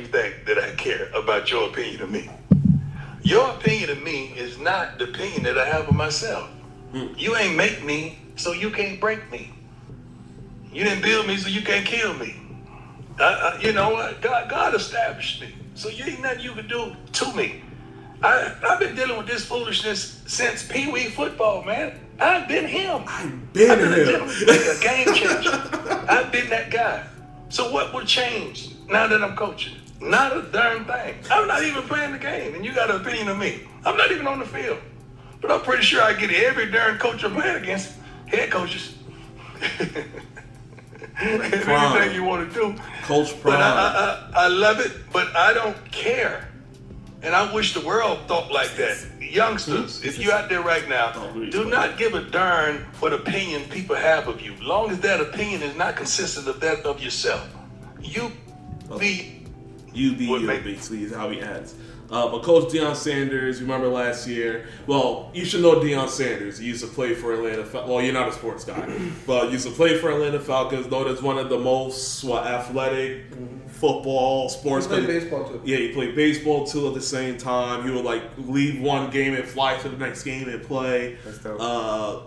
you think that I care about your opinion of me. Your opinion of me is not the opinion that I have of myself. Hmm. You ain't make me, so you can't break me. You didn't build me, so you can't kill me. I, I, you know what? God, God established me, so you ain't nothing you can do to me. I, I've been dealing with this foolishness since Pee Wee football, man. I've been him. I've been I've been him. like a game changer. I've been that guy. So what will change now that I'm coaching? Not a darn thing. I'm not even playing the game, and you got an opinion of me. I'm not even on the field. But I'm pretty sure I get every darn coach I'm playing against, head coaches. Anything you want to do. Coach But Prime. I, I, I, I love it, but I don't care. And I wish the world thought like that. Youngsters, if you're out there right now, do not give a darn what opinion people have of you. Long as that opinion is not consistent of that of yourself. You be You be you, basically, is how he ends. Uh, but Coach Deion Sanders, you remember last year? Well, you should know Deion Sanders. He used to play for Atlanta. Fal- well, you're not a sports guy, but used to play for Atlanta Falcons. Known as one of the most what, athletic football sports. He played baseball, too. Yeah, he played baseball too at the same time. He would like leave one game and fly to the next game and play. That's dope. Uh,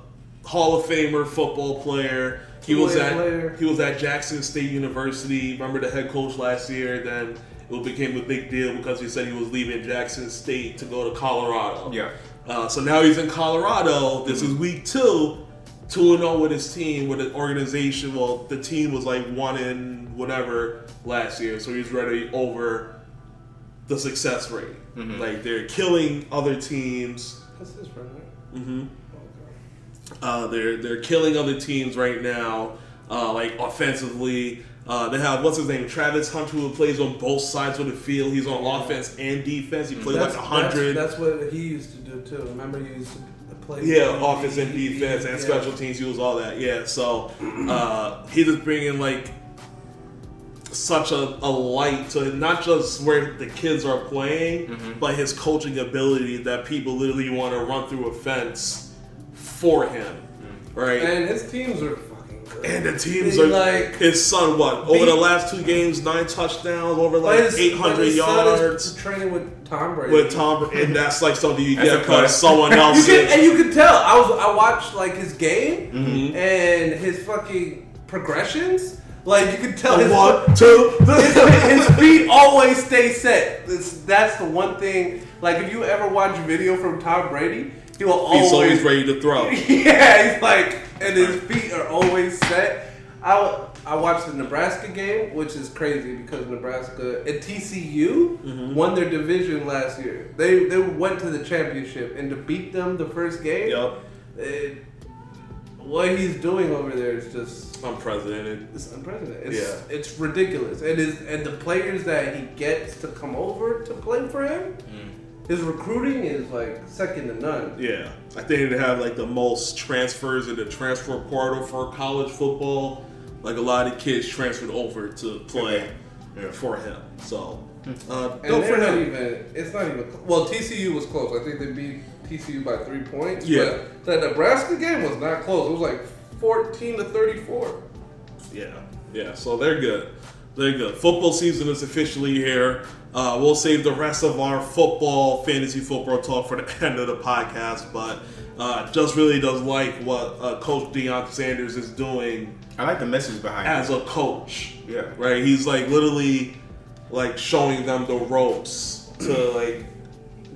Hall of Famer football player. He was at player. he was at Jackson State University. Remember the head coach last year? Then it became a big deal because he said he was leaving Jackson State to go to Colorado. Yeah. Uh, so now he's in Colorado. This is week two. Two and zero with his team, with the organization. Well, the team was like one in whatever last year, so he's ready over the success rate. Like they're killing other teams. That's his friend, right? Uh, they're they're killing other teams right now. Uh, like offensively, uh, they have what's his name, Travis Hunter, who plays on both sides of the field. He's on offense and defense. He plays That's, like hundred. That's, that's what he used to do too. Remember, he used to play. Yeah, offense and defense and yeah. special teams. He was all that. Yeah, so uh, he just bringing like such a, a light to not just where the kids are playing, but his coaching ability that people literally want to run through a fence for him, right? And his teams are. And the teams are like his son. What over beat- the last two games, nine touchdowns, over like eight hundred eight but hundred his son is yards training with Tom Brady. with Tom, and that's like something you get because someone else. you can, and you can tell. I was I watched like his game Mm-hmm. and his fucking progressions. Like you can tell The his one, two, his, his feet always stay set. That's, that's the one thing. Like if you ever watch a video from Tom Brady, he will always He's always ready to throw. yeah, he's like, and his feet are always set. I, I watched the Nebraska game, which is crazy because Nebraska and TCU Mm-hmm. won their division last year. They they went to the championship, and to beat them the first game, Yup. it- what he's doing over there is just Unprecedented. it's unprecedented. It's, Yeah. it's ridiculous. It is, and the players that he gets to come over to play for him, his recruiting is like second to none. Yeah, I think they have like the most transfers in the transfer portal for college football. Like a lot of kids transferred over to play for him. So, uh, And go they're for not him. even. It's not even. Well, TCU was close. I think they beat TCU by three points. Yeah. But the Nebraska game was not close. It was like fourteen to thirty-four. Yeah, yeah. So they're good. They're good. Football season is officially here. Uh, we'll save the rest of our football, fantasy football talk for the end of the podcast. But uh, just really does like what uh, Coach Deion Sanders is doing I like the message behind as it. a coach. Yeah. Right? He's like literally like showing them the ropes to like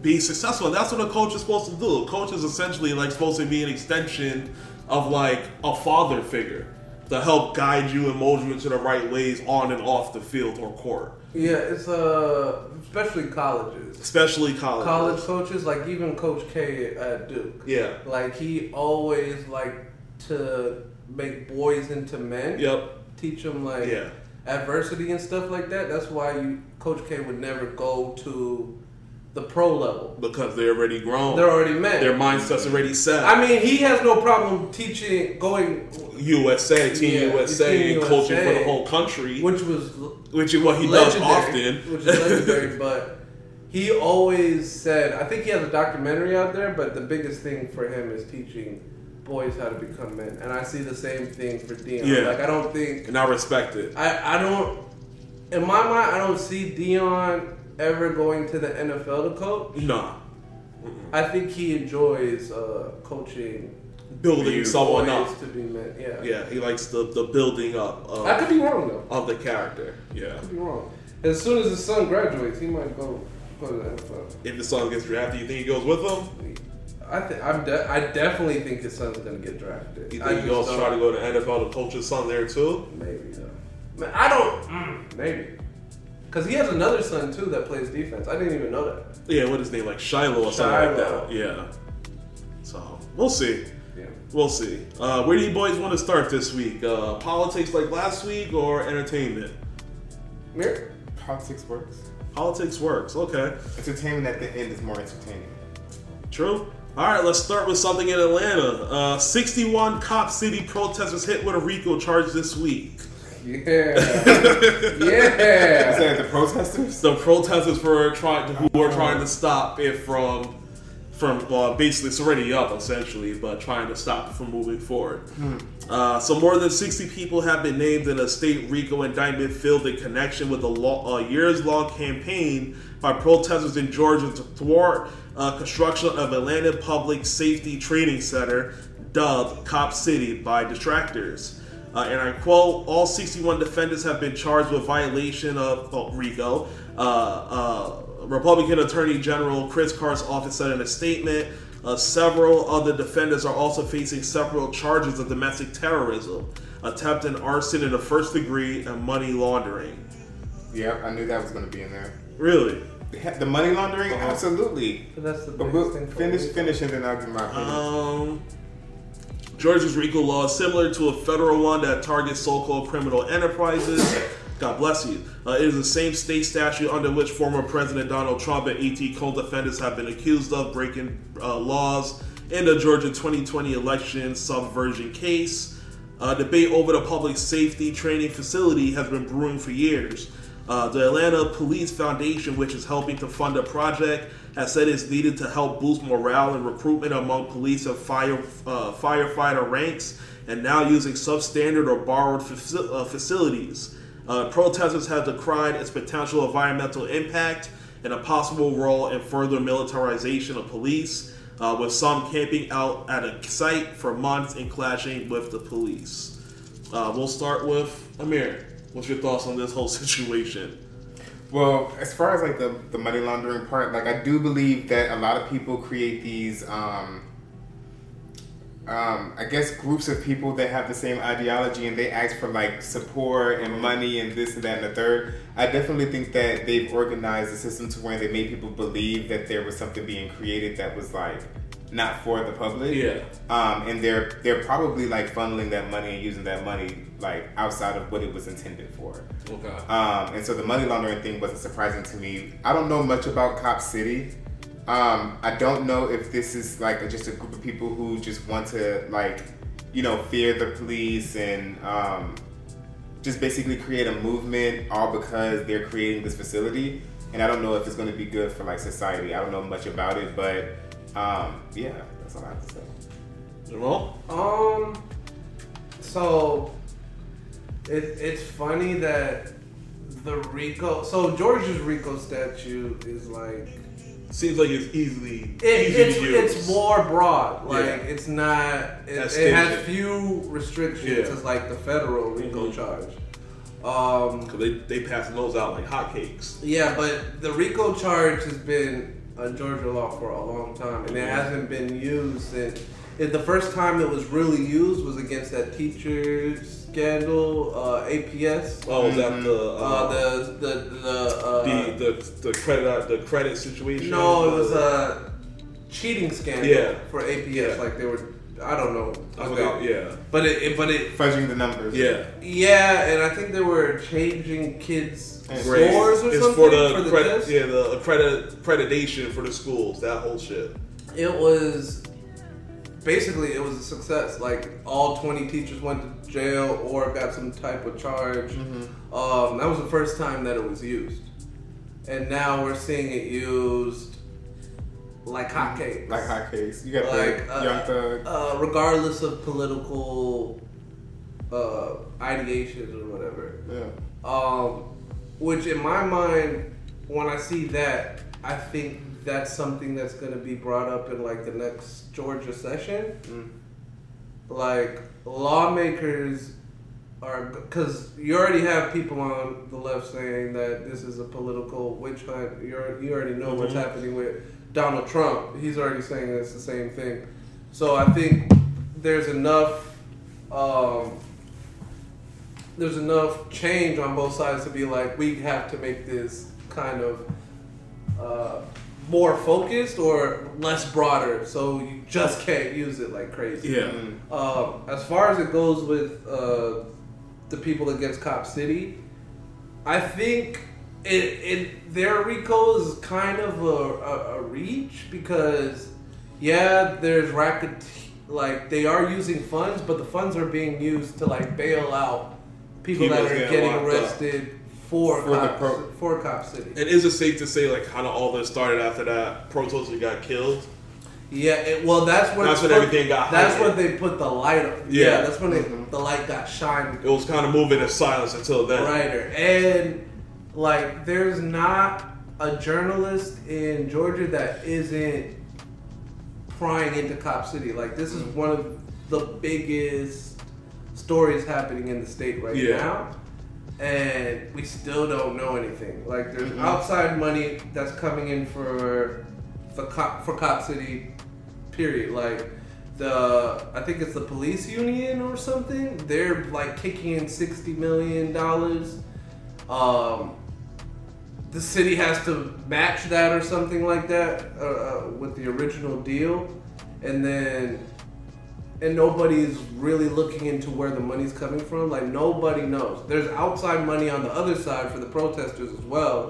be successful. And that's what a coach is supposed to do. A coach is essentially like supposed to be an extension of like a father figure to help guide you and mold you into the right ways on and off the field or court. Yeah, it's uh, especially colleges. Especially college. College coaches, like even Coach K at Duke. Yeah. Like he always like to make boys into men. Yep. Teach them like Yeah. adversity and stuff like that. That's why you Coach K would never go to the pro level. Because they're already grown. They're already men. Their mindset's already set. I mean, he has no problem teaching, going, USA, Team Yeah, USA, Team and coaching for the whole country, which was which is what he does often. which is legendary. but he always said, I think he has a documentary out there, but the biggest thing for him is teaching boys how to become men, and I see the same thing for Deion. Yeah. Like I don't think and I respect it. I I don't in my mind, I don't see Deion ever going to the NFL to coach. Nah, I think he enjoys uh, coaching building someone up. to be men. Yeah. Yeah, he likes the the building up I could of, be wrong though. of the character. Yeah, I could be wrong. As soon as his son graduates, he might go go to the NFL. if the son gets drafted, you think he goes with him? I think I'm. De- I definitely think his son's gonna get drafted. You think he goes try to go to NFL to coach his son there too? Maybe though. Man, I don't. Mm, maybe. Because he has another son too that plays defense. I didn't even know that. Yeah, what is his name? Like Shilo or something like that. Yeah. So we'll see. Yeah. We'll see. Uh, where do you boys want to start this week? Uh, politics like last week or entertainment? Mir? Politics works. Politics works. Okay. Entertainment at the end is more entertaining. True. All right, let's start with something in Atlanta. Uh, 61 Cop City protesters hit with a RICO charge this week. Yeah. yeah. Is that the protesters? The protesters for trying who were trying to stop it from from well, basically it's already up essentially, but trying to stop it from moving forward. Uh, so more than 60 people have been named in a state RICO indictment filled in connection with a law, a years-long campaign by protesters in Georgia to thwart uh, construction of Atlanta Public Safety Training Center, dubbed Cop City, by detractors. Uh, and I quote: "All 61 defendants have been charged with violation of oh, RICO." Uh, uh, Republican Attorney General Chris Carr's office said in a statement. Uh, several other defendants are also facing several charges of domestic terrorism, attempted arson in the first degree, and money laundering. Yep, I knew that was going to be in there. Really? The money laundering, Uh-huh. absolutely. But that's the But we'll thing. finish, me. finish, and then I'll give my opinion. Um, Georgia's RICO law is similar to a federal one that targets so-called criminal enterprises. God bless you. Uh, it is the same state statute under which former President Donald Trump and 18 co-defendants have been accused of breaking uh, laws in the Georgia 2020 election subversion case. Uh, debate over the public safety training facility has been brewing for years. Uh, the Atlanta Police Foundation, which is helping to fund the project, has said it's needed to help boost morale and recruitment among police and fire uh, firefighter ranks, and now using substandard or borrowed faci- uh, facilities. Uh, protesters have decried its potential environmental impact and a possible role in further militarization of police, uh, with some camping out at a site for months and clashing with the police. Uh, we'll start with Amir. What's your thoughts on this whole situation? Well, as far as like the, the money laundering part, like I do believe that a lot of people create these, um, um, I guess, groups of people that have the same ideology and they ask for like support and money and this and that and the third. I definitely think that they've organized a system to where they made people believe that there was something being created that was like not for the public. Yeah. Um, and they're they're probably like funneling that money and using that money like outside of what it was intended for. Okay. Um, and so the money laundering thing wasn't surprising to me. I don't know much about Cop City. Um, I don't know if this is like just a group of people who just want to like, you know, fear the police and um, just basically create a movement all because they're creating this facility. And I don't know if it's going to be good for like society. I don't know much about it, but um, yeah, that's all I have to say. Jamal? Um. So, it, it's funny that the RICO. So George's RICO statue is like Seems like it's easily it, it's it's more broad. Like Yeah. it's not. It, it has few restrictions Yeah. as like the federal RICO Mhm. charge. Um. Cause they they passing those out like hotcakes. Yeah, but the RICO charge has been a Georgia law for a long time, and it hasn't been used since. It, the first time it was really used was against that teacher scandal, uh, APS. Oh, was that the Uh, uh, the the the, uh, the the the credit the credit situation? no, it was a cheating scandal Yeah. for APS. Yeah. Like they were, I don't know, I Okay. yeah, but it, it but it Fudging the numbers. yeah. yeah, and I think they were changing kids' And scores or it's something for the, for the credit, test. yeah the accredit accreditation for the schools. That whole shit. it was basically it was a success. Like all twenty teachers went to jail or got some type of charge. Um, that was the first time that it was used, and now we're seeing it used like hotcakes. Like hotcakes. You got Like, the uh, Young Thug. uh, regardless of political uh, ideations or whatever. Yeah. Um, which in my mind, when I see that, I think that's something that's going to be brought up in like the next Georgia session. Mm. Like lawmakers are because you already have people on the left saying that this is a political witch hunt. You you already know what's Mhm. happening with Donald Trump. He's already saying it's the same thing. So I think there's enough. Um, there's enough change on both sides to be like we have to make this kind of uh, more focused or less broader, so you just can't use it like crazy. Yeah. Um, as far as it goes with uh, the people against Cop City, I think it, it their RICO is kind of a, a, a reach because yeah, there's racket like they are using funds, but the funds are being used to like bail out people People that are getting getting locked up. arrested for For the Cop, pro- for Cop City. And is it safe to say like kind of all this started after that protester got killed? Yeah, it, well, that's when That's it's when put- everything got That's heightened. when they put the light on. Yeah. Yeah, that's when they, mm-hmm. the light got shined It was kind of moving in silence until then. brighter. And like, there's not a journalist in Georgia that isn't prying into Cop City. Like, this is one of the biggest stories happening in the state right Yeah. now. And we still don't know anything. Like, there's Mm-hmm. outside money that's coming in for the cop for Cop City. Period. Like the I think it's the police union or something. They're like kicking in sixty million dollars. Um, the city has to match that or something like that uh, uh, with the original deal, and then and nobody's really looking into where the money's coming from. Like nobody knows. There's outside money on the other side for the protesters as well.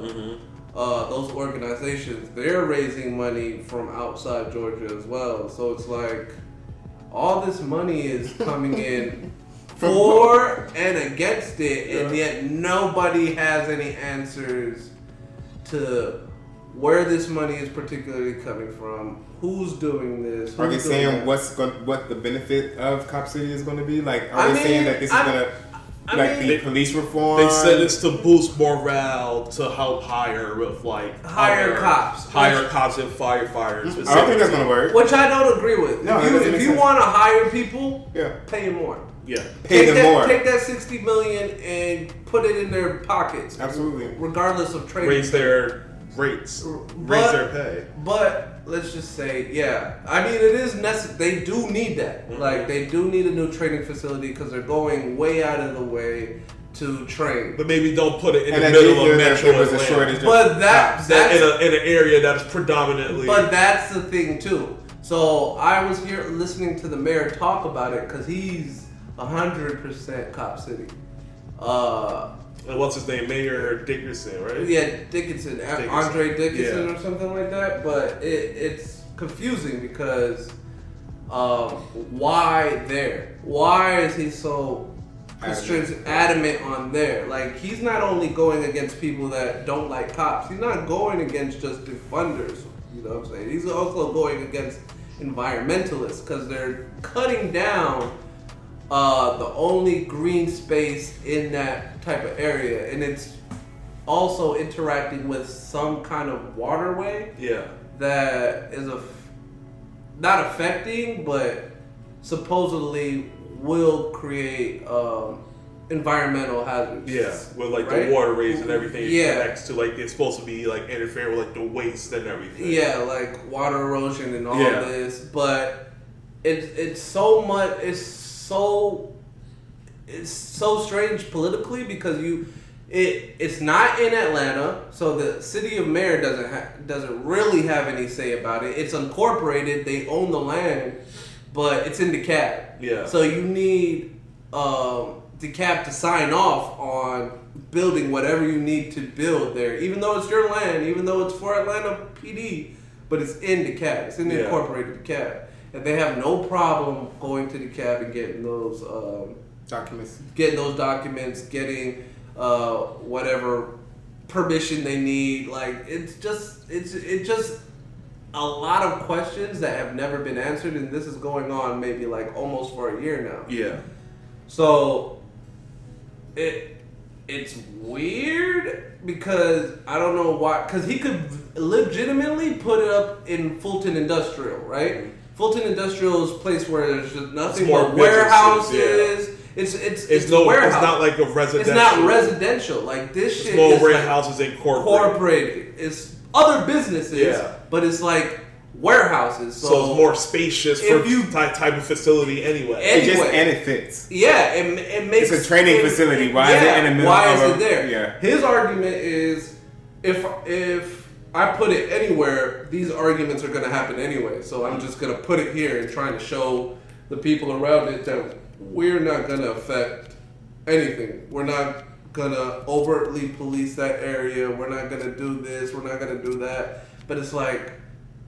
Uh, those organizations they're raising money from outside Georgia as well. So it's like all this money is coming in for and against it, and yet nobody has any answers to where this money is particularly coming from, who's doing this. Are they saying that. what's going, what the benefit of Cop City is going to be? Like, are I they saying that this is going to I like mean- the police reform? They said it's to boost morale to help hire with like Hire other- cops. hire cops and firefighters. I don't think that's going to work. Which I don't agree with. No, if you, if you want to hire people, Yeah, pay them more. Yeah, pay take them that, more. Take that sixty million and put it in their pockets. Absolutely. Regardless of trade. raise their rates, raise But- their pay. But let's just say, yeah. I mean, it is necessary. They do need that. Mm-hmm. Like, they do need a new training facility because they're going way out of the way to train. But maybe don't put it in and the middle of Metro there a Atlanta. shortage. But that cops. That in, that's a, in an area that is predominantly. But that's the thing too. So I was here listening to the mayor talk about it because he's hundred percent Cop City. Uh, and what's his name? Mayor Dickerson, right? yeah, Dickinson, Dickinson. Andre Dickinson Yeah. or something like that. But it, it's confusing because um, why there? Why is he so constrin- adamant on there? Like he's not only going against people that don't like cops. He's not going against just defunders. You know what I'm saying? He's also going against environmentalists because they're cutting down uh, the only green space in that type of area, and it's also interacting with some kind of waterway Yeah. that is a not affecting, but supposedly will create um, environmental hazards. Yeah, with like Right? the waterways and everything Yeah. connects to like it's supposed to be like interfering with like the waste and everything. Yeah, like water erosion and all Yeah. this, but it's it's so much. It's so it's so strange politically because you it it's not in Atlanta, so the city of Mayor doesn't ha- doesn't really have any say about it. It's incorporated; they own the land, but it's in DeKalb. Yeah. So you need um, DeKalb to sign off on building whatever you need to build there, even though it's your land, even though it's for Atlanta PD, but it's in DeKalb. It's in the Yeah. incorporated DeKalb, and they have no problem going to DeKalb and getting those. Um, documents. getting those documents, getting uh, whatever permission they need. Like it's just it's it just a lot of questions that have never been answered, and this is going on maybe like almost for a year now. Yeah. So it it's weird because I don't know why. Because he could legitimately put it up in Fulton Industrial, right? Fulton Industrial is a place where there's just nothing more but businesses, warehouses. It's it's It's, it's, no. warehouse. It's not like a residential. It's not residential. Like this shit Small is like warehouses incorporated. corporated. It's other businesses, Yeah. but it's like warehouses. So, So, it's more spacious for if you- type, type of facility anyway. And- It just Anyway. and it fits. Yeah, it, it makes It's a training facility. Why is it in the middle Why of is it there? yeah. His argument is if if I put it anywhere, these arguments are going to happen anyway. So I'm just going to put it here and trying to show the people around it that we're not going to affect anything. We're not going to overtly police that area. We're not going to do this. We're not going to do that. But it's like,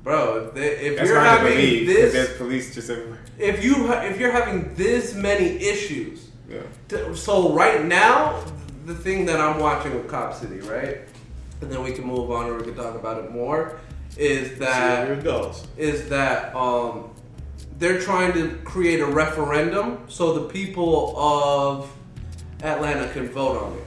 bro, if, they, if you're having believe. this, There's police just everywhere. if you ha- if you're having this many issues. Yeah. T- So right now, the thing that I'm watching with Cop City, right, and then we can move on or we can talk about it more, is See that where it goes. is that um, they're trying to create a referendum so the people of Atlanta can vote on it.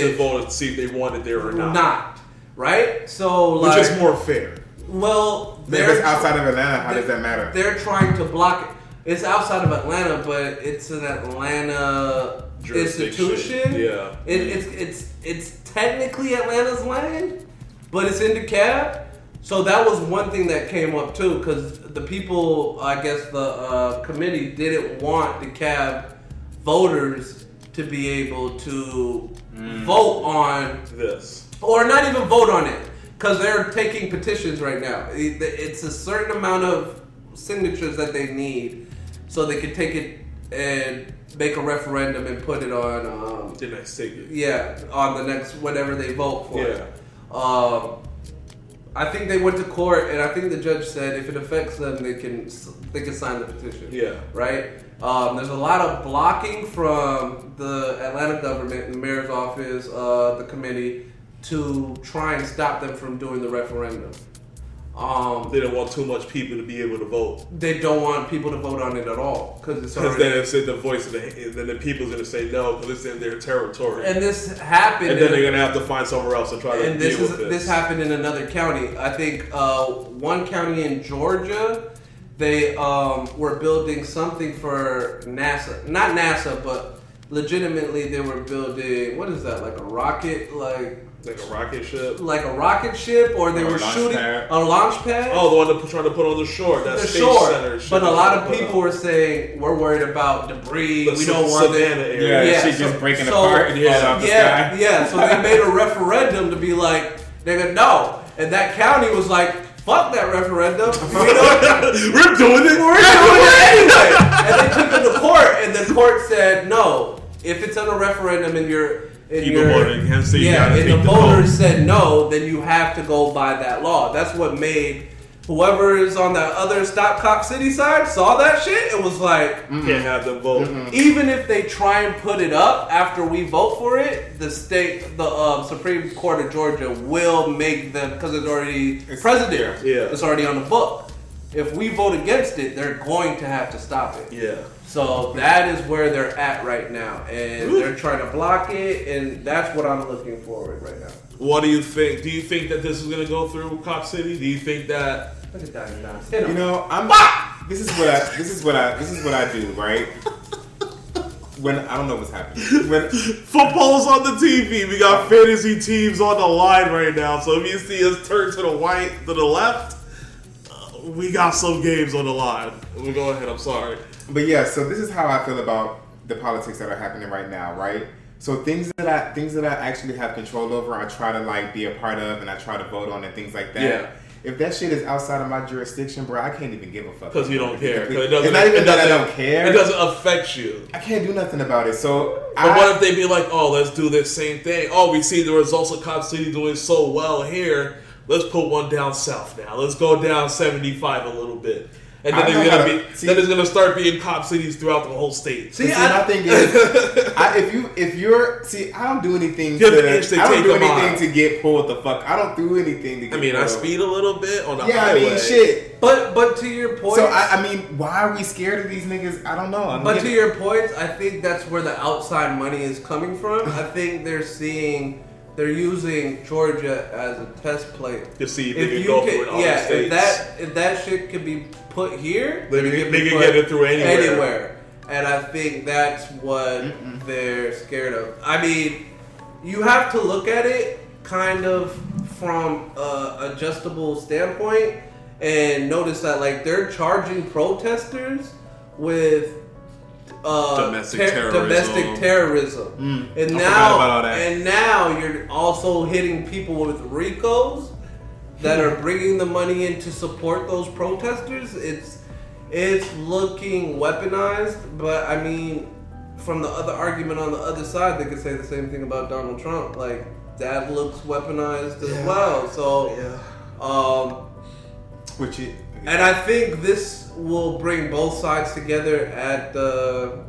To vote and see if they want it there or not. not right, so Which is more fair. well, If it's outside of Atlanta, how does that matter? They're trying to block it. It's outside of Atlanta, but it's an Atlanta Jurisdiction, institution. yeah. It, it's it's it's technically Atlanta's land, but it's in DeKalb. So that was one thing that came up too, because the people, I guess the uh, committee didn't want DeKalb voters to be able to vote on This. or not even vote on it because they're taking petitions right now. It's a certain amount of signatures that they need so they can take it and make a referendum and put it on. Um, The next ticket. yeah, on the next whatever they vote for. Yeah. Um, I think they went to court, and I think the judge said if it affects them, they can they can sign the petition. Yeah. Right. Um, there's a lot of blocking from the Atlanta government, the mayor's office, uh, the committee, to try and stop them from doing the referendum. Um, They don't want too much people to be able to vote. they don't want people to vote on it at all because it's Because then it's in the voice of the, then the people's gonna say no because it's in their territory, and, this happened. And then in- they're gonna have to find somewhere else to try to and deal this is with this. this happened in another county. I think uh, one county in Georgia, they um, were building something for NASA, not NASA, but legitimately they were building what is that like a rocket like like a rocket ship. like a rocket ship or they Or were launch shooting pad. a launch pad Oh, the one they're trying to put on the shore. That the space shore. center. shit But a lot of people up. were saying we're worried about debris. The we don't want Savannah it. area. Yeah, Yeah, she so- just breaking so- apart and yeah, falling out the yeah, sky. yeah. So they made a referendum to be like, nigga, no. And that county was like, fuck that referendum. You know, We're doing it. we're doing it anyway. And they took it to court, and the court said, no. If it's on a referendum and you're in People your, voted against it, you yeah, gotta and the the voters vote. said no, then you have to go by that law. That's what made whoever is on that other Stop Cop City side saw that shit. It was like, mm, Can't mm-hmm. have them vote. Mm-hmm. even if they try and put it up after we vote for it, the state, the um, Supreme Court of Georgia will make them because it's already It's- precedent. yeah. it's already on the book. If we vote against it, they're going to have to stop it. Yeah. So that is where they're at right now, and Ooh. they're trying to block it, and that's what I'm looking forward right now. What do you think? Do you think that this is gonna go through Cop City? Do you think that? Look at that now. Hit You know, I'm. This is what I. This is what I. This is what I do, right? When I don't know what's happening. When Football's on the TV. We got fantasy teams on the line right now. So if you see us turn to the right, to the left, we got some games on the line. We'll go ahead. I'm sorry. But yeah, so this is how I feel about the politics that are happening right now, right? So things that I things that I actually have control over, I try to like be a part of, and I try to vote on, and things like that. Yeah. If that shit is outside of my jurisdiction, bro, I can't even give a fuck. Because you don't care. it It's doesn't. not even it that I don't care. It doesn't affect you. I can't do nothing about it. So But I, what if they be like, oh, let's do this same thing. Oh, we see the results of Cop City doing so well here. Let's put one down south now. Let's go down 75 a little bit. And then know there's gonna to- be see- then there's gonna start being cop cities throughout the whole state. See, See, I- my thing is, I, if you if you're see, I don't do anything. Give to, an inch, I don't take do anything mile. to get pulled the fuck. I don't do anything to. get I mean, I speed a little bit on the Yeah, I highway. mean, shit. But but to your point, So I, I mean, why are we scared of these niggas? I don't know. I'm But to getting- your point, I think that's where the outside money is coming from. I think they're seeing, they're using Georgia as a test plate. To see if If they can you go can, through in yeah, states. if that if that shit can be put here, They it can- they can get it through anywhere. anywhere. And I think that's what they're scared of. I mean, you have to look at it kind of from a adjustable standpoint and notice that like they're charging protesters with uh, Domestic terrorism. domestic terrorism. and I now about all that. and now you're also hitting people with RICOs that are bringing the money in to support those protesters. It's it's looking weaponized, but I mean, from the other argument on the other side, they could say the same thing about Donald Trump. Like that looks weaponized as well. So, um, which it, and I think this will bring both sides together at the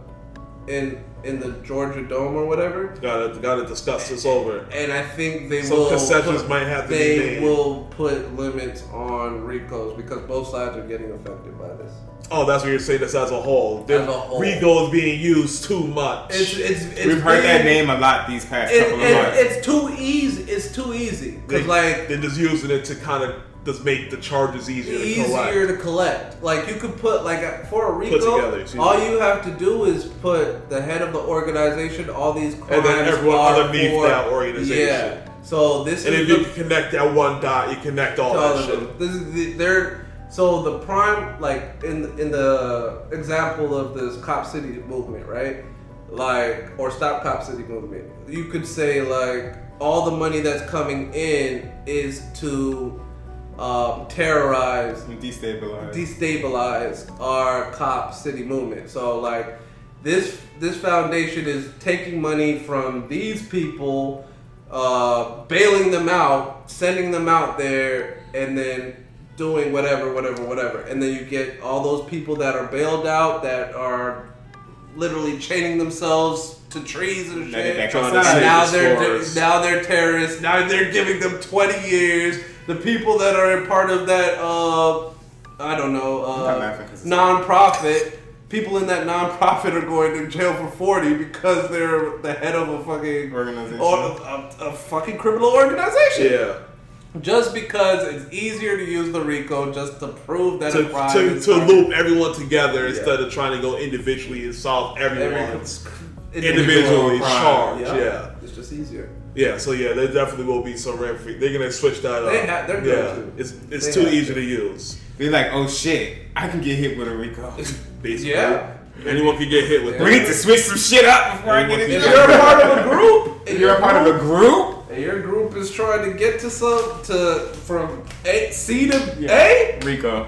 in in the Georgia Dome or whatever. Gotta gotta discuss this over. And I think they Some will concessions put, might have to be they made. will put limits on RICOs because both sides are getting affected by this. Oh, that's what you're saying. This as a whole. As a whole. Rico is being used too much. It's it's, it's we've heard that name a lot these past It, couple of it, months. it's too easy. It's too easy they, because like they're just using it to kind of just make the charges easier, to collect. easier to collect. Like you could put like for a RICO, together, all you have to do is put the head of the organization, all these crimes And then everyone underneath for- that organization. Yeah. So this And is if the you can connect that one dot, you connect all all that shit. This is the, they're so the prime like in in the example of this cop city movement, right? Like or stop cop city movement. You could say like all the money that's coming in is to um, terrorize Destabilized. destabilize our cop city movement. So like this this foundation is taking money from these people, uh, bailing them out, sending them out there, and then doing whatever, whatever, whatever. And then you get all those people that are bailed out that are literally chaining themselves to trees and shit. And now they're for do- us. now they're terrorists. Now they're giving them 20 years. The people that are a part of that, uh, I don't know, I'm uh, laughing 'cause it's- non-profit. People in that non-profit are going to jail for 40 because they're the head of a fucking Organization. or a, a fucking criminal organization. Yeah. Just because it's easier to use the RICO just to prove that To, a crime to, to loop everyone together Yeah. instead of trying to go individually and solve everyone's Every- individually crime. charged. Yeah. Yeah. It's just easier. Yeah, so yeah, there definitely will be some ramifications. They're gonna switch that up. They ha- they're yeah, going to. it's it's They too easy to. to use. They're like, oh shit, I can get hit with a Rico. Basically, Yeah. anyone can get hit with Yeah. we need to switch some shit up before I get If into If you're a part of a group, If you're a part of a group, and your group is trying to get to some to from A, C to Yeah. Rico.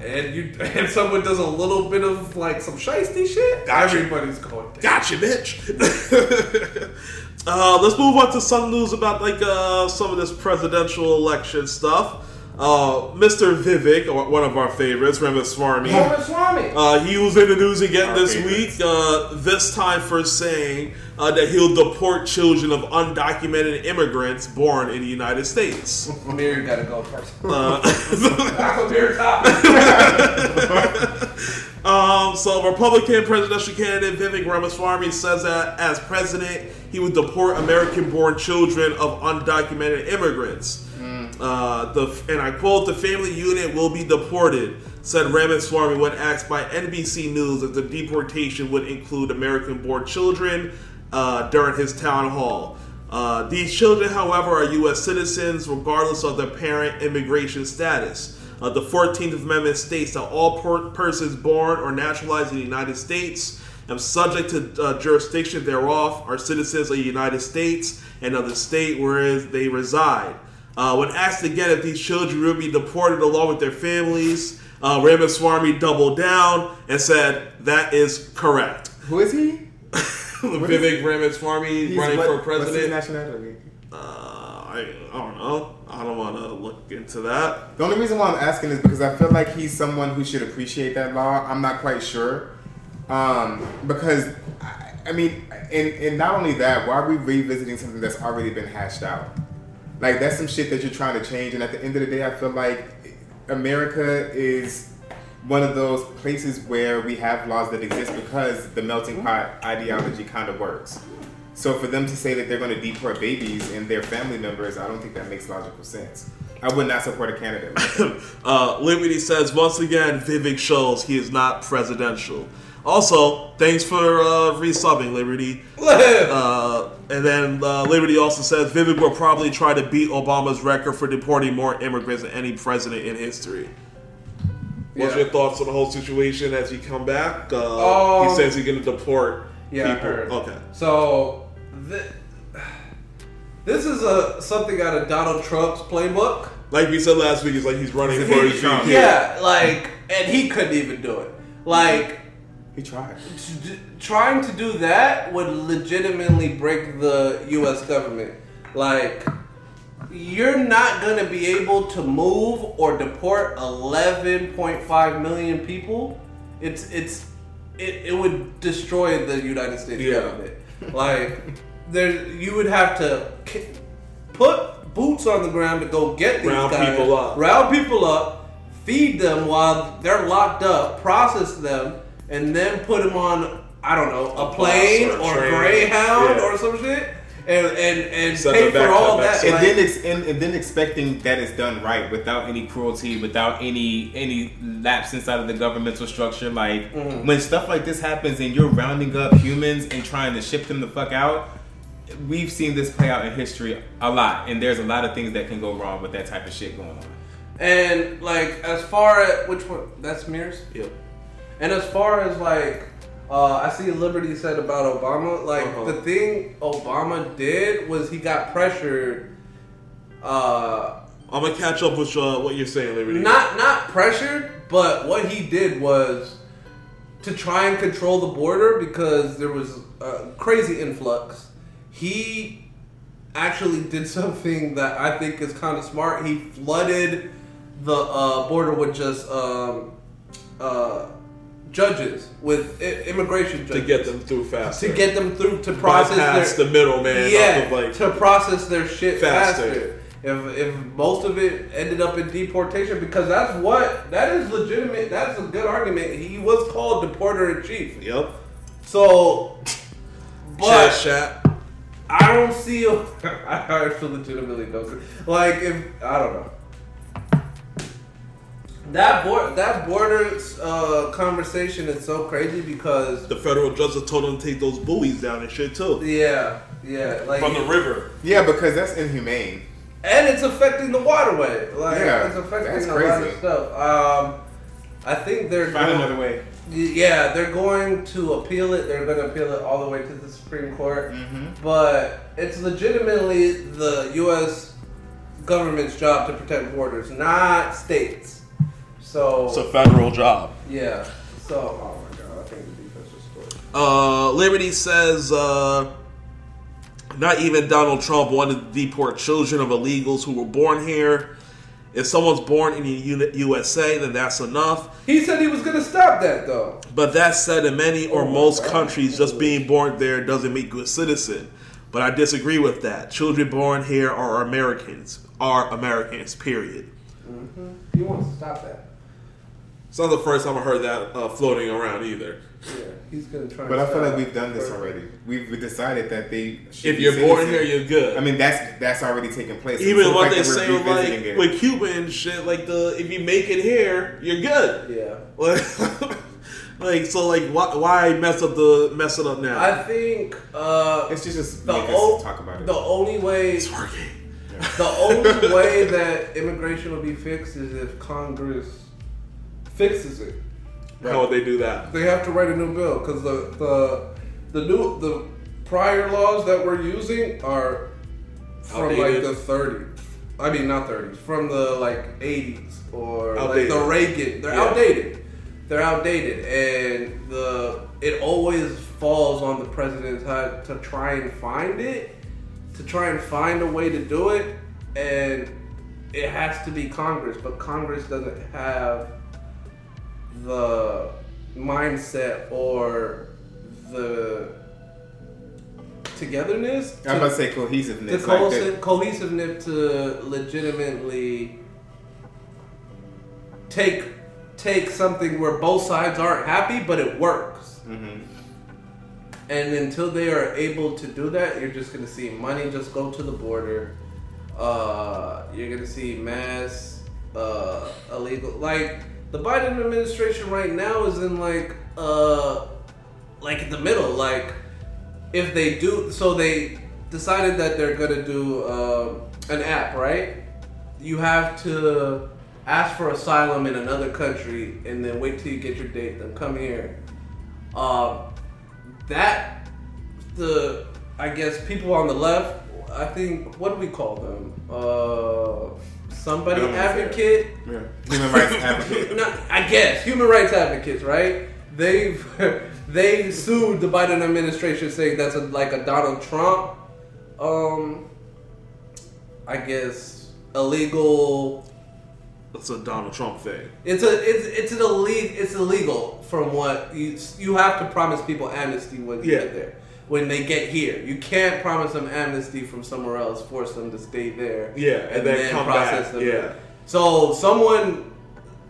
A, and you and someone does a little bit of like some shisty shit, Gotcha. everybody's going. Down. Gotcha, bitch. uh, let's move on to some news about like uh, some of this presidential election stuff. Uh, Mr. Vivek, one of our favorites, Ramaswamy. Swami. Uh, he was in the news again Our this favorites. week, uh, this time for saying uh, that he'll deport children of undocumented immigrants born in the United States. Amir, you gotta go first. Uh, That's Amir's topic. Um, so Republican presidential candidate Vivek Ramaswamy says that as president, he would deport American-born children of undocumented immigrants. Uh, the and I quote: "The family unit will be deported," said Ramaswamy when asked by NBC News if the deportation would include American-born children uh, during his town hall. Uh, these children, however, are U.S. citizens regardless of their parent immigration status. Uh, the 14th Amendment states that all per- persons born or naturalized in the United States and subject to uh, jurisdiction thereof are citizens of the United States and of the state wherein they reside. Uh, when asked again if these children will be deported along with their families, uh, Ramaswamy doubled down and said that is correct. Who is he? Vivek Ramaswamy running what- for What's his president. nationality? Uh, I, I don't know. I don't want to look into that. The only reason why I'm asking is because I feel like he's someone who should appreciate that law. I'm not quite sure. Um, because, I, I mean, and, and not only that, why are we revisiting something that's already been hashed out? Like, that's some shit that you're trying to change. And at the end of the day, I feel like America is one of those places where we have laws that exist because the melting pot ideology kind of works. So for them to say that they're going to deport babies and their family members, I don't think that makes logical sense. I would not support a candidate like that. Uh, Liberty says once again, Vivek shows he is not presidential. Also, thanks for uh, resubbing, Liberty. Uh, and then uh, Liberty also says Vivek will probably try to beat Obama's record for deporting more immigrants than any president in history. What's Yeah. your thoughts on the whole situation as he come back? Uh, Um, he says he's going to deport Yeah, people. Okay. So, thi- this is a something out of Donald Trump's playbook. Like we said last week, it's like he's running for his Trump. VP. Yeah, like, and he couldn't even do it. Like, He tried. t- d- trying to do that would legitimately break the U.S. government. Like, you're not gonna be able to move or deport 11.5 million people. It's it's it, it would destroy the United States Yeah. government. Like, there you would have to put boots on the ground to go get these Round guys, people up. round people up, feed them while they're locked up, process them, and then put them on I don't know a, A plane or a or, train. Greyhound Yeah. or some shit, and and and Send pay for back all that. And like- then ex- and, and then expecting that it's done right without any cruelty, without any any lapse inside of the governmental structure. Like mm-hmm. when stuff like this happens and you're rounding up humans and trying to ship them the fuck out, we've seen this play out in history a lot, and there's a lot of things that can go wrong with that type of shit going on. And like as far as which one? That's Mears. Yep. And as far as like, uh, I see Liberty said about Obama. Like Uh-huh. the thing Obama did was he got pressured. Uh, I'm gonna catch up with uh, what you're saying, Liberty. not not pressured, but what he did was to try and control the border because there was a crazy influx. He actually did something that I think is kind of smart. He flooded the uh, border with just um, uh, judges with I- immigration judges to get them through faster. to get them through to process bypass their the middleman. yeah, like to process their shit Faster. faster. If, if most of it ended up in deportation, because that's what that is legitimate. That's a good argument. He was called deporter in chief. Yep. So, but chat. I don't see. I actually legitimately don't. Like if I don't know. That board, that border uh, conversation is so crazy because The federal judge told them to take those buoys down and shit too. yeah, yeah, like From the river. Yeah, because that's inhumane. and it's affecting the waterway. Like Yeah, it's affecting that's a lot of stuff. Um, I think they're Find going- another way. Yeah, they're going to appeal it. They're going to appeal it all the way to the Supreme Court. Mm-hmm. But it's legitimately the U.S. government's job to protect borders, not states. So It's a federal job. yeah. So oh my god, I think the defense was scored. Uh, Liberty says uh, not even Donald Trump wanted to deport children of illegals who were born here. If someone's born in the U- USA, then that's enough. He said he was going to stop that though. But that said, in many or Oh most God. countries, just being born there doesn't make you a citizen. But I disagree with that. Children born here are Americans. Are Americans, period. He wants to stop that. It's not the first time I heard that uh, floating around either. Yeah, he's going to try. But and I feel like we've done this it. already. We've decided that they. Should If be you're born here, you're good. I mean, that's that's already taken place. Even So the what fact they that we're say with, like revisiting it- with Cuba and shit, like the if you make it here, you're good. Yeah. Like, like so, like why why mess up the mess it up now? I think uh, it's just, just the, make o- us talk about it. the only way it's working. the only way that immigration will be fixed is if Congress fixes it. How would they do that? They have to write a new bill because the the the new the prior laws that we're using are from like the 30s. I mean, not 30s, from the like 80s or Outdated. like the Reagan. They're Yeah. outdated. They're outdated, and the it always falls on the president's head to try and find it, to try and find a way to do it. and it has to be Congress, but Congress doesn't have the mindset or the togetherness. I'm to- about to say cohesiveness. like cohesive, cohesiveness to legitimately take take something where both sides aren't happy, but it works. Mhm. And until they are able to do that, you're just gonna see money just go to the border. Uh, you're gonna see mass uh, illegal. Like the Biden administration right now is in like uh, like in the middle. Like if they do, so they decided that they're gonna do uh, an app, right? You have to ask for asylum in another country and then wait till you get your date, then come here. Um, that the I guess people on the left. I think what do we call them? Uh, somebody I don't know if they're- advocate. Yeah. Human rights advocate. No, I guess human rights advocates, right? They've they sued the Biden administration saying that's a, like a Donald Trump, um, I guess illegal. That's a Donald Trump thing. It's a it's it's an illegal it's illegal from what you you have to promise people amnesty when you Yeah. get there. When they get here, you can't promise them amnesty from somewhere else, force them to stay there. Yeah, and then come back, yeah. So someone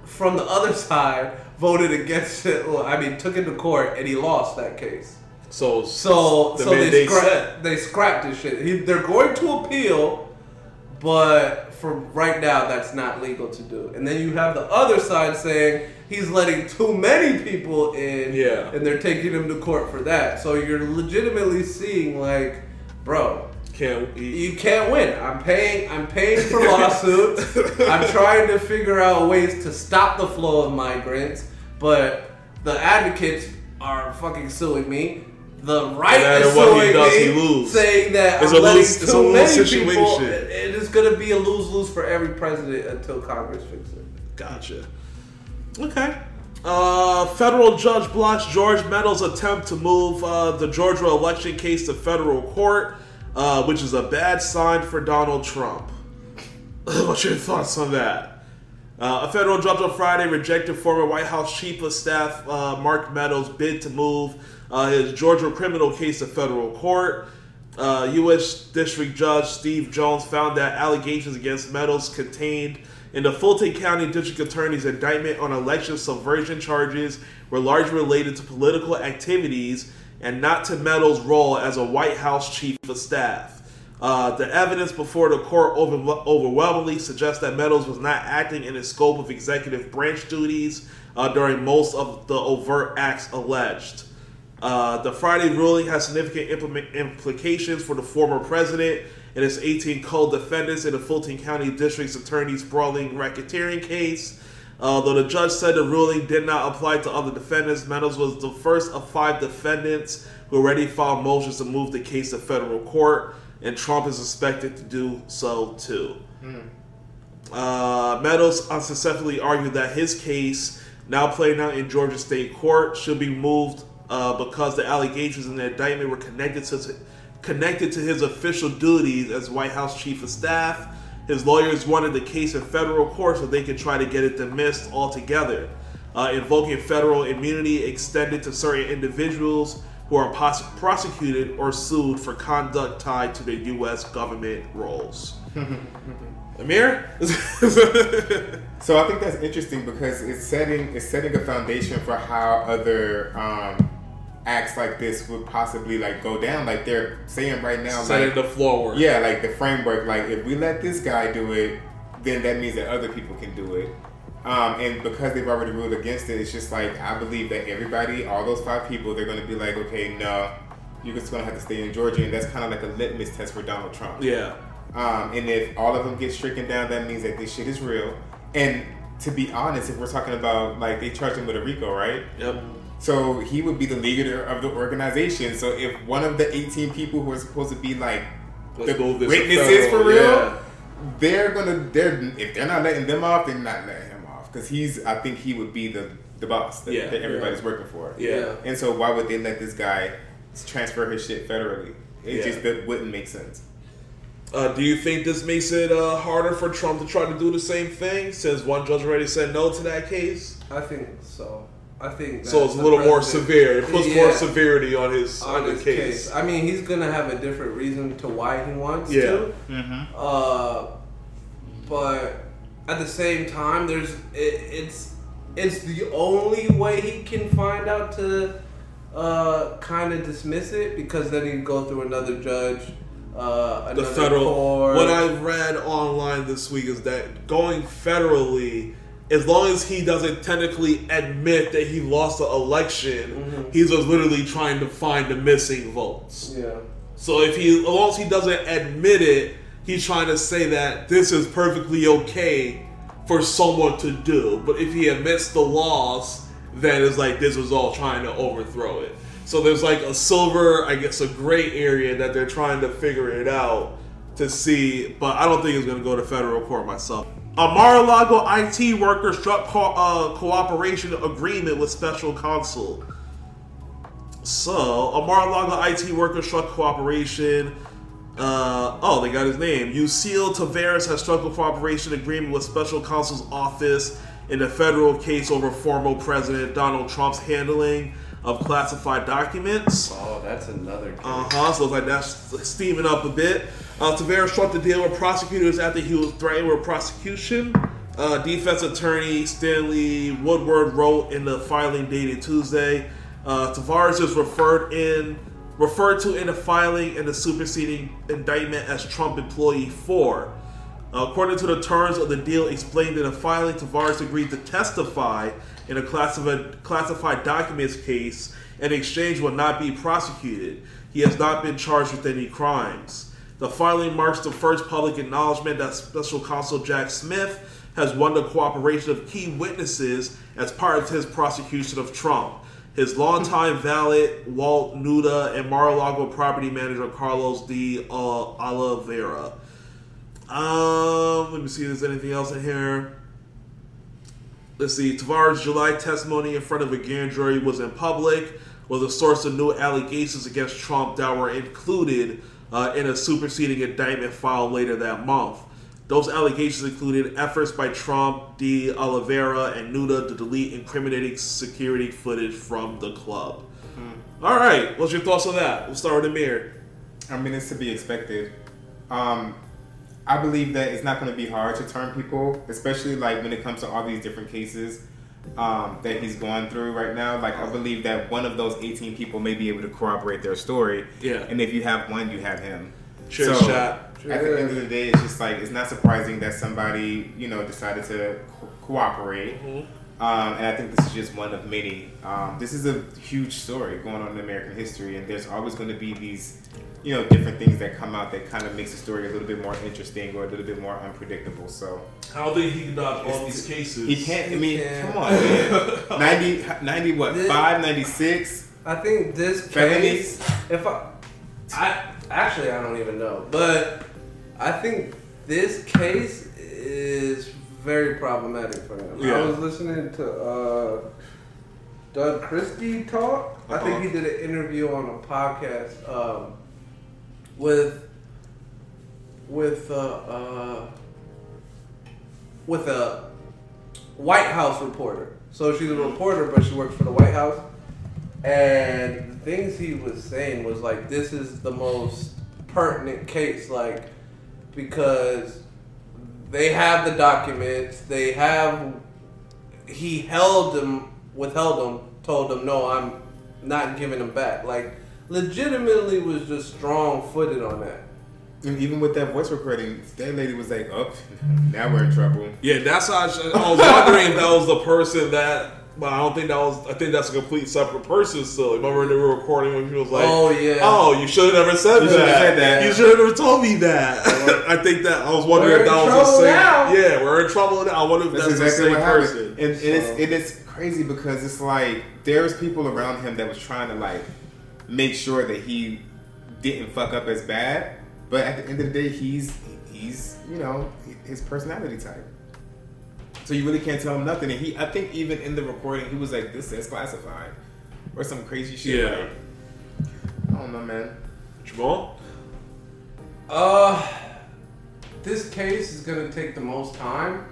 from the other side voted against it. Well, I mean, took it to court, and he lost that case. So So the so they scra- they scrapped this shit. He, they're going to appeal, but for right now, that's not legal to do. And then you have the other side saying he's letting too many people in, Yeah. and they're taking him to court for that. So you're legitimately seeing like, bro, Can't you can't win. I'm paying. I'm paying for lawsuits. I'm trying to figure out ways to stop the flow of migrants, but the advocates are fucking suing me. The right No is suing does, me, saying that It's I'm a letting lose- it's too a many situation. people. Going to be a lose lose for every president until Congress fixes it. Gotcha. Okay. Uh, federal judge blocks George Meadows' attempt to move uh, the Georgia election case to federal court, uh, which is a bad sign for Donald Trump. What's your thoughts on that? Uh, a federal judge on Friday rejected former White House Chief of Staff uh, Mark Meadows' bid to move uh, his Georgia criminal case to federal court. Uh, U.S. District Judge Steve Jones found that allegations against Meadows contained in the Fulton County District Attorney's indictment on election subversion charges were largely related to political activities and not to Meadows' role as a White House Chief of Staff. Uh, the evidence before the court over- overwhelmingly suggests that Meadows was not acting in his scope of executive branch duties uh, during most of the overt acts alleged. Uh, the Friday ruling has significant implement- implications for the former president and his 18 co-defendants in the Fulton County District's Attorney's brawling racketeering case. Uh, though the judge said the ruling did not apply to other defendants, Meadows was the first of five defendants who already filed motions to move the case to federal court, and Trump is expected to do so too. Uh, Meadows unsuccessfully argued that his case, now playing out in Georgia State Court, should be moved uh, because the allegations in the indictment were connected to connected to his official duties as White House Chief of Staff. His lawyers wanted the case in federal court so they could try to get it dismissed altogether, uh, invoking federal immunity extended to certain individuals who are pos- prosecuted or sued for conduct tied to their U.S. government roles. Amir? So I think that's interesting because it's setting it's setting a foundation for how other um, acts like this would possibly like go down. Like they're saying right now, Setting like the floor work. yeah, like the framework. Like if we let this guy do it, then that means that other people can do it. Um, and because they've already ruled against it, it's just like I believe that everybody, all those five people, they're going to be like, okay, no, you're just going to have to stay in Georgia, and that's kind of like a litmus test for Donald Trump. Yeah. Um, and if all of them get stricken down, that means that this shit is real. And to be honest, if we're talking about like they charged him with a RICO, right? Yep. So he would be the leader of the organization. So if one of the 18 people who are supposed to be like Let's the move this to witnesses for real, yeah. they're gonna they're if they're not letting them off, they're not letting him off because he's I think he would be the the boss that, Yeah. that everybody's working for. Yeah. And so why would they let this guy transfer his shit federally? It Yeah. just that wouldn't make sense. Uh, do you think this makes it uh, harder for Trump to try to do the same thing since one judge already said no to that case? I think so. I think So it's a little more severe. It puts more severity on his on, on his case. case. I mean, he's gonna have a different reason to why he wants Yeah. to. Mm-hmm. Uh, but at the same time, there's it, it's it's the only way he can find out to uh, kind of dismiss it because then he'd go through another judge, uh, the federal. court. What I read online this week is that going federally, as long as he doesn't technically admit that he lost the election, Mhm. he's just literally trying to find the missing votes. yeah. So if he, as long as he doesn't admit it, he's trying to say that this is perfectly okay for someone to do. But if he admits the loss, then it's like this was all trying to overthrow it. So there's like a silver, I guess, a gray area that they're trying to figure it out to see. But I don't think it's going to go to federal court myself. A Mar-a-Lago IT worker struck co- uh, cooperation agreement with special counsel. So, a Mar-a-Lago IT worker struck cooperation. Uh, oh, they got his name. Lucille Taveras has struck a cooperation agreement with special counsel's office in a federal case over former President Donald Trump's handling of classified documents. Oh, that's another. Uh huh. So it's like that's steaming up a bit. Uh, Taveras struck the deal with prosecutors after he was threatened with prosecution. Uh, defense attorney Stanley Woodward wrote in the filing dated Tuesday. Uh, Taveras is referred in referred to in the filing in the superseding indictment as Trump employee four. Uh, according to the terms of the deal explained in the filing, Taveras agreed to testify in a classified, classified documents case and in exchange will not be prosecuted. He has not been charged with any crimes. The filing marks the first public acknowledgement that Special Counsel Jack Smith has won the cooperation of key witnesses as part of his prosecution of Trump. His longtime valet Walt Nauta and Mar-a-Lago property manager Carlos De Uh, Oliveira. Um, let me see if there's anything else in here. Let's see. Taveras' July testimony in front of a grand jury was in public, was a source of new allegations against Trump that were included uh, in a superseding indictment filed later that month. Those allegations included efforts by Trump, De Oliveira, and Nauta to delete incriminating security footage from the club. All right, what's your thoughts on that? We'll start with Amir. I mean, it's to be expected. Um, I believe that it's not going to be hard to turn people, especially like when it comes to all these different cases um, that he's going through right now. Like, I believe that one of those 18 people may be able to corroborate their story. Yeah. And if you have one, you have him. Cheers, So, chat. At the end of the day, it's just like it's not surprising that somebody you know decided to co- cooperate. Um, and I think this is just one of many. Um, this is a huge story going on in American history, and there's always going to be these, you know, different things that come out that kind of makes the story a little bit more interesting or a little bit more unpredictable. So I don't think he can dodge all these cases. he can't. I mean, can't. come on, man. 90, 90 what? This- Five, 96 I think this case. felonies. If I, I actually I don't even know, but I think this case is very problematic for him. Yeah. I was listening to uh, Doug Christie talk. I think he did an interview on a podcast um, with with uh, uh, with a White House reporter. So she's a reporter, but she works for the White House. And the things he was saying was like, this is the most pertinent case, like, because they have the documents, they have, he held them, withheld them, told them, no, I'm not giving them back. Like, legitimately was just strong footed on that. And even with that voice recording, that lady was like, "Oh, now we're in trouble." Yeah, that's how I, was- I was wondering if that was the person that. But I don't think that was. I think that's a complete separate person. Still, remember when they were recording when she was like, Oh, yeah. oh, you should have never said You that. said that." You should have never told me that." I think that I was wondering We're if that was the same. now. Yeah, we're in trouble now. I wonder if That's, that's, exactly the same happened. person. And, and So- it's it is crazy because it's like there's people around him that was trying to like make sure that he didn't fuck up as bad. But at the end of the day, he's he's you know his personality type. So you really can't tell him nothing. And he, I think, even in the recording, he was like, "This is classified," or some crazy shit. Yeah. Like, I don't know, man. Jamal, Uh, this case is gonna take the most time,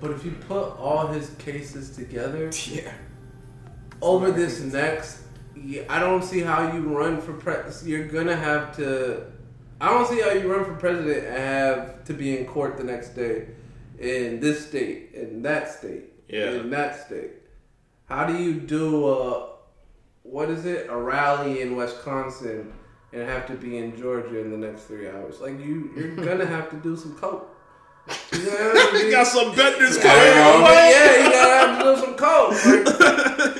but if you put all his cases together Yeah. over this next, yeah, I don't see how you run for pres. You're gonna have to. I don't see how you run for president and have to be in court the next day in this state, in that state, Yeah. in that state. How do you do a what is it? A rally in Wisconsin and have to be in Georgia in the next three hours? Like you, you're gonna have to do some coke. Gonna have to We do- got some yeah, coming yeah, you gotta have to do some coke. Like,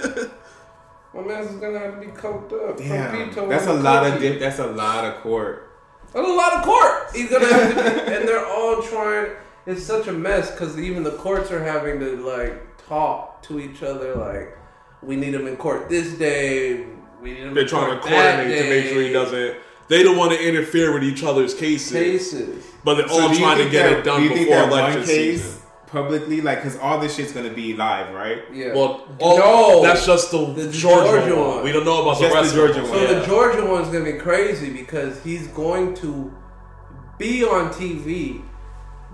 my man's is gonna have to be coked up. Damn. Trumpito That's a and lot of Cokey. dip. That's a lot of court. That's a lot of court. He's gonna have to, be, and they're all trying. It's such a mess because even the courts are having to like talk to each other. Like, we need him in court this day. We need him. They're in trying to court that coordinate to make sure he doesn't. They don't want to interfere with each other's cases, cases. but they're So all trying to get that- it done do you before that election case season. Publicly, like, because all this shit's gonna be live, right? Yeah. Well, all, no, that's just the, The Georgia, Georgia one. one. We don't know about Just the rest the Georgia them. one. So Yeah. the Georgia one's gonna be crazy because he's going to be on TV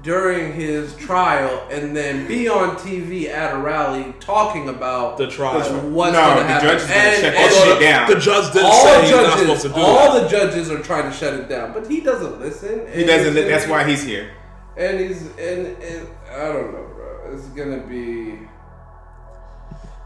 during his trial and then be on TV at a rally talking about The trial. what's No, gonna the happen. judge is gonna and, shut and that shit down. The judge didn't all say he's not supposed judges, to do all that. the judges are trying to shut it down, but he doesn't listen. He doesn't. it's li- gonna That's why he's here. And he's and, and I don't know, bro. It's gonna be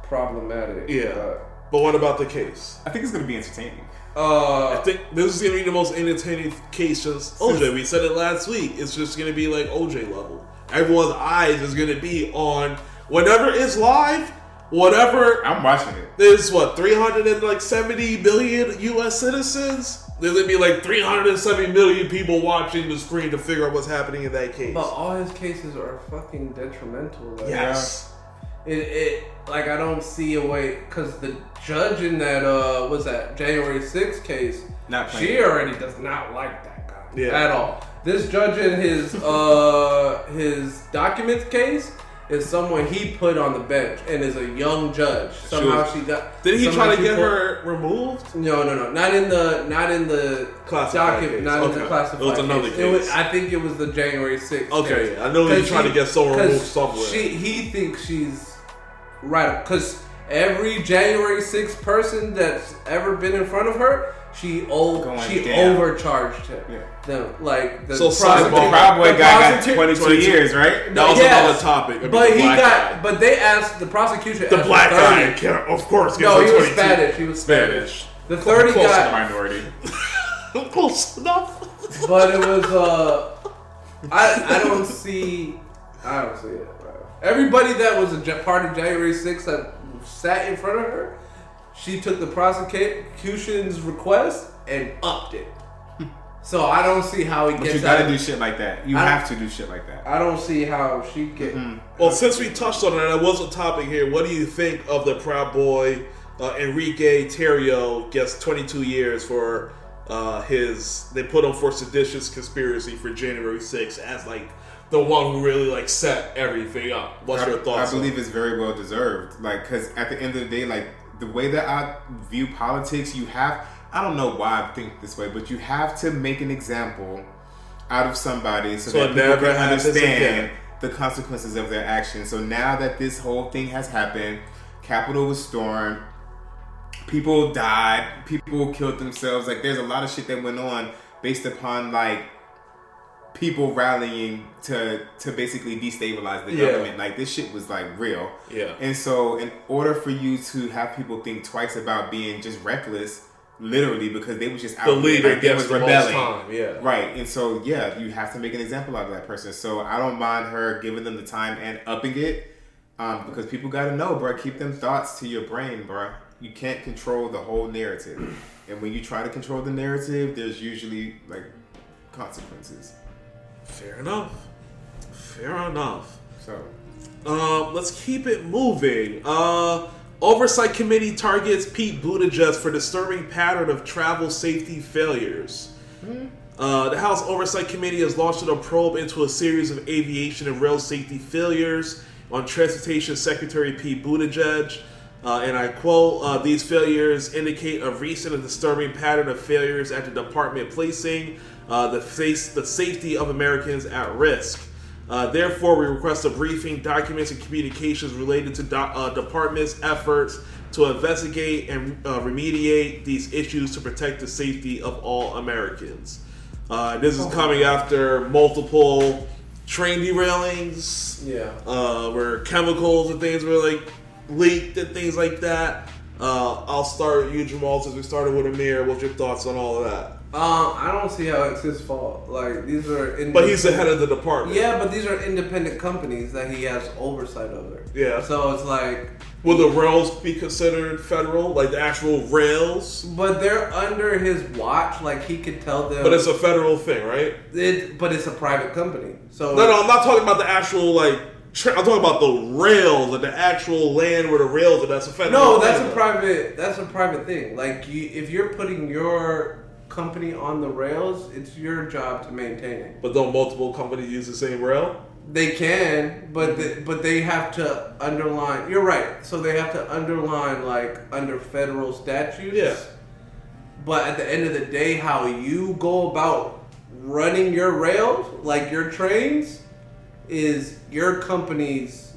problematic. Yeah. but- But what about the case? I think it's gonna be entertaining. Uh, I think this is gonna be the most entertaining case since OJ. We said it last week. It's just gonna be like OJ level. Everyone's eyes is gonna be on whatever is live. Whatever I'm watching it. there's what 370 billion U.S. citizens. There's gonna be like 370 million people watching the screen to figure out what's happening in that case. But all his cases are fucking detrimental. Like, yes, It, it like I don't see a way because the judge in that uh was that January 6th case. Not playing. she already does not like that guy Yeah. at all. This judge in his uh his documents case is someone he put on the bench and is a young judge. Somehow she got. did he try to get her removed? No, no, no, not in the not in the Classified document, case. not in the classified. It was another was, case. I think it was the January sixth. Okay, I know he tried to get someone removed somewhere. She he thinks she's right because every January sixth person that's ever been in front of her, she o- Going she down. overcharged him. Yeah. Them like the So prosecutor- sidebar. The Proud Boy the guy got prosecu- 22, 22 years, right? That was Yes. another topic. I mean, But the he black got, guy. but they asked the prosecution. the asked black for guy, 30. can, of course, gets No, a he was 22. Spanish. He was Spanish. Spanish. The thirty Close to the guy, minority. Close enough. but it was uh, I I don't see, I don't see it. Bro. Everybody that was a ja- part of January 6th that sat in front of her, she took the prosecution's request and upped it. So I don't see how he But gets you gotta out. do shit like that. You I- have to do shit like that. I don't see how she get. Well, since we touched on it, and it was a topic here. What do you think of the Proud Boy uh, Enrique Tarrio gets 22 years for uh, his? They put him for seditious conspiracy for January 6th as like the one who really like set everything up. What's I, your thoughts? I on believe it's very well deserved. Like, because at the end of the day, like the way that I view politics, you have. I don't know why I think this way, but you have to make an example out of somebody so, So that people never can understand the consequences of their actions. So now that this whole thing has happened, Capitol was stormed, people died, people killed themselves. Like, there's a lot of shit that went on based upon like people rallying to to basically destabilize the Yeah. government. Like this shit was like real. Yeah. And so in order for you to have people think twice about being just reckless, literally because they was just out the leader like, they was rebelling. time. Yeah. Right. And so yeah, you have to make an example out of that person. So I don't mind her giving them the time and upping it. Um, because people gotta know, bro, keep them thoughts to your brain, bro. You can't control the whole narrative. And when you try to control the narrative, there's usually like consequences. Fair enough. Fair enough. So Um, let's keep it moving. Uh, Oversight Committee targets Pete Buttigieg for disturbing pattern of travel safety failures. Uh, the House Oversight Committee has launched a probe into a series of aviation and rail safety failures on Transportation Secretary Pete Buttigieg. Uh, and I quote, uh, these failures indicate a recent and disturbing pattern of failures at the department, placing uh, the face the safety of Americans at risk. Uh, therefore, we request a briefing, documents, and communications related to do- uh, department's efforts to investigate and uh, remediate these issues to protect the safety of all Americans. Uh, this is coming after multiple train derailings, Yeah. uh, where chemicals and things were like leaked and things like that. Uh, I'll start with you, Jamal, since we started with Amir. What's your thoughts on all of that? Um, I don't see how it's his fault. Like these are. But he's the head of the department. Yeah, but these are independent companies that he has oversight over. Yeah. So it's like, Will the rails be considered federal, like the actual rails? but they're under his watch. Like he could tell them. But it's a federal thing, right? It, but it's a private company. So No, no, I'm not talking about the actual like. Tra- I'm talking about the rails, like the actual land where the rails are. That's a federal. No, that's thing, a private. That's a private thing. Like you, if you're putting your company on the rails, it's your job to maintain it. But don't multiple companies use the same rail? They can, but mm-hmm. the, but they have to underline. You're right. So they have to underline like under federal statutes. Yeah. But at the end of the day, how you go about running your rails, like your trains, is your company's.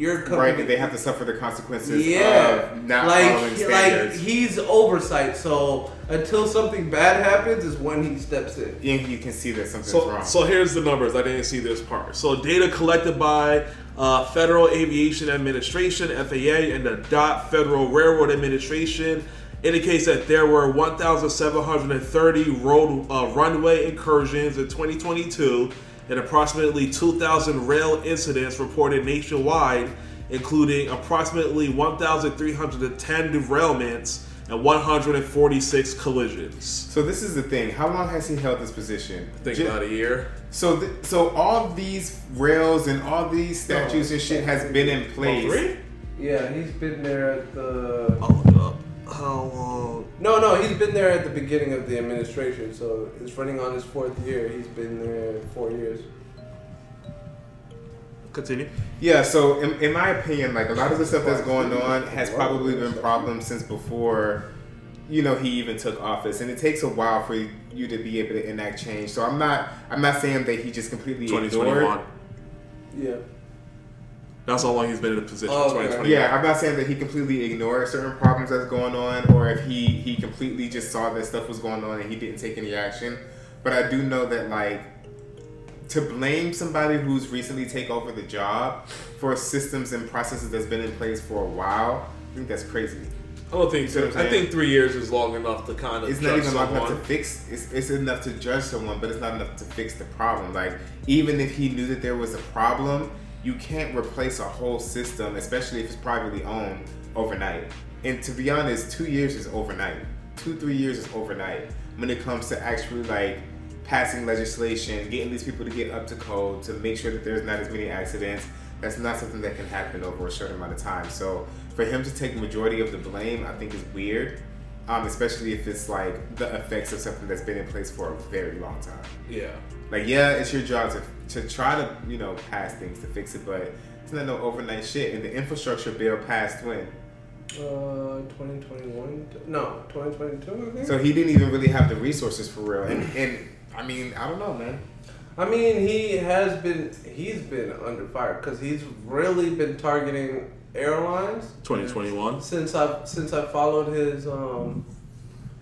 Your company. Right, they have to suffer the consequences Yeah, of not like following he- standards. like he's oversight. So until something bad happens, is when he steps in. and you can see that something's So, wrong. so here's the numbers. I didn't see this part. So data collected by uh, Federal Aviation Administration (FAA) and the DOT Federal Railroad Administration indicates that there were 1,730 road uh, runway incursions in 2022 and approximately 2,000 rail incidents reported nationwide, including approximately 1,310 derailments and 146 collisions. So this is the thing. How long has he held this position? I Think Ju- about a year. So, th- so all these rails and all these statutes and shit has been in place. Oh, three? Yeah, he's been there at the. I'll look it up. How long? No, no, he's been there at the beginning of the administration. So it's running on his fourth year. He's been there four years. Continue. Yeah. So, in, in my opinion, like a lot of the stuff that's going on has probably been problems since before, you know, he even took office, and it takes a while for you to be able to enact change. So I'm not, I'm not saying that he just completely ignored. 2021. Yeah. That's how long he's been in the position. Oh, okay. Yeah, I'm not saying that he completely ignored certain problems that's going on, or if he he completely just saw that stuff was going on and he didn't take any action. But I do know that like to blame somebody who's recently take over the job for systems and processes that's been in place for a while, I think that's crazy. I don't think See so. I'm I think three years is long enough to kind of It's judge not even long enough to fix. It's, it's enough to judge someone, but it's not enough to fix the problem. Like even if he knew that there was a problem, you can't replace a whole system, especially if it's privately owned, overnight. And to be honest, two years is overnight. Two three years is overnight when it comes to actually like passing legislation, getting these people to get up to code, to make sure that there's not as many accidents. That's not something that can happen over a short amount of time. So for him to take the majority of the blame, I think is weird. Um, especially if it's like the effects of something that's been in place for a very long time. Yeah. Like, yeah, it's your job to, to try to, you know, pass things to fix it, but it's not no overnight shit. And the infrastructure bill passed when? Uh, 2021? No, 2022, I think. So he didn't even really have the resources for real. And, and I mean, I don't know, man. I mean, he has been he's been under fire because he's really been targeting airlines 2021. since I've since I followed his um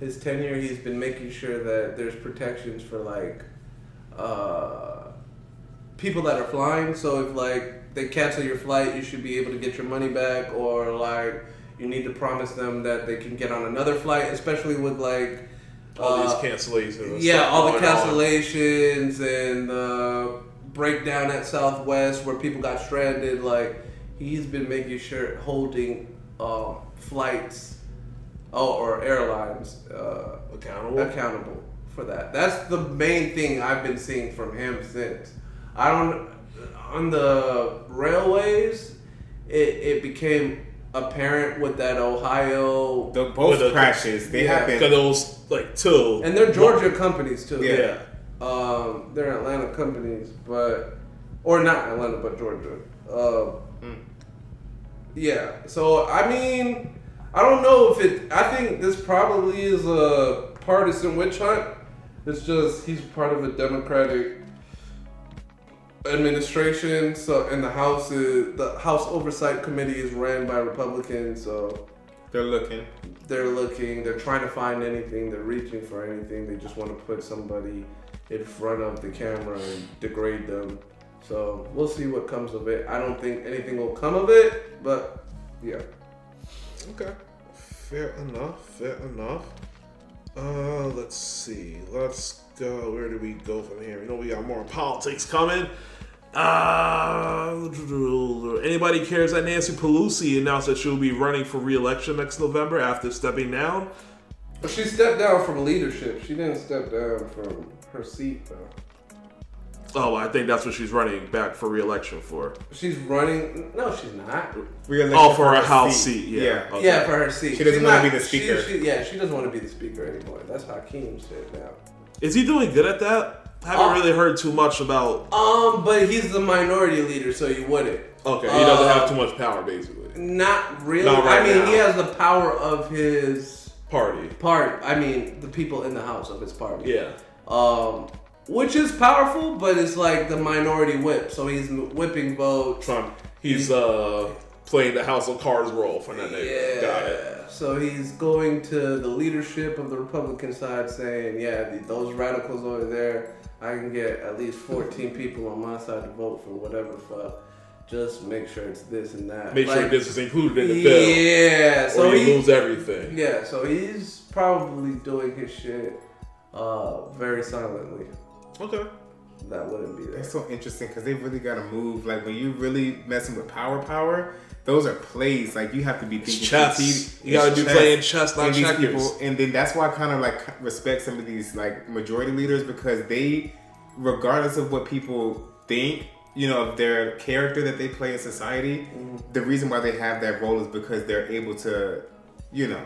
his tenure. He's been making sure that there's protections for like uh people that are flying. So if like they cancel your flight, you should be able to get your money back, or like you need to promise them that they can get on another flight, especially with like. All uh, these cancellations. and yeah, all the going on. cancellations and the breakdown at Southwest where people got stranded. Like he's been making sure holding uh, flights oh, or airlines uh, Accountable. accountable for that. That's the main thing I've been seeing from him since. I don't on the railways. It, it became apparent with that Ohio The both the- crashes, they Yeah. Because happened. it was like two. and they're Georgia companies too. Yeah. Um, they're Atlanta companies, but or not Atlanta, but Georgia. Uh, Yeah. So I mean, I don't know if it. I think this probably is a partisan witch hunt. It's just he's part of a Democratic administration, so and the House is the House Oversight Committee is ran by Republicans, so They're looking. they're looking, they're trying to find anything, they're reaching for anything. They just want to put somebody in front of the camera and degrade them. So we'll see what comes of it. I don't think anything will come of it, but yeah. Okay. Fair enough. Fair enough. Uh, let's see. Let's go. Where do we go from here? You know, we got more politics coming. Uh, anybody cares that Nancy Pelosi announced that she'll be running for re-election next November after stepping down? She stepped down from leadership. She didn't step down from her seat though. Oh, I think that's what she's running back for re-election for. She's running. No, she's not. Re-election Oh, for a her house seat. Yeah. Yeah. Okay. Yeah, for her seat. She doesn't She's wanna be the speaker. she- yeah, she doesn't want to be the speaker anymore. That's Hakeem said now. Is he doing good at that? I haven't Uh, really heard too much about. Um, but he's the minority leader, so you wouldn't. Okay, he doesn't Uh, have too much power, basically. Not really. Not right I mean, now. he has the power of his Party. part. I mean, the people in the house of his party. Yeah. Um, which is powerful, but it's like the minority whip. So he's whipping votes. Trump. He's uh playing the House of Cards role for that. Yeah. Got it. So he's going to the leadership of the Republican side saying, yeah, those radicals over there, I can get at least 14 people on my side to vote for whatever fuck. Just make sure it's this and that. Make sure this is included in the bill, Yeah. So he, lose everything. yeah, so he's probably doing his shit uh, very silently. Okay. That wouldn't be there. It's so interesting because they really got to move. Like when you're really messing with power, power. Those are plays. Like you have to be thinking. chess. strategic. You gotta It's be playing chess, not and these checkers. people, and then that's why I kind of like respect some of these like majority leaders because they, regardless of what people think, you know, of their character that they play in society, Mm-hmm. the reason why they have that role is because they're able to, you know,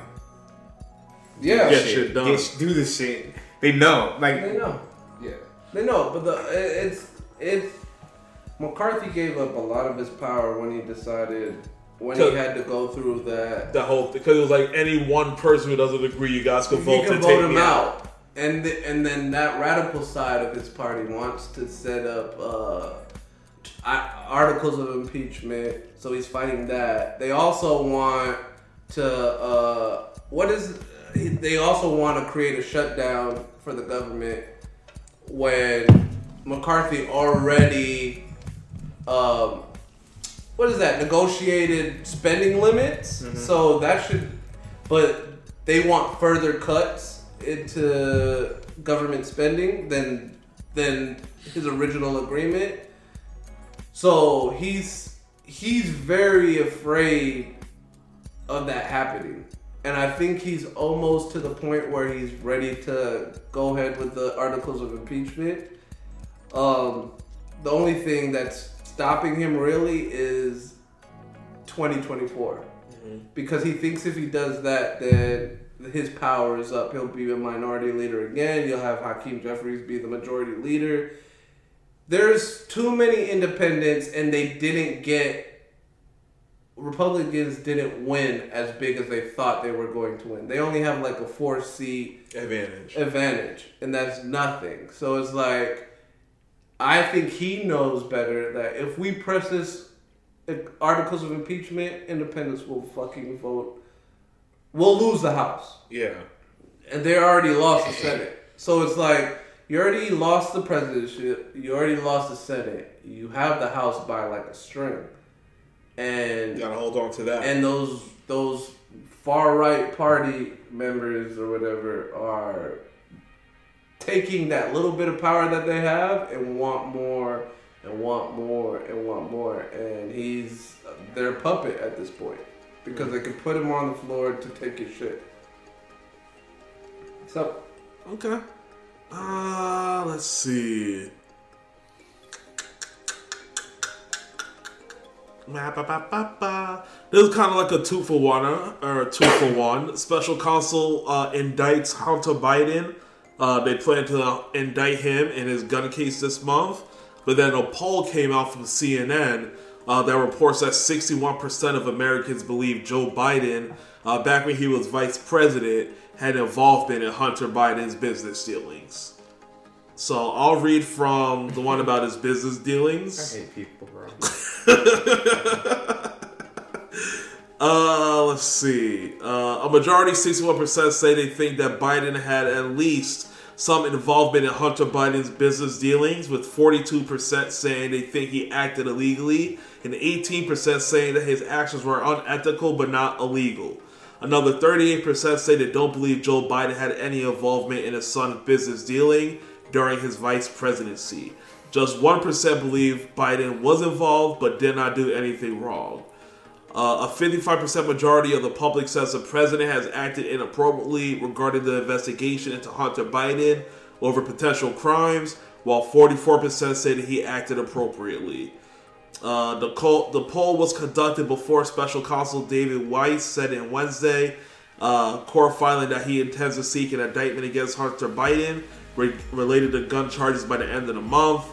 Yeah. Get shit done. get- do the shit. They know, like They know. They know, but the it's it's McCarthy gave up a lot of his power when he decided when he had to go through that. The whole because it was like any one person who doesn't agree, you guys can vote to vote take him out. out, and th- and then that radical side of his party wants to set up uh, articles of impeachment. So he's fighting that. They also want to uh, what is they also want to create a shutdown for the government when McCarthy already um, what is that negotiated spending limits? So that should but they want further cuts into government spending than than his original agreement. So he's he's very afraid of that happening and I think he's almost to the point where he's ready to go ahead with the articles of impeachment. Um, the only thing that's stopping him really is 2024. Because he thinks if he does that, then his power is up. He'll be a minority leader again. You'll have Hakeem Jeffries be the majority leader. There's too many independents, and they didn't get Republicans didn't win as big as they thought they were going to win. They only have like a four seat Advantage. advantage, and that's nothing. So it's like, I think he knows better that if we press this articles of impeachment, independents will fucking vote. We'll lose the House, Yeah. and they already lost the Senate. So it's like you already lost the presidency, you already lost the Senate. You have the House by like a string, and You gotta hold on to that. and those those far right party members or whatever are taking that little bit of power that they have and want more and want more and want more and he's their puppet at this point because they can put him on the floor to take his shit so Okay. Uh, let's see. This is kind of like a two for one, or a two for one. Special counsel uh, indicts Hunter Biden. Uh, they plan to indict him in his gun case this month. But then a poll came out from CNN uh, that reports that 61% of Americans believe Joe Biden, uh, back when he was vice president, had involvement in Hunter Biden's business dealings. So I'll read from the one about his business dealings. I hate people, bro. Uh, let's see. Uh, a majority, 61%, say they think that Biden had at least some involvement in Hunter Biden's business dealings, with 42% saying they think he acted illegally, and 18% saying that his actions were unethical but not illegal. Another 38% say they don't believe Joe Biden had any involvement in his son's business dealing during his vice presidency. Just 1% believe Biden was involved but did not do anything wrong. Uh, a 55% majority of the public says the president has acted inappropriately regarding the investigation into Hunter Biden over potential crimes, while 44% say that he acted appropriately. Uh, the, the poll was conducted before special counsel David Weiss said in Wednesday uh, court filing that he intends to seek an indictment against Hunter Biden re- related to gun charges by the end of the month.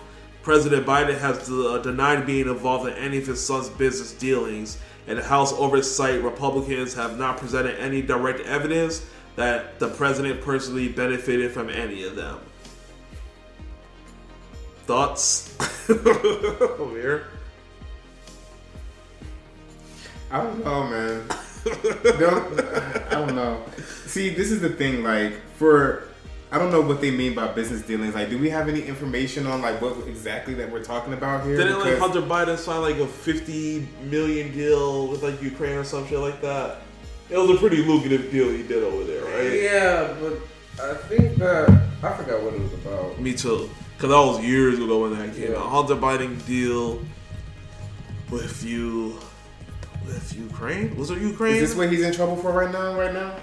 President Biden has uh, denied being involved in any of his son's business dealings, and House Oversight Republicans have not presented any direct evidence that the president personally benefited from any of them. Thoughts? Over here. I don't know, man. don't, I don't know. See, this is the thing. Like, for I don't know what they mean by business dealings. Like, do we have any information on like what exactly that we're talking about here? Didn't like Hunter Biden sign like a 50 million deal with like Ukraine or some shit like that? It was a pretty lucrative deal he did over there, right? Yeah, but I think that I forgot what it was about. Me too. Cause that was years ago when that came Yeah. out. Hunter Biden deal with you with Ukraine? Was it Ukraine? is this what he's in trouble for right now? Right now?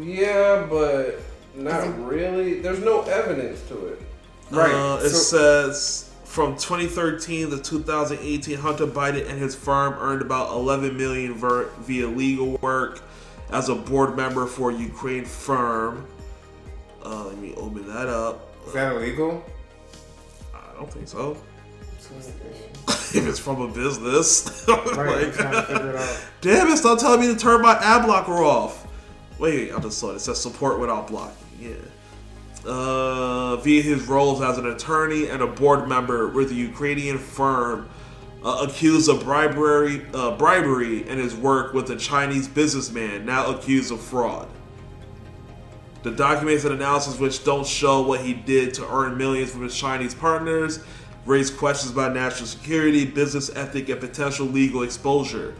Yeah, but not really. There's no evidence to it. Right, Uh, it so- says from 2013 to 2018, Hunter Biden and his firm earned about 11 million ver- via legal work as a board member for a Ukraine firm. Uh, let me open that up. Is that illegal? I don't think so. if it's from a business, Right, like, to it out. damn it! Stop telling me to turn my ad blocker off. Wait, I just saw it. It says support without blocking. Yeah. Uh, via his roles as an attorney and a board member with a Ukrainian firm uh, accused of bribery, uh, bribery and his work with a Chinese businessman now accused of fraud. The documents and analysis, which don't show what he did to earn millions from his Chinese partners, raise questions about national security, business ethic, and potential legal exposure.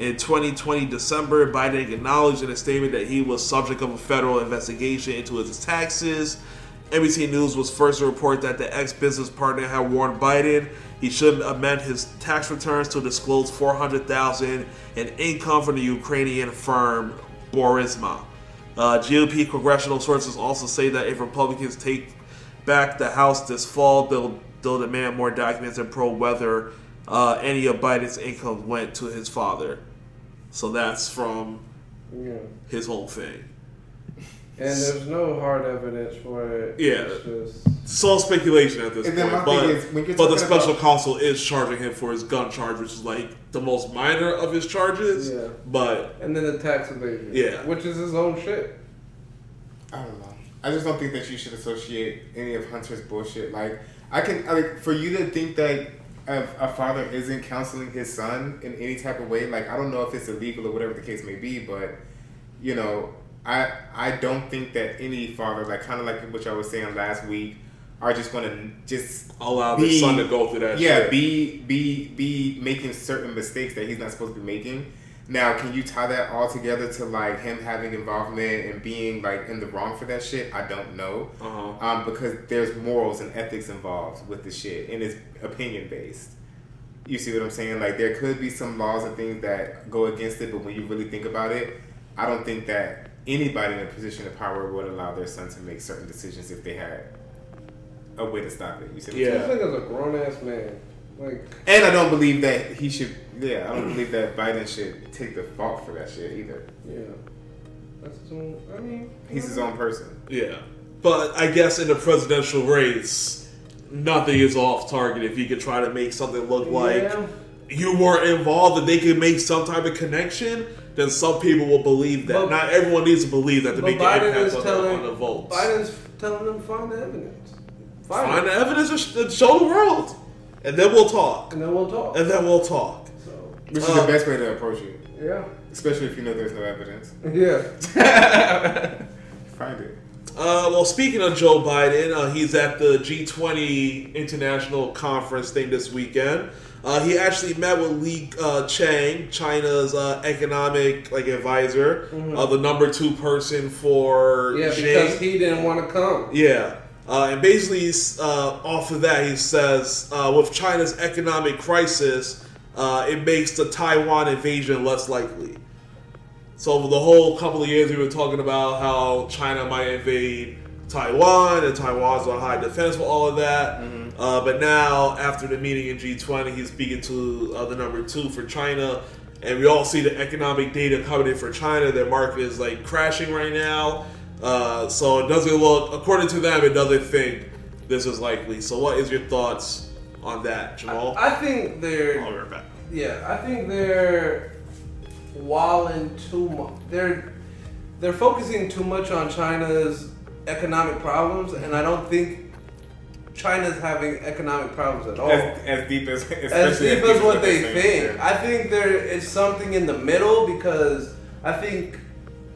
In 2020 December, Biden acknowledged in a statement that he was subject of a federal investigation into his taxes. NBC News was first to report that the ex-business partner had warned Biden he shouldn't amend his tax returns to disclose 400,000 in income from the Ukrainian firm Burisma. Uh, GOP congressional sources also say that if Republicans take back the House this fall, they'll they'll demand more documents and probe whether uh, any of Biden's income went to his father. So that's from Yeah. his whole thing. And there's no hard evidence for it. Yeah. It's just It's all speculation at this And point. But, is, but the special about- counsel is charging him for his gun charge, which is like the most minor of his charges. Yeah. But and then the tax evasion. Yeah. Which is his own shit. I don't know. I just don't think that you should associate any of Hunter's bullshit. Like, I can, I like, for you to think that a, a father isn't counseling his son in any type of way, like, I don't know if it's illegal or whatever the case may be, but, you know, I I don't think that any father, like, kind of like what y'all was saying last week, are just going to just allow the son to go through that. yeah, shit. be be be making certain mistakes that he's not supposed to be making. Now, can you tie that all together to like him having involvement and being like in the wrong for that shit? I don't know, Uh-huh. um, because there's morals and ethics involved with the shit, and it's opinion based. You see what I'm saying? Like there could be some laws and things that go against it, but when you really think about it, I don't think that anybody in a position of power would allow their son to make certain decisions if they had a way to stop it. You see? What I'm Yeah. This nigga's a grown ass man. Like And I don't believe that he should. Yeah, I don't believe that Biden should take the fault for that shit either. yeah. That's his own I mean He's his own person. Yeah. But I guess in the presidential race, nothing is off target if you could try to make something look like Yeah. you weren't involved and they could make some type of connection, then some people will believe that. But- Not everyone needs to believe that to But make an Biden impact is on, telling the, on the votes. Biden's telling them find the evidence. Fine. Find the evidence and sh- and show the world, and then we'll talk. And then we'll talk. And then we'll talk. So, Which is Uh, the best way to approach it, yeah. especially if you know there's no evidence. Yeah. Find it. Uh, well, speaking of Joe Biden, uh, he's at the G20 International Conference thing this weekend. Uh, he actually met with Li uh, Qiang, China's uh, economic like advisor, uh, the number two person for Yeah, Xi. because he didn't want to come. Yeah. Uh, and basically, uh, off of that, he says, uh, with China's economic crisis, uh, it makes the Taiwan invasion less likely. So, over the whole couple of years, we were talking about how China might invade Taiwan, and Taiwan's on high defense for all of that. Uh, but now, after the meeting in G20, he's speaking to uh, the number two for China. And we all see the economic data coming in for China. Their market is like crashing right now. Uh, so it doesn't look, according to them, it doesn't think this is likely. So, what is your thoughts on that, Jamal? I think they're I'll be right back. Yeah, I think they're walling too much. They're they're focusing too much on China's economic problems, and I don't think China's having economic problems at all. As, as deep as As especially deep as what they're they think. I think there is something in the middle because I think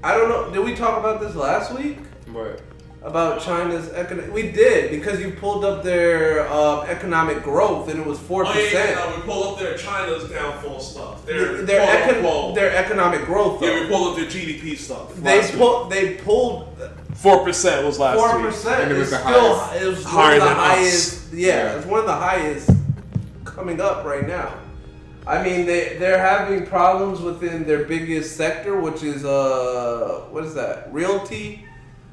I don't know. Did we talk about this last week? What? About China's economic? We did because you pulled up their uh, economic growth and it was four percent. Oh yeah, now we pull up their China's downfall stuff. Their, their, quote, econ- their economic growth. yeah, Though. we pull up their GDP stuff. they pulled they pulled four percent was last four week. percent. And it was It's the still highest. it was Higher one of the than us. highest. Yeah, Yeah. it's one of the highest coming up right now. I mean they they're having problems within their biggest sector, which is uh what is that realty,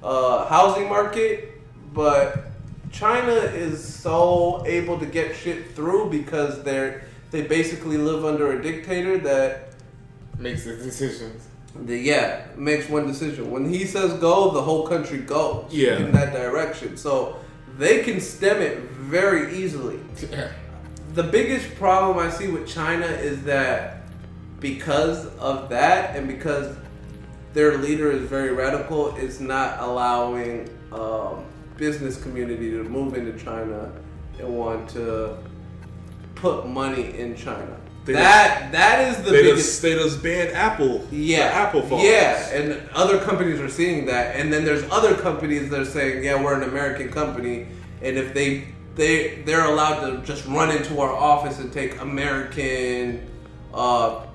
uh housing market, but China is so able to get shit through because they're they basically live under a dictator that Makes the decisions. the, yeah, makes one decision. When he says go, the whole country goes Yeah. in that direction. So they can stem it very easily. The biggest problem I see with China is that because of that and because their leader is very radical, it's not allowing um, business community to move into China and want to put money in China. They that that is the They biggest just, they just banned Apple. yeah, Apple phones. Yeah, and other companies are seeing that, and then there's other companies that are saying, "Yeah, we're an American company," and if they they they're allowed to just run into our office and take American, uh,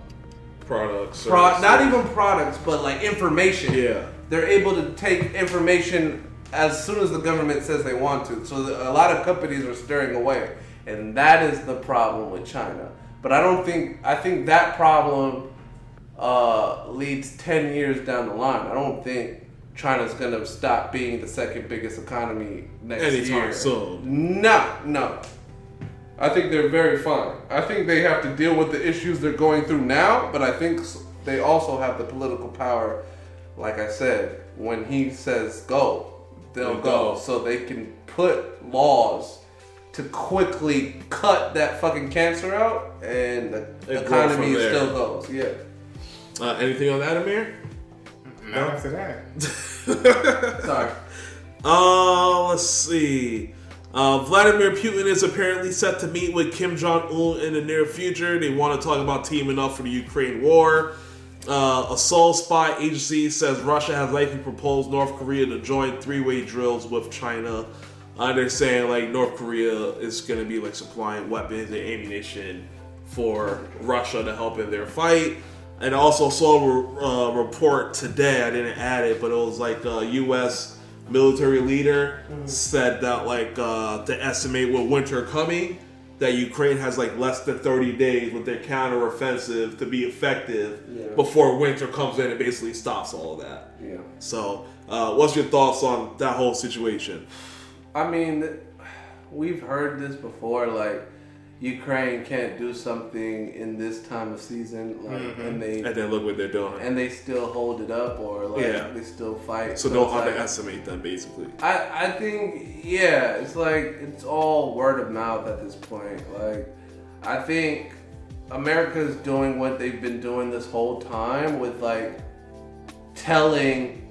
products. pro- not even products, but like information. Yeah. they're able to take information as soon as the government says they want to. So the, a lot of companies are steering away, and that is the problem with China. But I don't think I think that problem uh, leads ten years down the line. I don't think China's gonna stop being the second biggest economy next Anytime year. soon. No, no. I think they're very fine. I think they have to deal with the issues they're going through now, but I think they also have the political power. Like I said, when he says go, they'll They'll go. go. So they can put laws to quickly cut that fucking cancer out, and the grow economy still goes. Yeah. Uh, anything on that, Amir? Not after that. Sorry. Uh, let's see. Uh, Vladimir Putin is apparently set to meet with Kim Jong Un in the near future. They want to talk about teaming up for the Ukraine war. Uh, a Seoul spy agency says Russia has likely proposed North Korea to join three-way drills with China. Uh, they're saying like North Korea is going to be like supplying weapons and ammunition for Russia to help in their fight. And also saw a uh, report today. I didn't add it, but it was like a U.S. military leader said that like uh, to estimate with winter coming, that Ukraine has like less than 30 days with their counteroffensive to be effective Yeah. before winter comes in and basically stops all of that. Yeah. So, uh, what's your thoughts on that whole situation? I mean, we've heard this before. Like, Ukraine can't do something in this time of season, like, and mm-hmm. they And then look what they're doing. and they still hold it up, or like Yeah. they still fight. so don't it's like- underestimate them, basically. I I think yeah, it's like it's all word of mouth at this point. Like, I think America's doing what they've been doing this whole time with like telling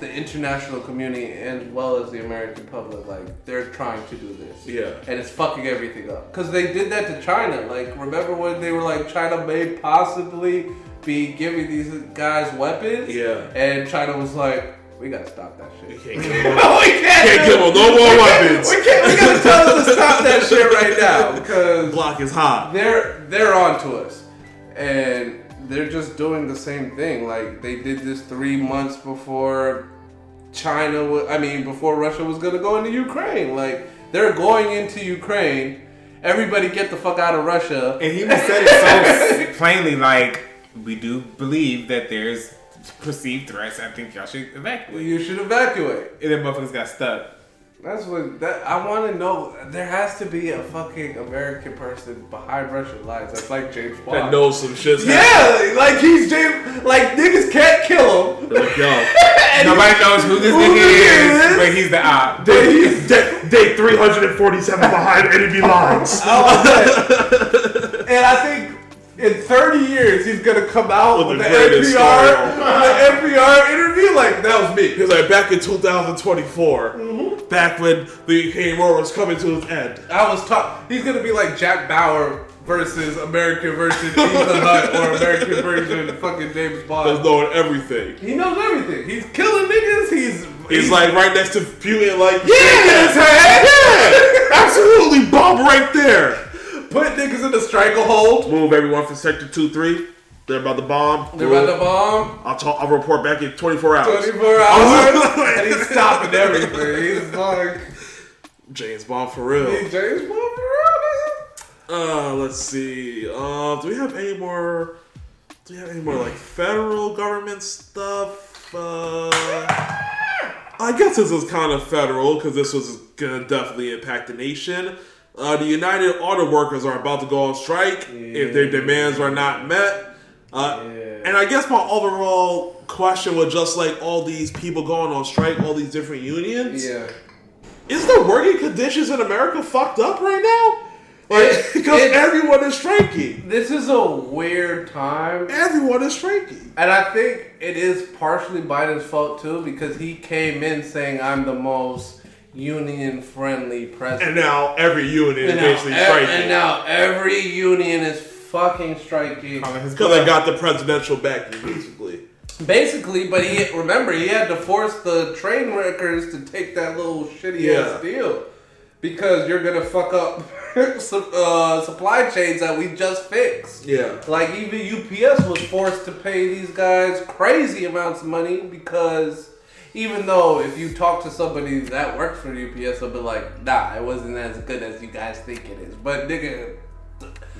the international community as well as the American public, like they're trying to do this. Yeah. And it's fucking everything up. Cause they did that to China. Like, remember when they were like China may possibly be giving these guys weapons? Yeah. And China was like, we gotta stop that shit. You can't give them, No, we can't. can't do- give them no more we weapons. We can't. We gotta tell them to stop that shit right now because Block is hot. they're they're on to us, and they're just doing the same thing. Like they did this three months before China. wa- I mean, before Russia was gonna go into Ukraine. Like they're going into Ukraine. Everybody get the fuck out of Russia. And he was said it so plainly, like we do believe that there's perceived threats. I think y'all should evacuate. You should evacuate. And then motherfuckers got stuck. That's what that I want to know. There has to be a fucking American person behind Russian lines. That's like James Bond. That knows some shit's happening. Yeah, like he's James. Like niggas can't kill him. Like, yo, Nobody knows who this Who nigga is, is? but he's the op. day, day, day 347 behind enemy lines. Oh, and I think in 30 years he's gonna come out With with, the NPR, with the NPR interview. Like that was me. He was like, back in 2024, mm-hmm. back when the Ukraine war was coming to its end. I was talking. He's gonna be like Jack Bauer versus American version Ethan Hunt or American version fucking James Bond. knowing everything. He knows everything. He's killing niggas. He's He's like right next to Putin, like, Yeah, yeah, yeah, absolutely, bomb right there. Put niggas in the stranglehold. Move everyone from sector 2 3. They're about to bomb. They're about to bomb. I'll, talk, I'll report back in 24 hours. 24 hours, and he's stopping everything. He's like, James Bond for real. He's James Bond for real, Uh, let's see. Uh, do we have any more? Do we have any more like federal government stuff? Uh, I guess this is kind of federal because this was gonna definitely impact the nation. Uh, the United Auto Workers are about to go on strike if their demands are not met. Uh, Yeah. And I guess my overall question was just like all these people going on strike, all these different unions. Yeah. Is the working conditions in America fucked up right now? Like, because everyone is striking. This is a weird time. Everyone is striking. And I think it is partially Biden's fault too because he came in saying I'm the most union friendly president. And now every union is And now, basically ev- striking. and now every union is fucking striking. Because they got the presidential backing, basically. Basically, but he remember he had to force the train workers to take that little shitty Yeah. ass deal because you're gonna fuck up uh, supply chains that we just fixed. Yeah. Like even UPS was forced to pay these guys crazy amounts of money because even though if you talk to somebody that works for UPS, they'll be like, "Nah, it wasn't as good as you guys think it is." But nigga,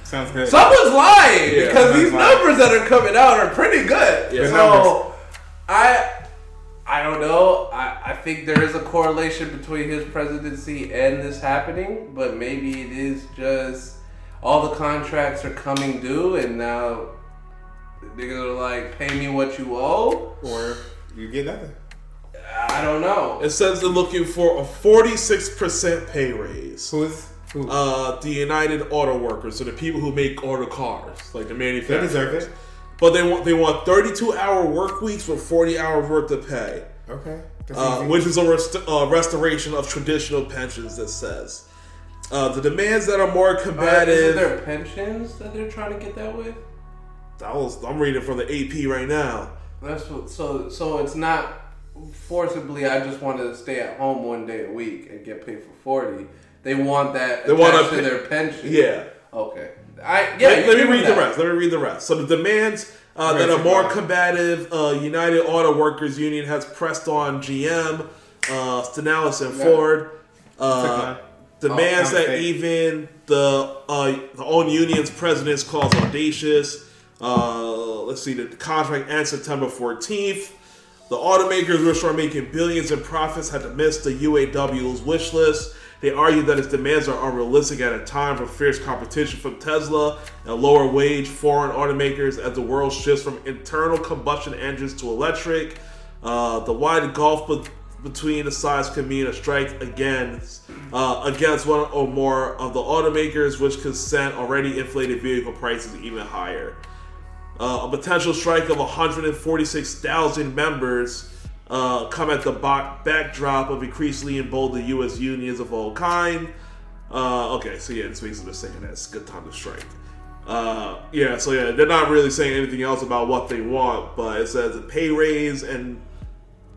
Sounds good. someone's lying Yeah, because these lying. numbers that are coming out are pretty good. Yeah. so I. I don't know. I, I think there is a correlation between his presidency and this happening, but maybe it is just all the contracts are coming due, and now niggas are gonna like, pay me what you owe. or you get nothing. I don't know. It says they're looking for a 46% pay raise. Who's who? Uh, the United Auto Workers, so the people who make auto cars, like the manufacturers. they manufacturers. deserve it. But they want they want 32 hour work weeks with 40 hours worth of pay. Okay. Uh, which is a rest- uh, restoration of traditional pensions. That says uh, the demands that are more But isn't combative. there pensions that they're trying to get that with? That was I'm reading from the AP right now. That's what. So so it's not forcibly. I just want to stay at home one day a week and get paid for forty. They want that. They want attached a to pe- their pension. Yeah. Okay. I yeah. let, let me read them the rest. Let me read the rest. So the demands uh, that Right, are more combative. Uh, United Auto Workers Union has pressed on GM, uh, Stellantis, and Yeah. Ford. Uh, demands Oh, that okay. even the uh, the own union's presidents calls audacious. Uh, let's see, the contract ends September 14th. The automakers, which are making billions in profits, had to miss the UAW's wish list. They argue that its demands are unrealistic at a time of fierce competition from Tesla and lower wage foreign automakers as the world shifts from internal combustion engines to electric. Uh, the wide gulf be- between the sides could mean a strike against uh, against one or more of the automakers, which could send already inflated vehicle prices even higher. Uh, a potential strike of 146,000 members uh, come at the ba- backdrop of increasingly emboldened U.S. unions of all kind. Uh, okay, so yeah, it's basically saying that it's a good time to strike. Uh, yeah, so yeah, they're not really saying anything else about what they want, but it says a pay raise and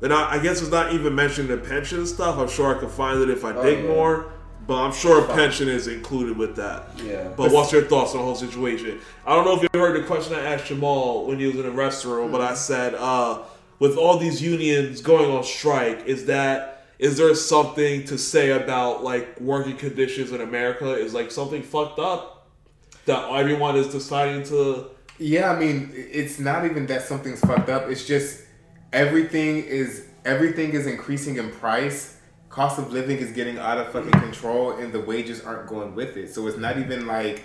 they're not. I guess it's not even mentioning the pension stuff. I'm sure I can find it if I Oh, dig yeah. more, but I'm sure a pension is included with that. Yeah. But what's your thoughts on the whole situation? I don't know if you heard the question I asked Jamal when he was in the restroom, but I said, uh, with all these unions going on strike, is that is there something to say about like working conditions in America? Is like something fucked up that everyone is deciding to? Yeah, I mean, it's not even that something's fucked up. It's just everything is everything is increasing in price. Cost of living is getting out of fucking control, and the wages aren't going with it. So it's not even like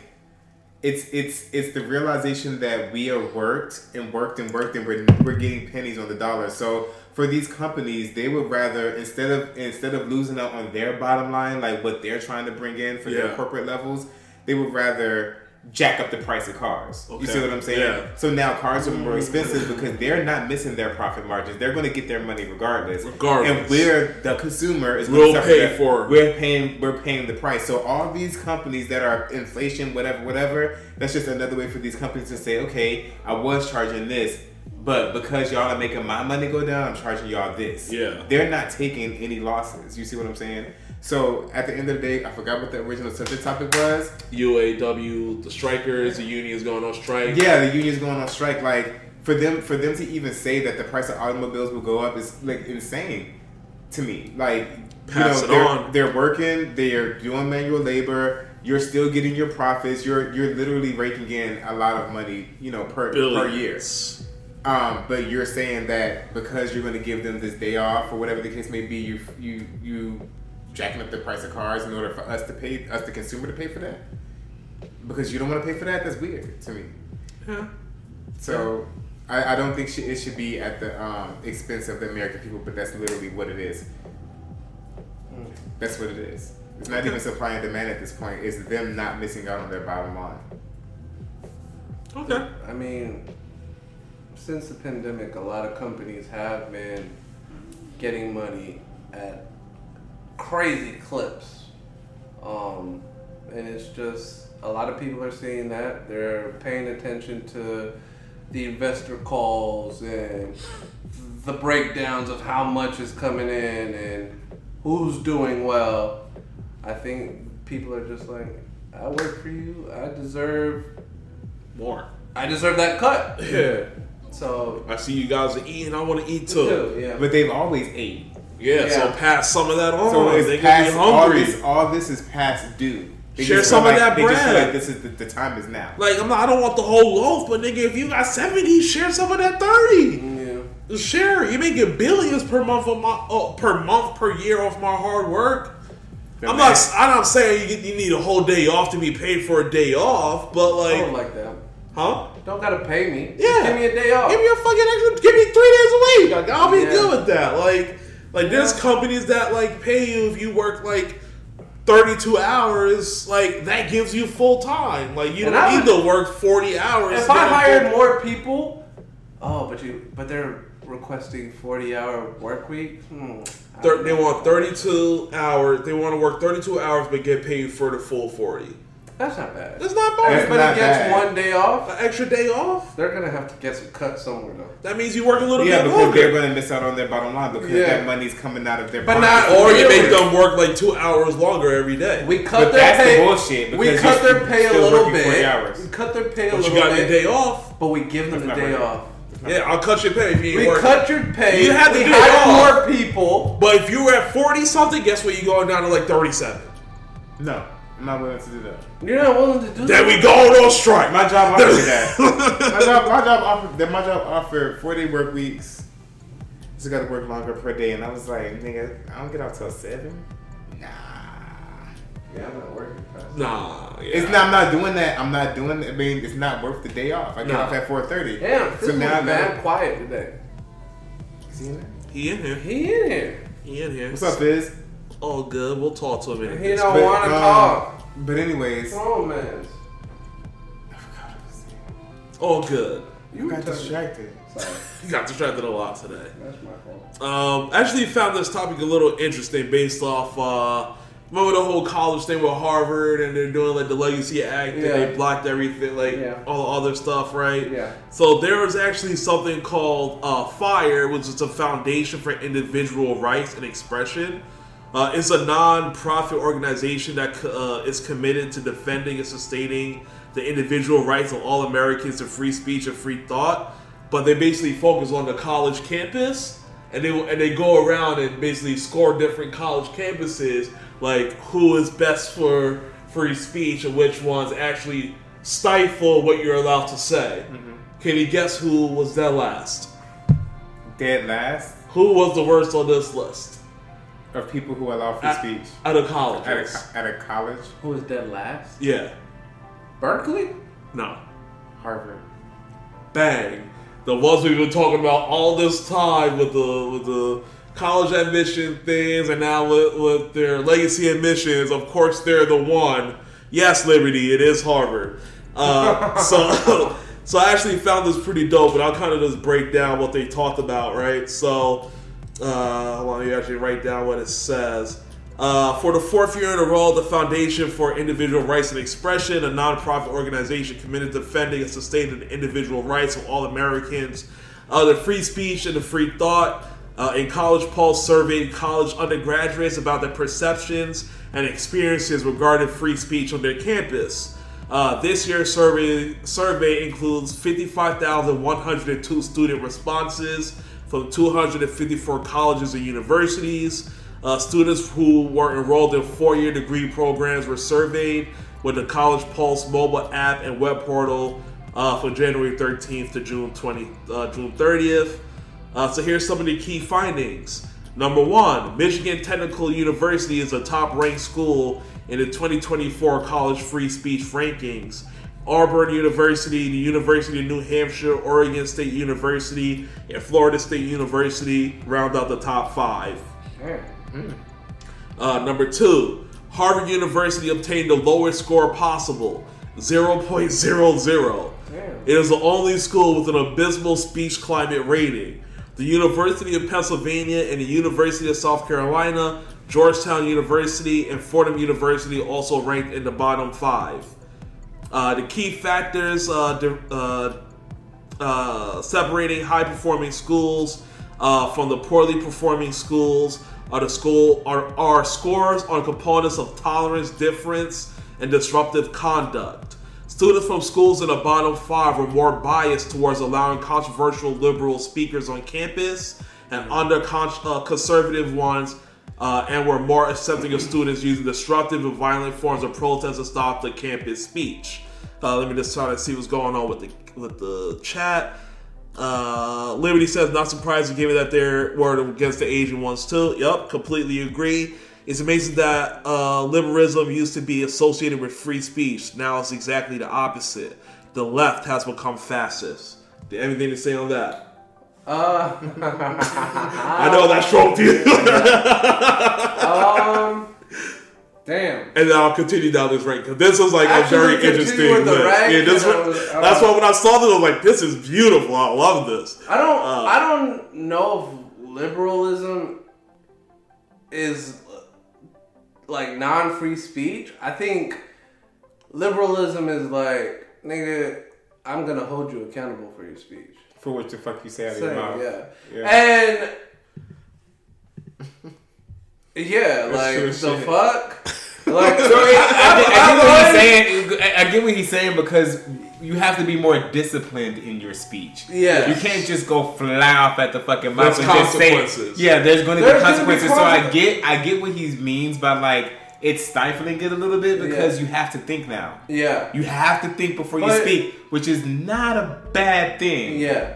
it's it's it's the realization that we are worked and worked and worked, and we're we're getting pennies on the dollar. So for these companies, they would rather instead of instead of losing out on their bottom line, like what they're trying to bring in for Yeah. their corporate levels, they would rather jack up the price of cars. You see what I'm saying? Yeah. So now cars are more mm. expensive because they're not missing their profit margins. They're going to get their money regardless. Regardless. And we're the consumer is We'll going to pay for it. We're paying. We're paying the price. So all these companies that are inflation, whatever, whatever. That's just another way for these companies to say, okay, I was charging this. But because y'all are making my money go down, I'm charging y'all this. Yeah. They're not taking any losses. You see what I'm saying? So at the end of the day, I forgot what the original subject topic was. UAW, the strikers, the unions going on strike. Yeah, the union's going on strike. Like for them, for them to even say that the price of automobiles will go up is like insane to me. Like Pass you it know, they're, on. they're working, they're doing manual labor. You're still getting your profits. You're you're literally raking in a lot of money, you know, per per year. Um, but you're saying that because you're going to give them this day off or whatever the case may be, you you you jacking up the price of cars in order for us to pay us the consumer to pay for that because you don't want to pay for that. That's weird to me. Yeah. So I, I don't think sh- it should be at the um, expense of the American people, but that's literally what it is. That's what it is. It's not even supply and demand at this point. It's them not missing out on their bottom line. Okay. I mean, since the pandemic, a lot of companies have been getting money at crazy clips. Um, and it's just a lot of people are seeing that. They're paying attention to the investor calls and the breakdowns of how much is coming in and who's doing well. I think people are just like, I work for you. I deserve More. I deserve that cut. Yeah. So I see you guys are eating. I want to eat too. too, yeah. But they've always ate. Yeah, so pass some of that on. So it's they past, be all hungry. this. All this is past due. They Share just some of like- that just bread. like this is the, the time is now. Like I'm not. I don't want the whole loaf, but nigga, if you got seventy, share some of that thirty. yeah. Just Share. You making billions per month of my oh, per month per year off my hard work. I'm not. I'm not saying you, get, you need a whole day off to be paid for a day off, but I don't like, like that. huh? Don't gotta pay me. Just Yeah. give me a day off. Give me a fucking extra. Give me three days a week. Like, I'll be Yeah. good with that. Like, like there's companies that like pay you if you work like 32 hours. Like that gives you full time. Like you And don't I need would- to work 40 hours. if I hired more people, oh, but you, but they're requesting forty hour work week. Hmm, Thir- they want 32 hours. They want to work 32 hours but get paid for the full 40. That's not bad. That's not bad. Everybody not gets bad. one day off. An extra day off. They're gonna have to get some cut somewhere though. That means you work a little Yeah, bit longer. Yeah, because they're going to miss out on their bottom line because Yeah. that money's coming out of their. But not- Or you make them work like two hours longer every day. We cut But their that's the pay. bullshit, we cut their pay a little working 40 bit. hours. We cut their pay a but you got bit. your day off. But we give them That's the day right. off. Yeah, I'll cut your pay if you ain't We working. cut your pay. You have to we day hired off. more people. But if you were at 40 something, guess what? You're going down to like 37. No, I'm not willing to do that. You're not willing to do that? Then that. we go on strike. My job offered me that. my job, my job offered that. My job offered four day work weeks. Just got to work longer per day, and I was like, nigga, I don't get off till seven. Nah, Yeah, I'm not working. past. Nah, yeah. it's not. I'm not doing that. I'm not doing. That. I mean, it's not worth the day off. I get Nah. off at four thirty. Damn, So so now now I man gotta- quiet today. See that? He in here. He in here. He in here. What's up, Fizz? All good. We'll talk to him in a He minute. don't But, want to um, talk. But anyways, What's wrong, man? I forgot what I was saying. All good. You got tell distracted. Sorry, Got distracted a lot today. that's my fault. Um, actually found this topic a little interesting based off, uh, remember the whole college thing with Harvard and they're doing like the Legacy Act and Yeah. they blocked everything, like Yeah. all the other stuff, right? Yeah. So there is actually something called uh, FIRE, which is a foundation for individual rights and expression. Uh, it's a non-profit organization that uh, is committed to defending and sustaining the individual rights of all Americans to free speech and free thought. But they basically focus on the college campus, and they and they go around and basically score different college campuses, like who is best for free speech and which ones actually stifle what you're allowed to say. Can you guess who was that last? Dead last Who was the worst on this list? Of people who allow free At- speech Out of at a, colleges. co- at a college. Who was dead last? Yeah. Berkeley. No. Harvard. Bang. The ones we've been talking about all this time with the with the college admission things and now with, with their legacy admissions, of course they're the one. Yes, Liberty, it is Harvard. Uh, so so I actually found this pretty dope, and I'll kind of just break down what they talked about, right? So uh, hold on, you actually write down what it says. Uh, for the fourth year in a row, the Foundation for Individual Rights and Expression, a nonprofit organization committed to defending and sustaining the individual rights of all Americans, uh, the free speech and the free thought. Uh, in College Pulse surveyed college undergraduates about their perceptions and experiences regarding free speech on their campus. Uh, this year's survey survey includes 55,102 student responses from 254 colleges and universities. Uh, students who were enrolled in four-year degree programs were surveyed with the College Pulse mobile app and web portal uh, from January 13th to June 20, uh, June 30th. Uh, so here's some of the key findings. Number one, Michigan Technical University is a top-ranked school in the 2024 College Free Speech rankings. Auburn University, the University of New Hampshire, Oregon State University, and Florida State University round out the top five. Uh, number two, Harvard University obtained the lowest score possible, 0.00. Damn. It is the only school with an abysmal speech climate rating. The University of Pennsylvania and the University of South Carolina, Georgetown University, and Fordham University also ranked in the bottom five. Uh, the key factors uh, di- uh, uh, separating high performing schools uh, from the poorly performing schools are the school are, are scores on components of tolerance, difference, and disruptive conduct. Students from schools in the bottom five were more biased towards allowing controversial liberal speakers on campus and under con- uh, conservative ones, uh, and were more accepting of students using disruptive and violent forms of protest to stop the campus speech. Uh, let me just try to see what's going on with the with the chat. Uh, Liberty says, not surprised given that they're were against the Asian ones too. Yep, completely agree. It's amazing that uh, liberalism used to be associated with free speech. Now it's exactly the opposite. The left has become fascist. Anything to say on that? Uh, I know that stroked you. um, damn. and then I'll continue down this rank because this was like Actually, a very interesting list. rank, yeah, this one- was- that's was- why when I saw this, I was like, "This is beautiful. I love this." I don't. Uh, I don't know if liberalism is uh, like non-free speech. I think liberalism is like, nigga, I'm gonna hold you accountable for your speech. For what the fuck you say out of your mouth. yeah. Yeah. And yeah, like the shit. fuck. Like, So I, I, get- I I'm get what he's saying. I I get what he's saying because you have to be more disciplined in your speech. Yeah. you can't just go fly off at the fucking mouth There's and just say. Yeah, there's going to be There's gonna be consequences. So I get, I get what he means by like it's stifling it a little bit because Yeah. you have to think now. Yeah. You have to think before you speak, which is not a bad thing. Yeah.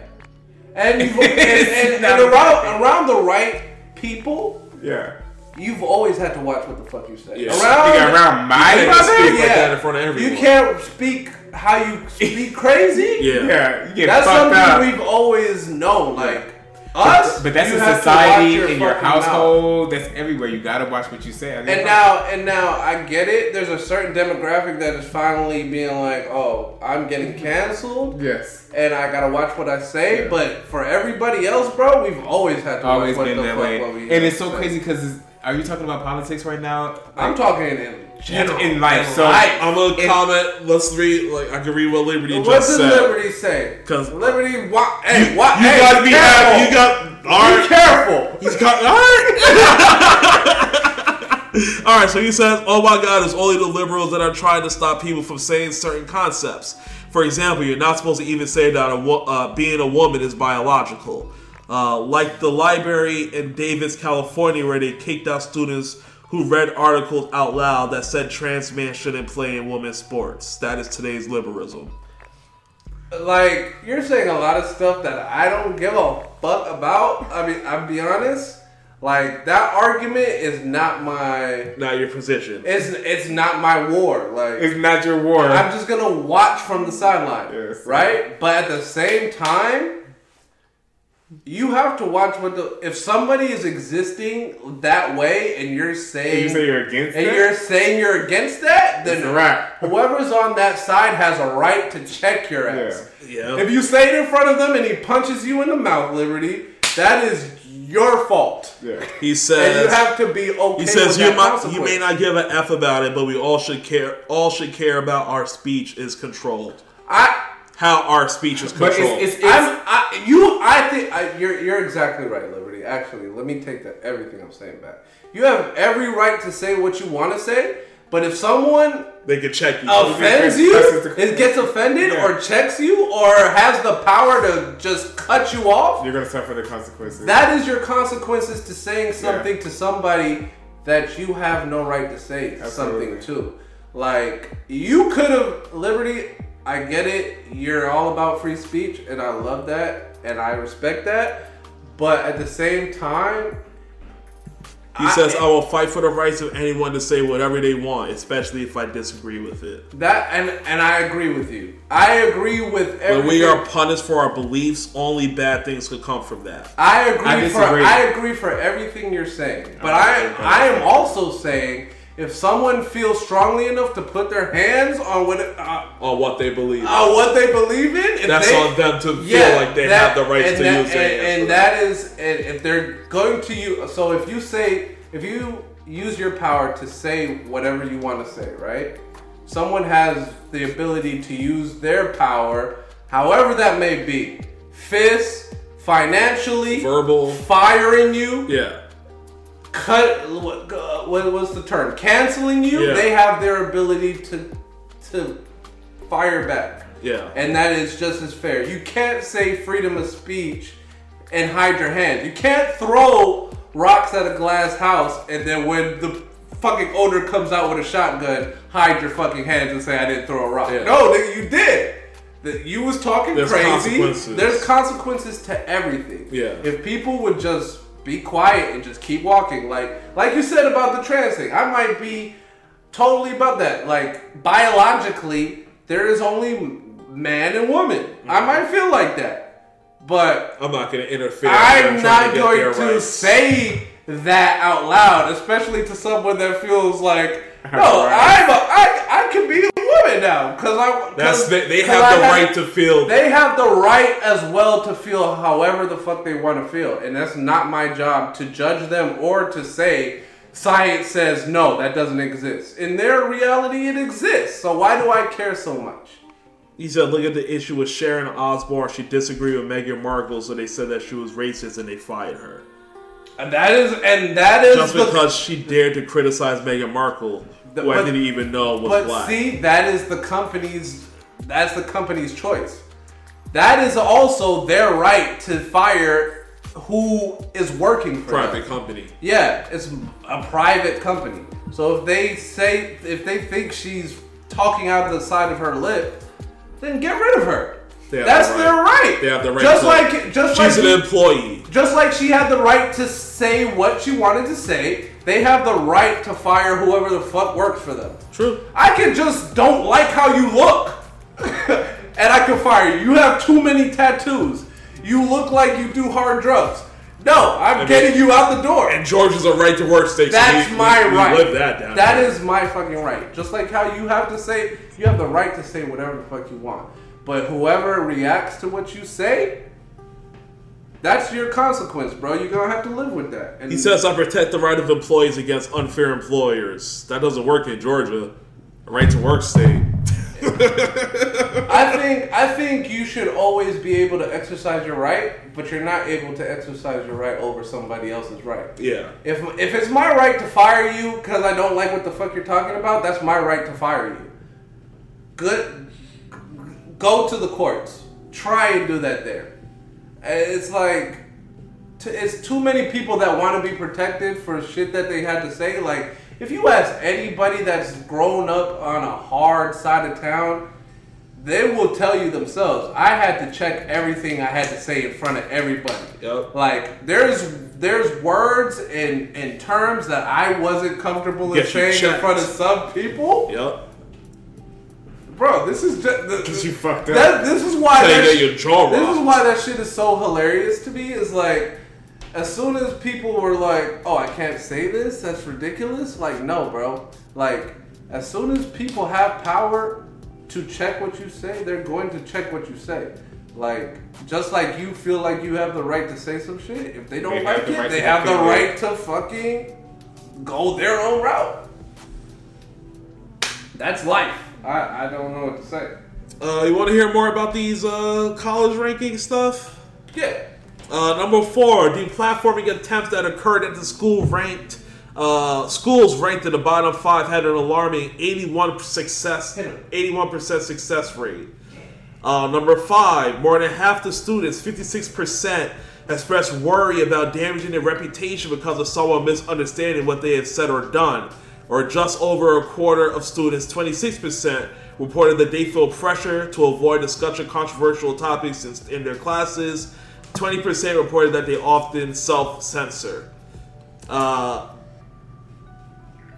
And, you've, and, and, and not a bad around, around the right people, Yeah. you've always had to watch what the fuck you say. Yeah. Around, You around my You can't brother? speak like Yeah. that in front of everyone. you can't speak how you speak crazy. Yeah. Yeah, That's something up. we've always known. Like, Us, But that's you in have to watch society, your in your fucking mouth. household. That's everywhere. You gotta watch what you say. And now, and now, I get it. There's a certain demographic that is finally being like, "Oh, I'm getting canceled, yes, and I gotta watch what I say." Yeah. But for everybody else, bro, we've always had to always watch what been the that fuck way. what we And it's so say. crazy because are you talking about politics right now? I'm talking in general, in life. in So life. I'm gonna It- comment. Let's read. Like I can read what Liberty What just does said. Liberty say? 'Cause- Liberty, wa- hey, wa- You hey, gotta be careful. happy. You got all Be careful. He's got all right. all right. So he says, "Oh my God, it's only the liberals that are trying to stop people from saying certain concepts. For example, you're not supposed to even say that a wo- uh, being a woman is biological." Uh, like the library in Davis, California, where they kicked out students who read articles out loud that said trans men shouldn't play in women's sports. That is today's liberalism. Like you're saying a lot of stuff that I don't give a fuck about. I mean, I'll be honest. Like that argument is not my. Not your position. It's it's not my war. Like it's not your war. I'm just gonna watch from the sideline, Yes. right? But at the same time, you have to watch what the if somebody is existing that way and you're saying you say you're against and that? you're saying you're against that, then It's a wrap. whoever's on that side has a right to check your ass. Yeah. If you say it in front of them and he punches you in the mouth, Liberty, that is your fault. yeah. He says And you have to be okay. He says with you that might, you may not give an F about it, but we all should care. All should care about our speech is controlled. I How our speech is But controlled. it's, it's, it's I'm, you, I think I, you're you're exactly right, Liberty. Actually, let me take that everything I'm saying back. You have every right to say what you want to say, but if someone they could check you. offends you, it gets offended, Yeah. or checks you, or has the power to just cut you off, you're gonna suffer the consequences. that is your consequences to saying something to somebody that you have no right to say something to. Like you could have Liberty. I get it. You're all about free speech, and I love that, and I respect that. But at the same time, He says, "I will fight for the rights of anyone to say whatever they want, especially if I disagree with it." that and and I agree with you. I agree with everything. When we are punished for our beliefs, only bad things could come from that. I agree I for. I agree for everything you're saying. But I I. I am also saying if someone feels strongly enough to put their hands on what uh, On what they believe, on what they believe in, if that's they, on them to feel like they that- have the rights and to that, use their and, hands and for that is and if they're going to you so if you say if you use your power to say whatever you want to say right? Someone has the ability to use their power however that may be. Fists financially verbal. firing you. Yeah, cut what, uh, what was the term canceling you Yeah. they have their ability to to fire back yeah. and that is just as fair. You can't say freedom of speech and hide your hands. You can't throw rocks at a glass house and then when the fucking owner comes out with a shotgun, hide your fucking hands and say I didn't throw a rock. Yeah. No, nigga, you did. That you was talking There's crazy. consequences. There's consequences to everything. Yeah. If people would just be quiet and just keep walking, like like you said about the trans thing, I might be totally about that. Like biologically, there is only man and woman. I Mm-hmm. might feel like that, but I'm not going to interfere. I'm I'm not to going to say that out loud, especially to someone that feels like, no, Right. I'm a, I, I can be a woman now because I. That's they, they have I the right to feel. They have the right as well to feel however the fuck they want to feel, and that's not my job to judge them or to say science says no, that doesn't exist. In their reality, it exists. So why do I care so much? He said, look at the issue with Sharon Osbourne. She disagreed with Meghan Markle, so they said that she was racist and they fired her. And that is, and that is Just the, because she dared to criticize Meghan Markle, The- who I didn't even know was But black. see, that is the company's that's the company's choice. That is also their right to fire who is working for Private them. company. Yeah, it's a private company. So if they say if they think she's talking out of the side of her lip, then get rid of her. That's the their right. They have the right Just to- like just She's like an employee. just like she had the right to say what she wanted to say, they have the right to fire whoever the fuck works for them. True. I can just don't like how you look, and I can fire you. You have too many tattoos. You look like you do hard drugs. No, I'm mean- getting you out the door. And Georgia's a right to work state. so That's we- my we, we right. live that down. That is my fucking right. Just like how you have to say, you have the right to say whatever the fuck you want. But whoever reacts to what you say, that's your consequence, bro. You're gonna have to live with that. And He says I protect the right of employees against unfair employers. That doesn't work in Georgia. A right to work state. I think I think you should always be able to exercise your right, but you're not able to exercise your right over somebody else's right. Yeah. If if it's my right to fire you because I don't like what the fuck you're talking about, that's my right to fire you. Good. Go to the courts. Try and do that there. It's like t- it's too many people that want to be protected for shit that they had to say. Like if you ask anybody that's grown up on a hard side of town, they will tell you themselves. I had to check everything I had to say in front of everybody. Yep. Like there's there's words and, and terms that I wasn't comfortable in saying in front of some people. Yep. Bro, this is just Cause you fucked up. that, this is why Tell you that that sh- your jaw this rocked. is why that shit is so hilarious to me. Is like, as soon as people were like, "Oh, I can't say this. That's ridiculous." Like, no, bro. Like, as soon as people have power to check what you say, they're going to check what you say. Like, just like you feel like you have the right to say some shit. If they don't They like the it, right they have the right it. to fucking go their own route. That's life. I, I don't know what to say. Uh, you want to hear more about these uh, college ranking stuff? Yeah. Uh, number four, deplatforming attempts that occurred at the school ranked. Uh, schools ranked in the bottom five had an alarming 81 success, 81% success rate. Uh, number five, more than half the students, 56%, expressed worry about damaging their reputation because of someone misunderstanding what they had said or done. Or just over a quarter of students, 26%, reported that they feel pressure to avoid discussing controversial topics in, their classes. 20% reported that they often self censor. Uh,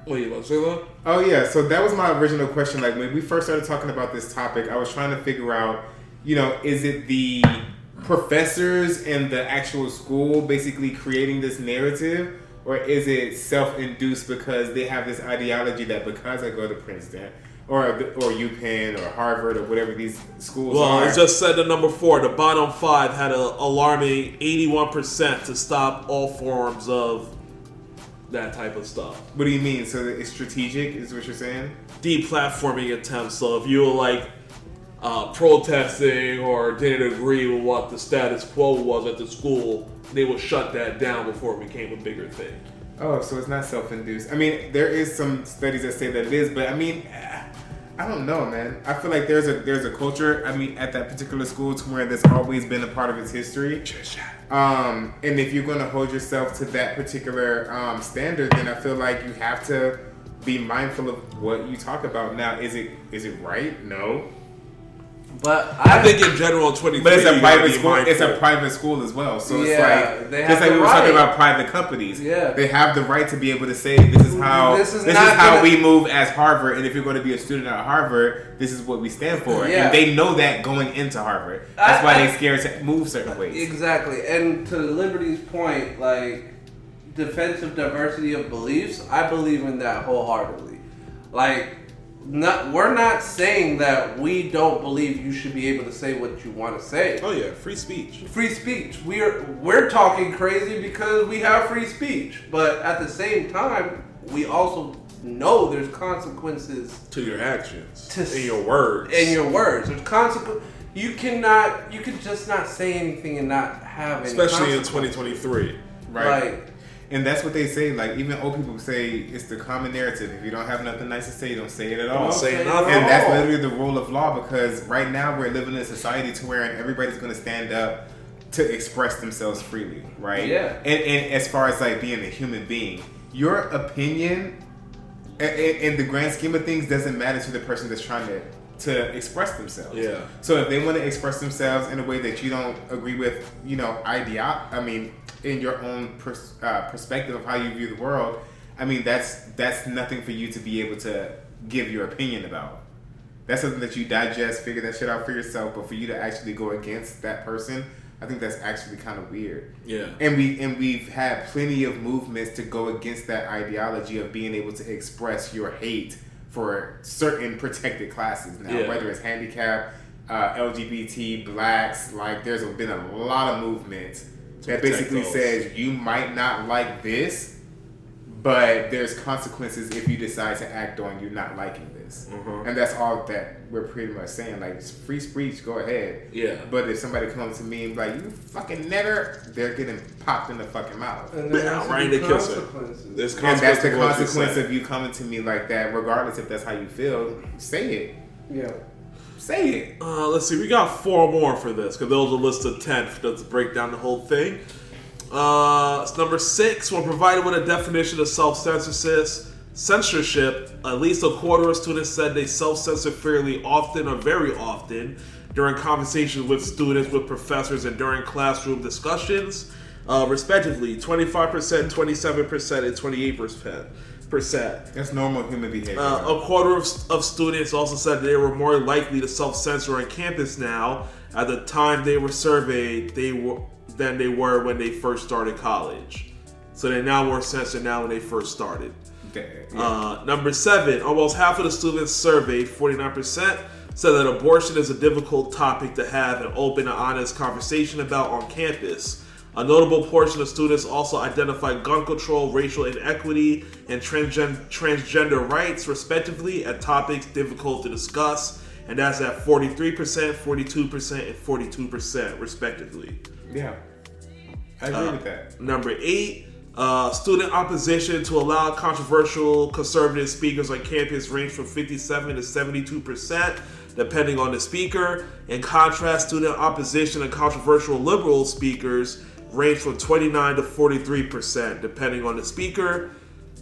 what you about to? Oh yeah, so that was my original question. Like when we first started talking about this topic, I was trying to figure out, you know, is it the professors and the actual school basically creating this narrative, or is it self-induced because they have this ideology that because I go to Princeton or or UPenn or Harvard or whatever these schools Well, are, it just said the number four. The bottom five had an alarming 81% to stop all forms of that type of stuff. what do you mean? So it's strategic, is what you're saying? Deplatforming attempts. So if you were like uh, protesting or didn't agree with what the status quo was at the school, they will shut that down before it became a bigger thing. Oh, so it's not self-induced. I mean, there is some studies that say that it is, but I mean, I don't know, man. I feel like there's a there's a culture. I mean, at that particular school, to where there's always been a part of its history. Um, and if you're going to hold yourself to that particular um, standard, then I feel like you have to be mindful of what you talk about. Now, is it is it right? No, But I think in general, twenty. but it's a private be school. It's a private school as well, so it's like they just like we were talking about private companies. Yeah. they have the right to be able to say this is how This this is is, how gonna- we move as Harvard, and if you're going to be a student at Harvard, this is what we stand for. Yeah. And they know that going into Harvard. That's I- why I- they're scared to move certain ways. Exactly. And to Liberty's point, like defensive diversity of beliefs, I believe in that wholeheartedly. Like not we're not saying that we don't believe you should be able to say what you want to say. Oh yeah, free speech. Free speech. We're we're talking crazy because we have free speech, but at the same time, we also know there's consequences To your actions, To in your words, in your words. There's consequence. You cannot. You can just not say anything and not have any. especially in 2023. Right. Like, And that's what they say. Like even old people say, it's the common narrative. If you don't have nothing nice to say, you don't say it at all. Don't say Okay. nothing. And that's literally the rule of law because right now we're living in a society to where everybody's going to stand up to express themselves freely, right? Yeah. And, and as far as like being a human being, your opinion, i- i- in the grand scheme of things, doesn't matter to the person that's trying to to express themselves. Yeah. So if they want to express themselves in a way that you don't agree with, you know, idea, I mean, in your own pers- uh, perspective of how you view the world, I mean, that's that's nothing for you to be able to give your opinion about. That's something that you digest, figure that shit out for yourself. But for you to actually go against that person I think that's actually kind of weird. Yeah. And we and we've had plenty of movements to go against that ideology of being able to express your hate for certain protected classes now, Yeah. whether it's handicap, uh, LGBT, blacks. Like, there's been a lot of movements that basically those. says you might not like this, but there's consequences if you decide to act on you not liking this. Mhm. And that's all that we're pretty much saying. Like, free speech, go ahead. Yeah. But if somebody comes to me and be like, you fucking nigger, they're getting popped in the fucking mouth. And there Yeah, has to right be in the kisser. consequences. There's And that's the to consequence of you coming to me like that, regardless if that's how you feel. Say it. yeah. Say it. Uh, let's see, we got four more for this because those are list of ten break down the whole thing. Uh, number six, when provided with a definition of self-censorship, censorship, at least a quarter of students said they self-censor fairly often or very often during conversations with students, with professors, and during classroom discussions, uh, respectively. Twenty-five percent, twenty-seven percent, and twenty-eight percent. Percent. That's normal human behavior. Uh, a quarter of, of students also said they were more likely to self-censor on campus now at the time they were surveyed they were than they were when they first started college. So they're now more censored now when they first started. That- yeah. Uh, number seven, almost half of the students surveyed, 49%, said that abortion is a difficult topic to have an open and honest conversation about on campus. A notable portion of students also identified gun control, racial inequity, and transgen- transgender rights, respectively, as topics difficult to discuss, and that's at 43%, 42%, and 42%, respectively. yeah. I agree uh, with that. Number eight, uh, student opposition to allow controversial conservative speakers on campus range from 57 to 72 percent, depending on the speaker. In contrast, student opposition to controversial liberal speakers range from 29 to 43 percent, depending on the speaker.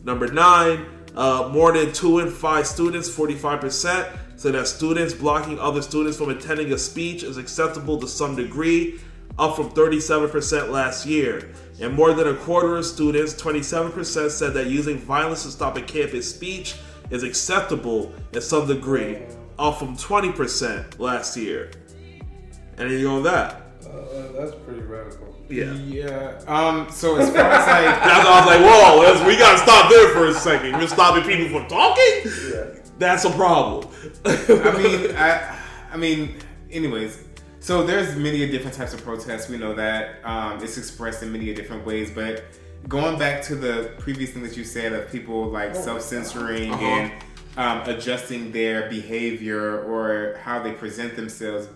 Number nine, uh, more than two in five students, 45%, say that students blocking other students from attending a speech is acceptable to some degree, up from 37% last year. And more than a quarter of students, 27%, said that using violence to stop a campus speech is acceptable in some degree, up from 20% last year. Anything on that? Uh, that's pretty radical. Yeah. Yeah. Um. So as far as like, That's I was like, whoa, let's, we gotta stop there for a second. You're stopping people from talking? Yeah. That's a problem. I mean, I, I mean, anyways. So there's many different types of protests. We know that um, it's expressed in many different ways. But going back to the previous thing that you said of people like self-censoring Uh-huh. and um, adjusting their behavior or how they present themselves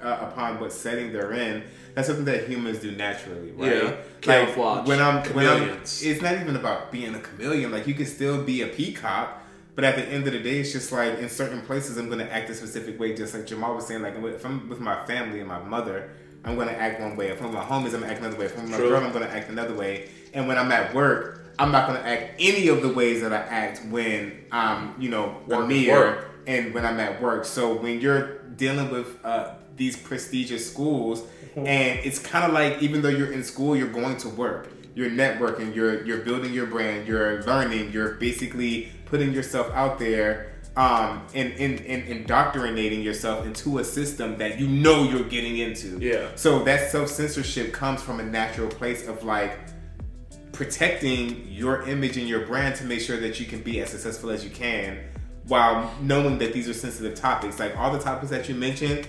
uh, upon what setting they're in, that's something that humans do naturally, right? Yeah. Like, Camouflage. when I'm when I'm, it's not even about being a chameleon. Like you can still be a peacock, but at the end of the day, it's just like in certain places, I'm gonna act a specific way. Just like Jamal was saying, like if I'm with my family and my mother, I'm gonna act one way. If I'm with my homies, I'm gonna act another way. If I'm with my True. girl, I'm gonna act another way. And when I'm at work, I'm not gonna act any of the ways that I act when I'm, you know, Work work. and when I'm at work. So when you're dealing with uh, these prestigious schools, and it's kind of like even though you're in school, you're going to work. You're networking. You're you're building your brand. You're learning. You're basically putting yourself out there. Um, and, and, and indoctrinating yourself into a system that you know you're getting into. Yeah. So that self censorship comes from a natural place of like protecting your image and your brand to make sure that you can be as successful as you can while knowing that these are sensitive topics. Like all the topics that you mentioned,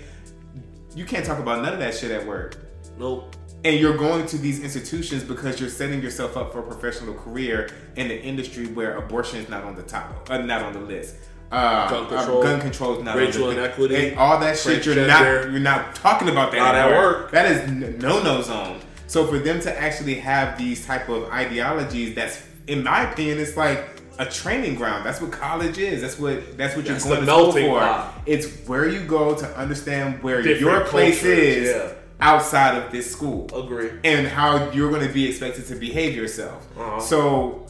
you can't talk about none of that shit at work. Nope. And you're going to these institutions because you're setting yourself up for a professional career in an industry where abortion is not on the top, uh, not on the list. Uh, Gun uh, control, gun control is not racial on the inequity, and all that shit. You're transgender. not, you're not talking about that Not at work. That is no no zone. So for them to actually have these type of ideologies, that's in my opinion, it's like a training ground. That's what college is. That's what that's what That's you're going to school for. It's where you go to understand where Different your place cultures, is yeah. outside of this school Agree. and how you're going to be expected to behave yourself. Uh-huh. So,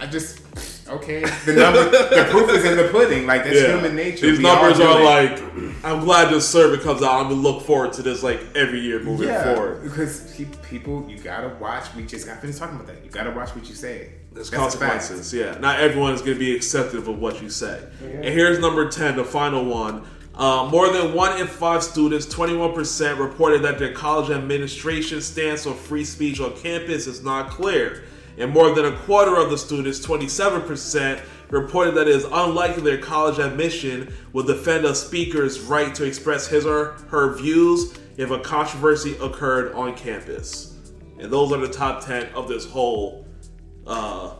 I just okay. The number, the proof is in the pudding. Like that's Yeah. human nature. These We numbers are it. like, I'm glad this survey comes out. I'm gonna look forward to this like every year moving yeah, forward. because pe- people, you gotta watch. We just got finished talking about that. You gotta watch what you say. There's That's consequences. Yeah, not everyone is going to be accepting of what you say. And here's number ten, the final one. Uh, more than one in five students, 21%, reported that their college administration stance on free speech on campus is not clear. And more than a quarter of the students, 27%, reported that it is unlikely their college admission will defend a speaker's right to express his or her views if a controversy occurred on campus. And those are the top 10 of this whole uh,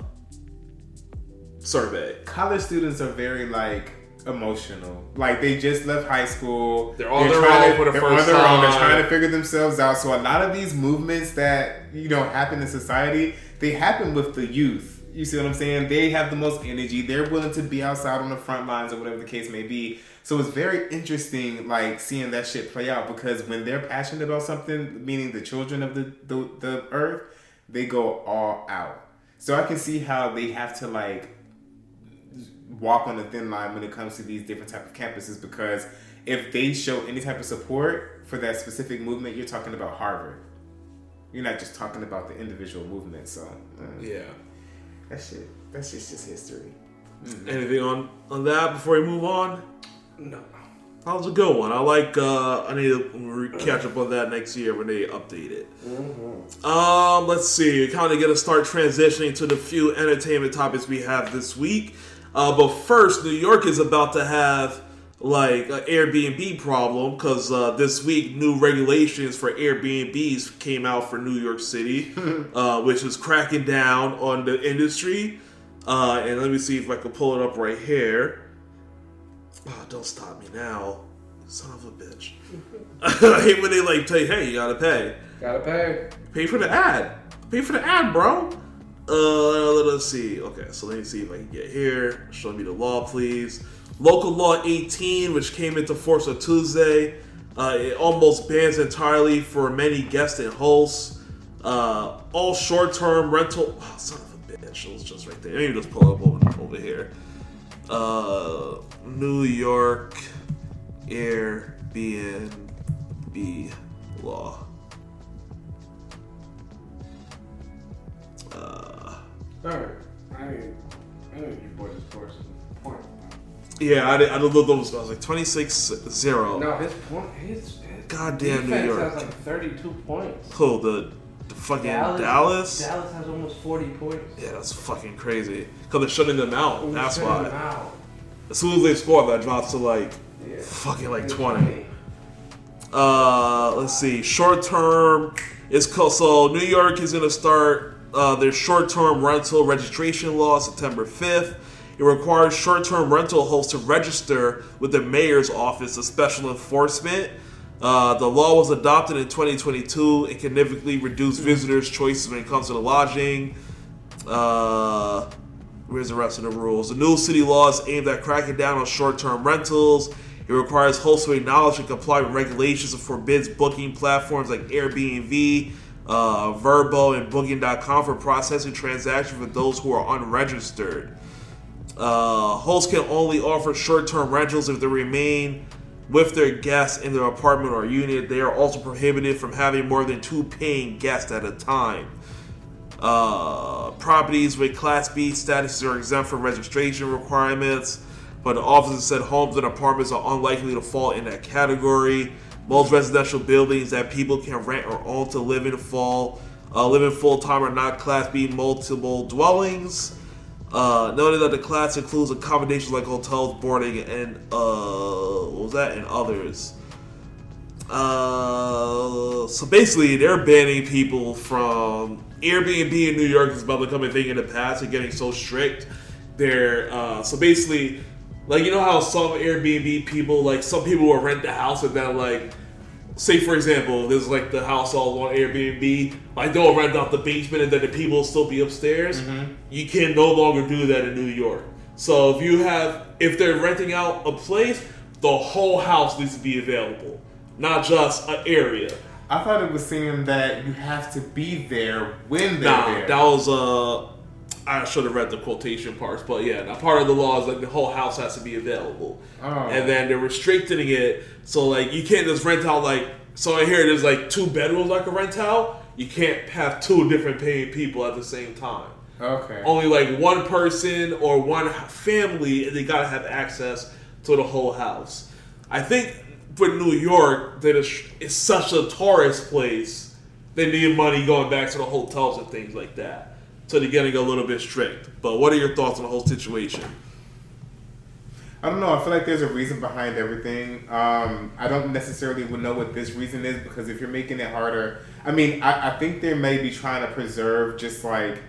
survey. college students are very like emotional. Like they just left high school. They're on their trying own for the they're first on their own. They're trying to figure themselves out. So a lot of these movements that you know happen in society, they happen with the youth. You see what I'm saying? They have the most energy. They're willing to be outside on the front lines or whatever the case may be. So it's very interesting, like seeing that shit play out because when they're passionate about something, meaning the children of the the, the earth, they go all out. So I can see how they have to like walk on a thin line when it comes to these different type of campuses because if they show any type of support for that specific movement, you're talking about Harvard. You're not just talking about the individual movement. So uh, Yeah. that shit, that's just just history. Anything on on that before we move on? No. That was a good one. I like. uh I need to catch up on that next year when they update it. Um, let's see. Kind of get to start transitioning to the few entertainment topics we have this week. Uh, but first, New York is about to have like an Airbnb problem because uh, this week new regulations for Airbnbs came out for New York City, uh, which is cracking down on the industry. Uh, and let me see if I can pull it up right here. Oh, don't stop me now, son of a bitch. I hate when they like tell you, hey, you gotta pay. Gotta pay. Pay for the ad. Pay for the ad, bro. Uh, let us see. Okay, so let me see if I can get here. Show me the law, please. Local Law 18, which came into force on Tuesday, uh, it almost bans entirely for many guests and hosts. Uh, all short-term rental. Oh, son of a bitch, it was just right there. Let me just pull up over, over here. Uh, New York Airbnb law. Uh, Alright. I need, I need you boys to score some points. yeah, I, did, I looked those. I was like 26 0. No, his point. His, his Goddamn New York. has like 32 points. Who, the, the fucking Dallas? Dallas has almost 40 points. Yeah, that's fucking crazy. Because they're shutting them out. We're That's why. out. As soon as they score, that drops to like Yeah. fucking like 20. Uh, let's see. Short term is so New York is going to start uh, their short term rental registration law September 5th. It requires short term rental hosts to register with the mayor's office of special enforcement. Uh, the law was adopted in 2022 and can significantly reduce visitors' choices when it comes to the lodging. Uh, where's the rest of the rules? The new city law is aimed at cracking down on short term rentals. It requires hosts to acknowledge and comply with regulations and forbids booking platforms like Airbnb, uh, Vrbo, and Booking.com for processing transactions for those who are unregistered. Uh, hosts can only offer short term rentals if they remain with their guests in their apartment or unit. They are also prohibited from having more than two paying guests at a time. Uh, properties with Class B statuses are exempt from registration requirements, but the officer said homes and apartments are unlikely to fall in that category. Most residential buildings that people can rent or own to live in fall, uh, live in full time are not Class B multiple dwellings. Uh, noted that the class includes accommodations like hotels, boarding, and uh, what was that, and others. Uh, so basically, they're banning people from Airbnb in New York is about to become a thing in the past and getting so strict. They're uh, so basically, like you know how some Airbnb people, like some people will rent the house and then like, say for example, there's like the house all on Airbnb, like they'll rent out the basement and then the people will still be upstairs. You can no longer do that in New York. So if you have, if they're renting out a place, the whole house needs to be available, not just an area. I thought it was saying that you have to be there when they're Nah, there. that was uh, I should have read the quotation parts, but yeah, now part of the law is like the whole house has to be available, Oh. and then they're restricting it so like you can't just rent out like so in here there's like two bedrooms like a rent out. You can't have two different paying people at the same time. okay. Only like one person or one family, and they gotta have access to the whole house. I think for New York, that it's such a tourist place, they need money going back to the hotels and things like that. So they're getting a little bit strict. But what are your thoughts on the whole situation? I don't know. I feel like there's a reason behind everything. Um, I don't necessarily know what this reason is because if you're making it harder, I mean, I, I think they may be trying to preserve just like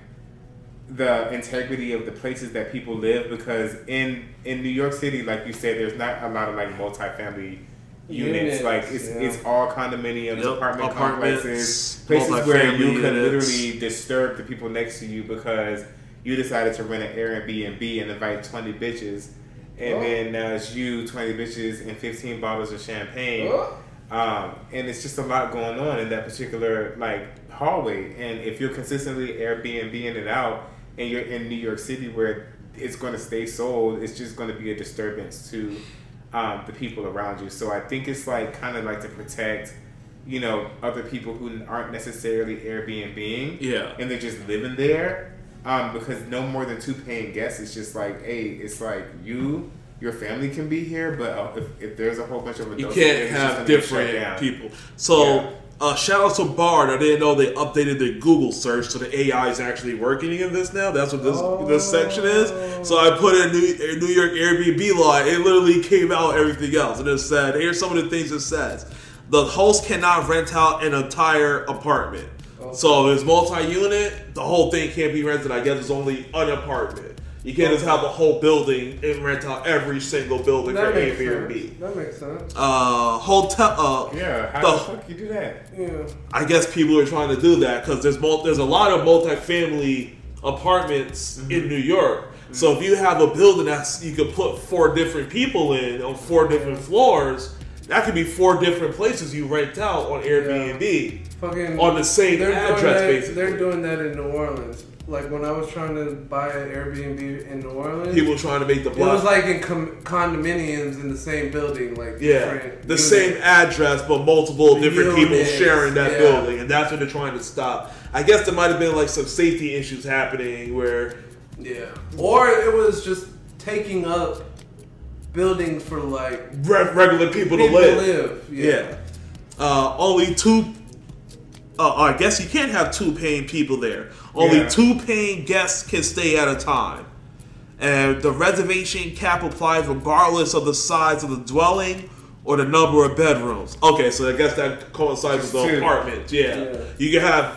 the integrity of the places that people live because in in New York City, like you said, there's not a lot of like multifamily units. Units, like it's yeah. it's all condominiums, Yep, apartment apartments, complexes, places where you multifamily could literally disturb the people next to you because you decided to rent an Airbnb and invite twenty bitches. And Oh. then now it's you, 20 bitches, and 15 bottles of champagne. Oh. Um, and it's just a lot going on in that particular like hallway. And if you're consistently Airbnb-ing it out, and you're in New York City where it's going to stay sold, it's just going to be a disturbance to um, the people around you. So I think it's like kind of like to protect, you know, other people who aren't necessarily Airbnb-ing, Yeah. and they're just living there. Um, because no more than two paying guests, it's just like, hey, it's like you, your family can be here, but uh, if, if there's a whole bunch of You can't have gonna be shut different people. So, Yeah. Uh, shout out to Bard. I didn't know they updated their Google search, so the AI is actually working in this now. That's what this this section is. So I put in New, New York Airbnb law. It literally came out everything else, and it said, "Here's some of the things it says: the host cannot rent out an entire apartment. So if it's multi-unit, the whole thing can't be rented. I guess it's only an apartment. You can't just have a whole building and rent out every single building That for makes Airbnb." sense. That makes sense. uh, hotel. Uh, Yeah, how the- the fuck you do that? Yeah. I guess people are trying to do that because there's mul- there's a lot of multifamily apartments Mm-hmm. in New York. So if you have a building that's you could put four different people in on four different floors, that could be four different places you rent out on Airbnb Fucking on the same address. that, basically, They're doing that in New Orleans. Like when I was trying to buy an Airbnb in New Orleans, people trying to make the block. it was like in com- condominiums in the same building, like Yeah, the units. same address, but multiple different people sharing that yeah. building, and that's what they're trying to stop. I guess there might have been like some safety issues happening where Yeah, or it was just taking up buildings for like re- regular people, people to live. live. Yeah. Yeah. Uh, only two. Uh, I guess you can't have two paying people there. Only Yeah. two paying guests can stay at a time. And the reservation cap applies regardless of the size of the dwelling or the number of bedrooms. Okay, so I guess that coincides with the apartment. Yeah. Yeah. You can have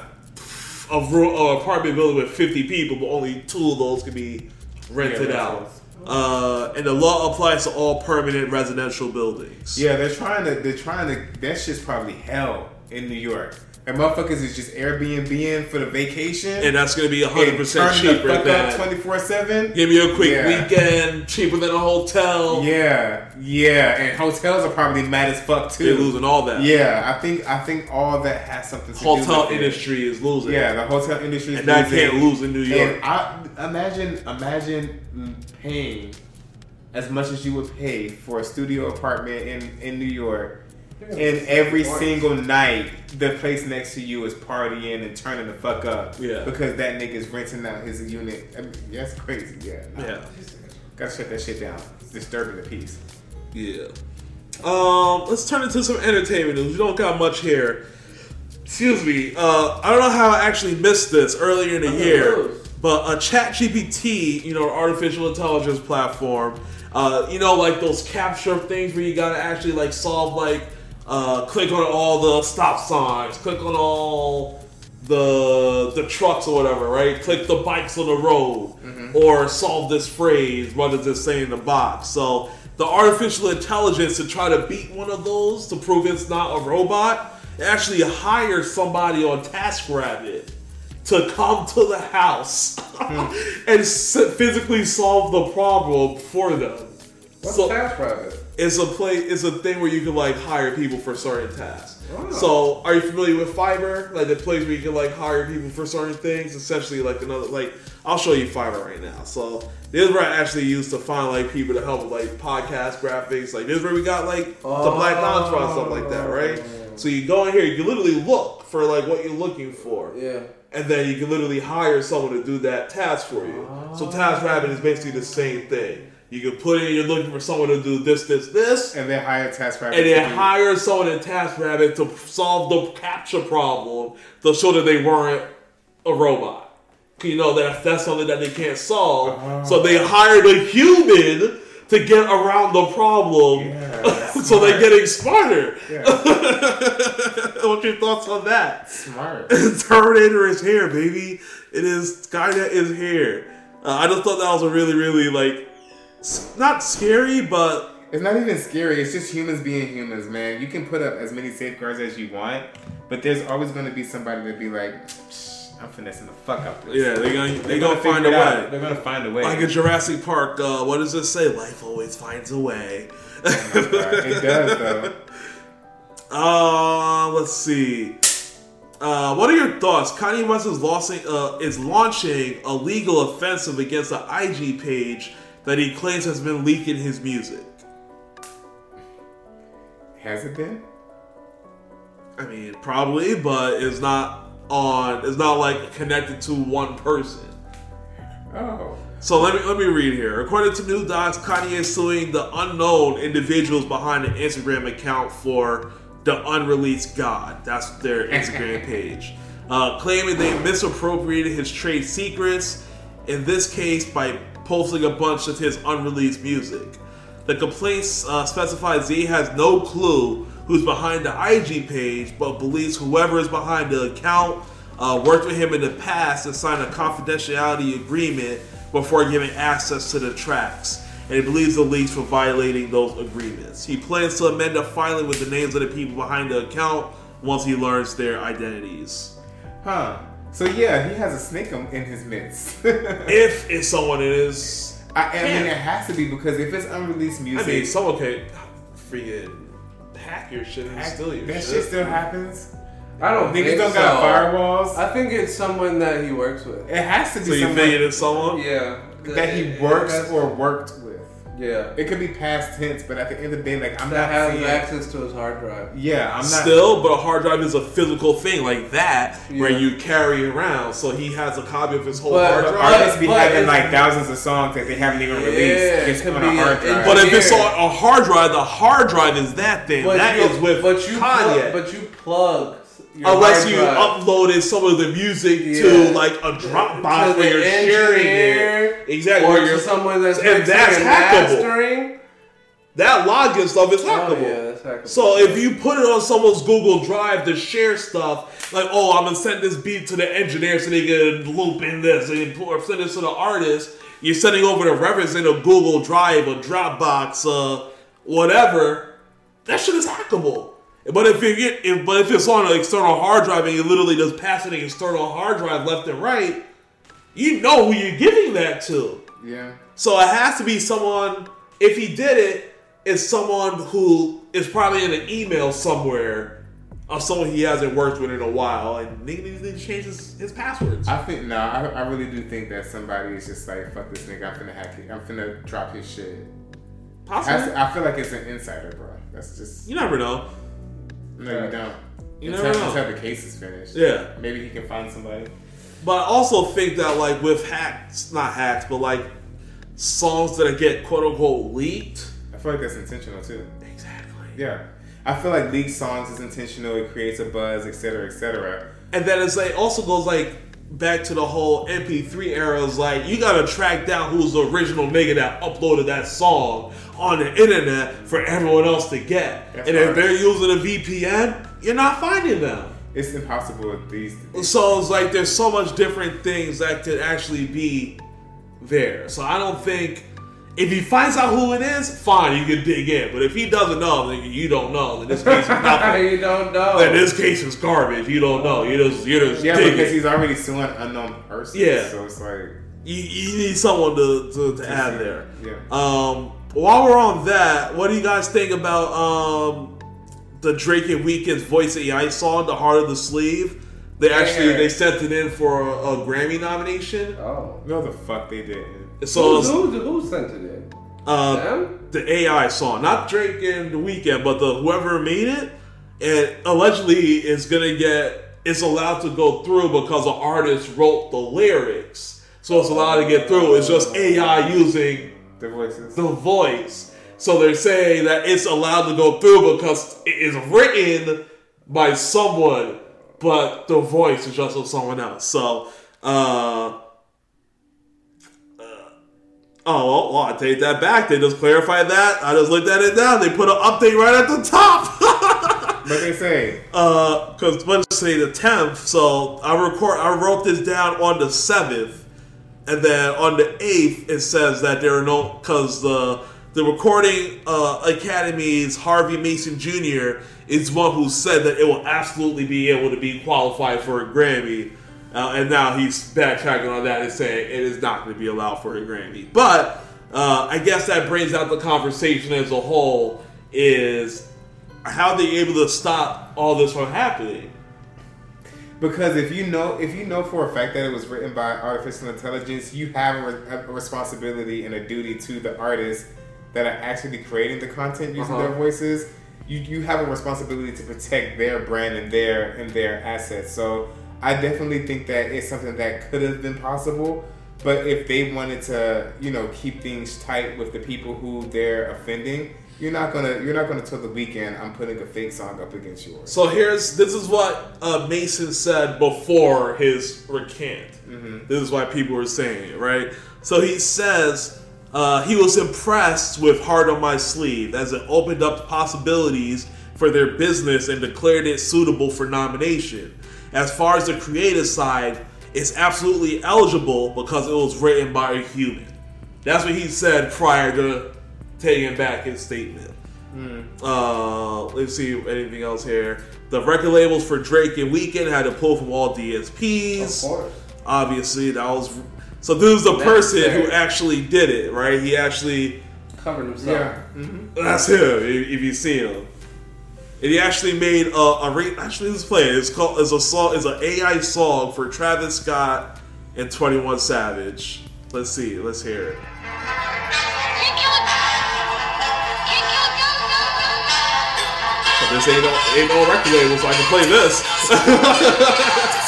a, ro- a apartment building with 50 people, but only two of those can be rented Yeah, out. Uh, and the law applies to all permanent residential buildings. Yeah, they're trying to. They're trying to. That shit's probably hell in New York. And motherfuckers is just Airbnb in for the vacation. And that's going to be 100% cheaper than. twenty four seven. Give me a quick Yeah. weekend, cheaper than a hotel. Yeah, yeah, and hotels are probably mad as fuck too. They're losing all that. Yeah, I think I think all that has something to do Hotel with it. industry is losing. Yeah, the hotel industry is And that losing. can't lose in New York. And I imagine imagine paying as much as you would pay for a studio apartment in in New York. And every single night, the place next to you is partying and turning the fuck up. Yeah. Because that nigga's renting out his unit. I mean, that's crazy. Yeah. nah. Yeah. Gotta shut that shit down. It's disturbing the peace. Yeah. Um, let's turn into some entertainment news. We don't got much here. Excuse me. Uh, I don't know how I actually missed this earlier in the year, but a Chat GPT, you know, artificial intelligence platform, uh, you know, like those CAPTCHA things where you gotta actually like solve like, uh, click on all the stop signs, click on all the the trucks or whatever, right? Click the bikes on the road, or solve this phrase What does rather than saying the box. So the artificial intelligence to try to beat one of those to prove it's not a robot, actually hires somebody on TaskRabbit to come to the house and s- physically solve the problem for them. What's So- TaskRabbit? It's a play. It's a thing where you can like hire people for certain tasks. Wow. So, are you familiar with Fiverr? Like the place where you can like hire people for certain things. Essentially, like another like I'll show you Fiverr right now. So this is where I actually used to find like people to help with like podcast graphics. Like this is where we got like the Black Mantra and stuff like that, right? Oh. So you go in here, you literally look for like what you're looking for Yeah. and then you can literally hire someone to do that task for you. So TaskRabbit is basically the same thing. You can put in you're looking for someone to do this, this, this, And they hire TaskRabbit. and do- hire someone in TaskRabbit to solve the CAPTCHA problem to show that they weren't a robot. You know that that's something that they can't solve, Uh-huh. so they hired a human to get around the problem. Yeah, so they're smart. getting smarter. Yeah, What's your thoughts on that? smart. Terminator is here, baby. It is Skynet is here. Uh, I just thought that was a really, really like not scary, but It's not even scary. It's just humans being humans, man. You can put up as many safeguards as you want, but there's always going to be somebody that be like, "Psh, "I'm finessing the fuck out this." yeah, they're gonna they They're gonna figure find a it out. way. They're gonna find a way. Like in Jurassic Park, uh, what does it say? Life always finds a way. Oh it does though. Uh, let's see. Uh, what are your thoughts? Kanye West is launching, uh, is launching a legal offensive against the IG page that he claims has been leaking his music. Has it been? I mean, probably, but it's not on. It's not like connected to one person. Oh. So let me let me read here. According to New Docs, Kanye is suing the unknown individuals behind the Instagram account for the unreleased God. That's their Instagram page, uh, claiming they misappropriated his trade secrets. In this case, by posting a bunch of his unreleased music. The complaints uh, specify Z has no clue who's behind the IG page, but believes whoever is behind the account uh, worked with him in the past and signed a confidentiality agreement before giving access to the tracks. And he believes the leaks were violating those agreements. He plans to amend the filing with the names of the people behind the account once he learns their identities. Huh. So yeah, he has a snake in in his midst. If it's someone it is. I, I mean, it has to be because if it's unreleased music, I music, mean, someone could freaking hack your shit and that steal your shit That shit. still happens. I don't Niggas think don't so. got firewalls. I think it's someone that he works with. It has to be So you someone think it is someone? Yeah. that he It- it works or worked with. Yeah. It could be past tense, but at the end of the day, like I'm That not having access to his hard drive. Yeah, I'm not. Still, but a hard drive is a physical thing like that where you carry around. So he has a copy of his whole But- hard But drive. artists be but having like thousands of songs that they haven't even released. Yeah, it's on be a hard drive. but if it's Yeah. on a hard drive, the hard drive is that thing. That you, is with but you Kanye. Plug, but you plug your Unless you uploaded some of the music Yeah. to like a Dropbox where you're sharing it. Exactly. or you're- someone that's and that's hackable. mastering. that login stuff is Oh hackable. yeah, that's hackable. So if you put it on someone's Google Drive to share stuff, like oh I'm gonna send this beat to the engineer so they can loop in this and or send this to the artist, you're sending over the reference in a Google Drive, a Dropbox, uh, whatever. That shit is hackable. But if you get, if, but if it's on an external hard drive and you literally just pass it an external hard drive left and right, you know who you're giving that to. yeah, So it has to be someone. If he did it, it's someone who is probably in an email somewhere of someone he hasn't worked with in a while, and nigga needs to change his, his passwords. I think no, I, I really do think that somebody is just like fuck this nigga. I'm finna hack it. I'm finna drop his shit. Possibly. to- I feel like it's an insider, bro. That's just You never know. No, you don't. You until, never know. until the case is finished. Yeah. maybe he can find somebody. But I also think that like with hacks, not hacks, but like songs that get quote unquote leaked. I feel like that's intentional too. Exactly. Yeah, I feel like leaked songs is intentional. It creates a buzz, etc., etc. And then it's like also goes like back to the whole MP3 era. Is like you gotta track down who's the original nigga that uploaded that song on the internet for everyone else to get. That's and if they're using a VPN, you're not finding them. It's impossible with these. So it's like there's so much different things that could actually be there. So I don't think if he finds out who it is, fine, you can dig in. But if he doesn't know, then you don't know. In this case, it's nothing. you don't know. In this case, it's garbage. You don't know. You just you just Yeah, digging. because he's already suing unknown persons. Yeah. So it's like, you, you need someone to, to, to add there. yeah. Um, while we're on that, what do you guys think about um, the Drake and Weeknd's Voice AI song, "The Heart of the Sleeve"? They actually Yeah. they sent it in for a, a Grammy nomination. oh. No, the fuck they didn't. So who, who, who sent it in? uh, Them? the AI song, not Drake and the Weeknd, but the whoever made it, and allegedly it's gonna get it's allowed to go through because the artist wrote the lyrics, so it's allowed to get through. It's just AI using The voices. the voice. So they're saying that it's allowed to go through because it is written by someone, but the voice is just of someone else. So, uh, oh, well, I take that back. They just clarified that. I just looked at it now. They put an update right at the top. What they say? Uh, because say the tenth. So I record. I wrote this down on the seventh, and then on the eighth it says that there are no because the the recording uh, academy's Harvey Mason Jr. is one who said that it will absolutely be able to be qualified for a Grammy. Uh, and now he's backtracking on that and saying it is not going to be allowed for a Grammy. But uh, I guess that brings out the conversation as a whole: is how are they able to stop all this from happening? Because if you know, if you know for a fact that it was written by artificial intelligence, you have a, re- a responsibility and a duty to the artists that are actually creating the content using Uh-huh. their voices. You you have a responsibility to protect their brand and their and their assets. So I definitely think that it's something that could have been possible. But if they wanted to, you know, keep things tight with the people who they're offending, you're not gonna you're not gonna tell the Weeknd I'm putting a fake song up against yours. So here's this is what uh, Mason said before his recant. This is why people were saying it, right? So he says uh, he was impressed with Heart on My Sleeve as it opened up possibilities for their business and declared it suitable for nomination. As far as the creative side, it's absolutely eligible because it was written by a human. That's what he said prior to taking back his statement. Uh, let's see anything else here. The record labels for Drake and Weeknd had to pull from all DSPs. Of course. Obviously, that was so. This is the person who actually did it, right? He actually Covered himself. Yeah. hmm that's him. If, if you see him, and he actually made a, a actually let's play. It's called it's a song. is an AI song for Travis Scott and Twenty One Savage. Let's see. Let's hear it. So this ain't no, ain't no record label, so I can play this.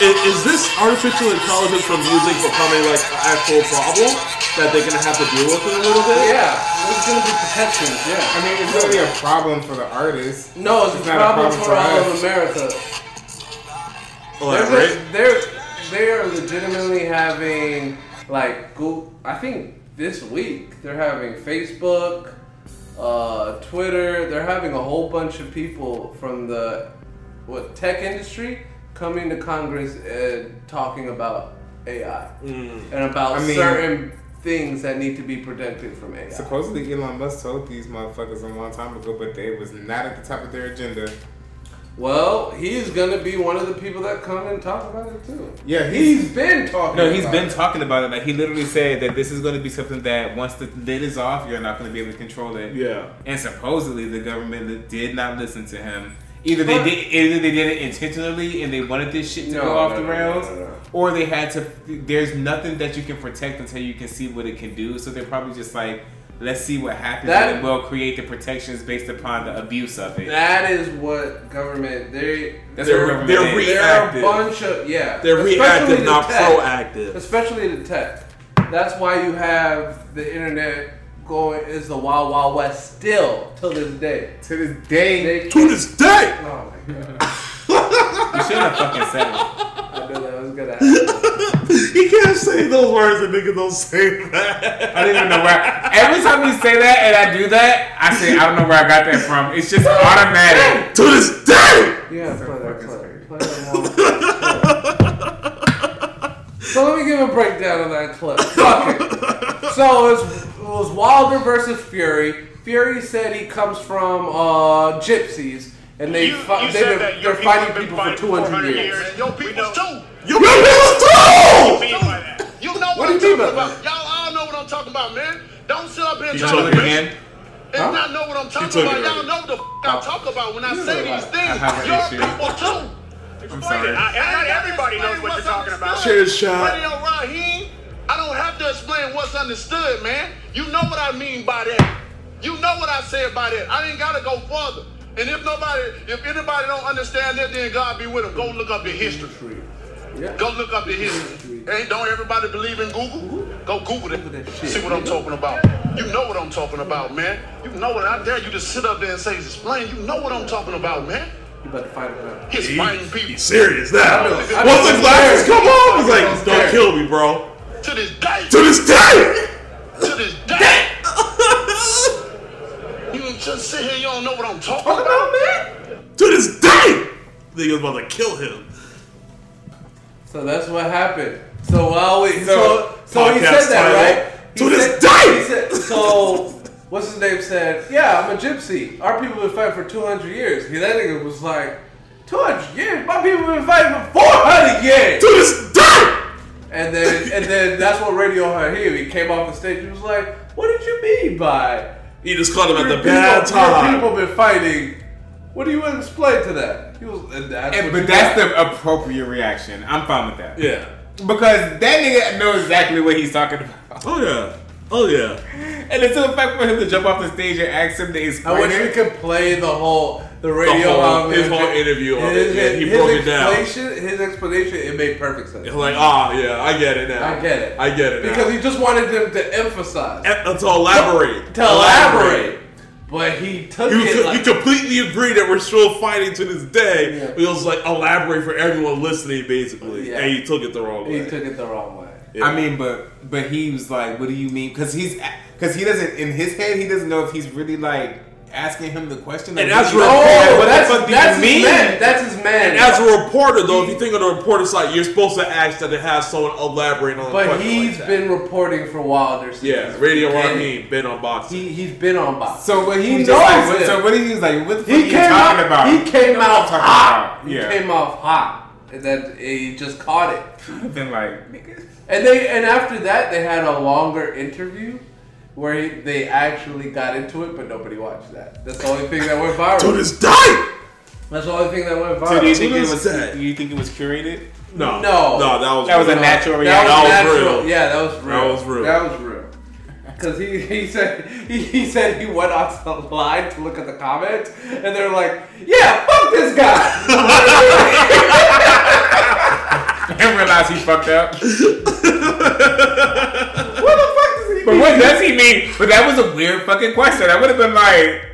Is, is this artificial intelligence from music becoming like an actual problem that they're gonna have to deal with in a little bit? Yeah, there's gonna be protections. Yeah. I mean, it's really a problem for the artist. No, it's, It's a not a problem, problem for for all us. of America. Oh, They're, right. they're they are legitimately having like Google. I think this week they're having Facebook, uh, Twitter. They're having a whole bunch of people from the what tech industry coming to Congress and talking about AI and about I mean- certain things that need to be protected from AI. Supposedly Elon Musk told these motherfuckers a long time ago, but they was not at the top of their agenda. Well, he's gonna be one of the people that come and talk about it too. Yeah, he's He's been talking. No, he's been it. talking about it. Like he literally said that this is going to be something that once the lid is off, you're not going to be able to control it. Yeah. And supposedly the government did not listen to him. Either they did, either they did it intentionally and they wanted this shit to No, go off no, the no, no, rails, no, no. or they had to. There's nothing that you can protect until you can see what it can do. So they're probably just like, let's see what happens, That- and then we'll create the protections based upon the abuse of it. That is what government. They That's They're- what government they're is. re- There are a bunch of yeah. They're especially reactive, the not tech. proactive. Especially the tech. That's why you have the internet going is the wild wild west still till this day. to this day. They To this day, Oh my god! You shouldn't have fucking said it. I knew that was gonna happen. he can't say those words and niggas don't say that. I don't even know where. Every time you say that and I do that, I say I don't know where I got that from. It's just automatic. To this day. Yeah, play that clip. Play that one. So let me give a breakdown of that clip. Fuck it. So it was, it was Wilder versus Fury. Fury said he comes from uh, gypsies, and they You, fi- you they said been, that they're people have fighting been people fighting for 200 years. Your people too. You people too. mean by? You know what, What I'm you mean talking by about. Y'all all know what I'm talking about, man. Don't sit up here and You try told to it bitch again. and Huh? not know what I'm talking took about. it Y'all already. know the f- I talk about when I say these that. things. I have an Your issue. people too. I'm sorry. I, and not everybody knows what you're talking about. Cheers, shot. Radio Raheem, I don't have to explain what's understood, man. You know what I mean by that. You know what I say by that. I ain't gotta go further. And if nobody, if anybody don't understand that, then God be with them. Go look up your history. Yeah. Go look up the history. Hey, don't everybody believe in Google? Go Google it. that shit. See what I'm talking about. You know what I'm talking about, man. You know what I dare you to sit up there and say explain. You know what I'm talking about, man. You about to fight him now. He's fighting people He's serious now. I know. I Once the glasses come off, he's like, don't kill me, bro. To this day. To this day! To this day. You just sit here, you don't know what I'm talking about, man. To this day! Nigga's about to kill him. So that's what happened. So while we so So, so, he said that title, right? He "To this said- day!" He said, so what's his name said? Yeah, I'm a gypsy. Our people been fighting for 200 years. He that nigga was like, 200 years? My people been fighting for 400 years. To this day! And then and then that's what Radio had here. He came off the stage. He was like, "What did you mean by He just caught him at the bad people, your time. people been fighting?" What do you want to explain to that? He was, and that's And- but that's got. the appropriate reaction. I'm fine with that. Yeah. Because that nigga knows exactly what he's talking about. Oh, yeah. Oh, yeah. And it's the fact for him to jump off the stage and ask him to explain. I wish we could play the whole the radio whole- um, his whole interview of His, it. Yeah, he broke it down. explanation, His explanation, it made perfect sense. It's like, ah, yeah, I get it now. I get it. I get it now. because he just wanted them to emphasize, And- to elaborate. to elaborate. But he took You, it co- like, you completely agree that we're still fighting to this day. Yeah. But he was like elaborate for everyone listening, basically, Yeah. and he took it the wrong way. he took it the wrong way. Yeah. I mean, but but he was like, "What do you mean?" Because he's because he doesn't in his head he doesn't know if he's really like asking him the question. And that's what, real- do you- Oh, what that's, the that's his mean? man. That's his man. and as a reporter, though, if you think of the reporter side, you're supposed to ask that it has someone elaborate on. a but question he's like that. been reporting for Wilder. since yeah, the Radio beginning. Raheem been on boxing. He he's been on box. So what he, He knows like, what, so what he's like, what the fuck are he you came talking out. about? He came What out I'm hot. about. He Yeah. came off hot, and then he just caught it. I've been like, nigga. And they and after that they had a longer interview where he, they actually got into it, but nobody watched that. That's the only thing that went to viral. this day. That's the only thing that went So do you think it was? that? Do you think it was curated? No, No. no, that was That was a real. natural That reaction. was That was natural. real. Yeah, that was real. That was real. That was real. Because he, he said he, he said he went out the line to look at the comments, and they're like, "Yeah, fuck this guy." and realize he fucked up. what the fuck does he But what does he mean? But that was a weird fucking question. I would have been like,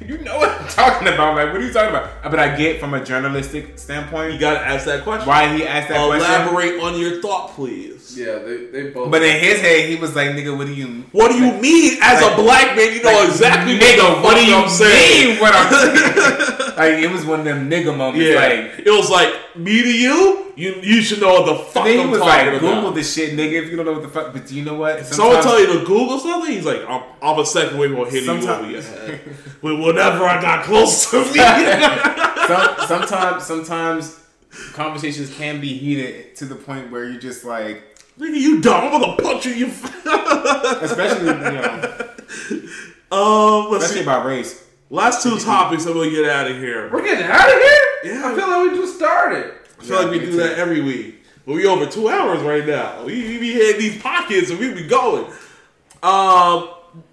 you know what I'm talking about? Like, what are you talking about? Uh, but I get from a journalistic standpoint. You gotta ask that question. why he asked that question. Elaborate on your thought, please. Yeah, they, they both. But in his head, he was like, nigga, what do you What do you mean? As Like- a black man, you know like, exactly nigga, what, what do you I'm saying. mean? What I'm saying? like, it was one of them nigga moments. Yeah, Like, it was like me to you. You you should know what the fuck I'm was talking like, about. Google this shit, nigga, if you don't know what the fuck. But you know what? Someone tell you to Google something, he's like, I'm, I'm a second away from hitting you over your head. Whenever I got close to me, Some, sometimes, sometimes conversations can be heated to the point where you're just like, nigga, you dumb. I'm gonna punch you. You. f- especially, you know, um, let's especially see. about race. Last two topics, I'm gonna get out of here. we're getting out of here. Yeah. I feel like we just started. I feel like we do too. that every week. But we over two hours right now. We, we be hitting these pockets and we be going. Um,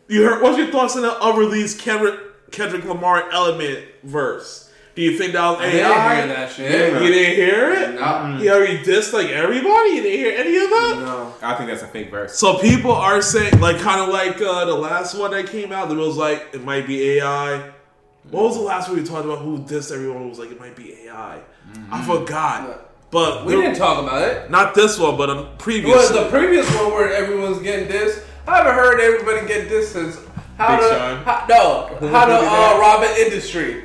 you heard? What's your thoughts on the unreleased Kendrick, Kendrick Lamar Element verse? Do you think that was I didn't AI? hear that shit. You didn't hear it? No. He already dissed like everybody. You didn't hear any of that? No. I think that's a fake verse. So people are saying, like, kind of like uh, the last one that came out. That was like it might be AI. What was the last one we talked about? Who dissed everyone? Was like it might be AI. I forgot. But We there- didn't talk about it. not this one, but a previous. One. Well, the previous one where everyone's getting this, I haven't heard everybody get this since how Big to Sean? how, no how to did uh, rob an industry.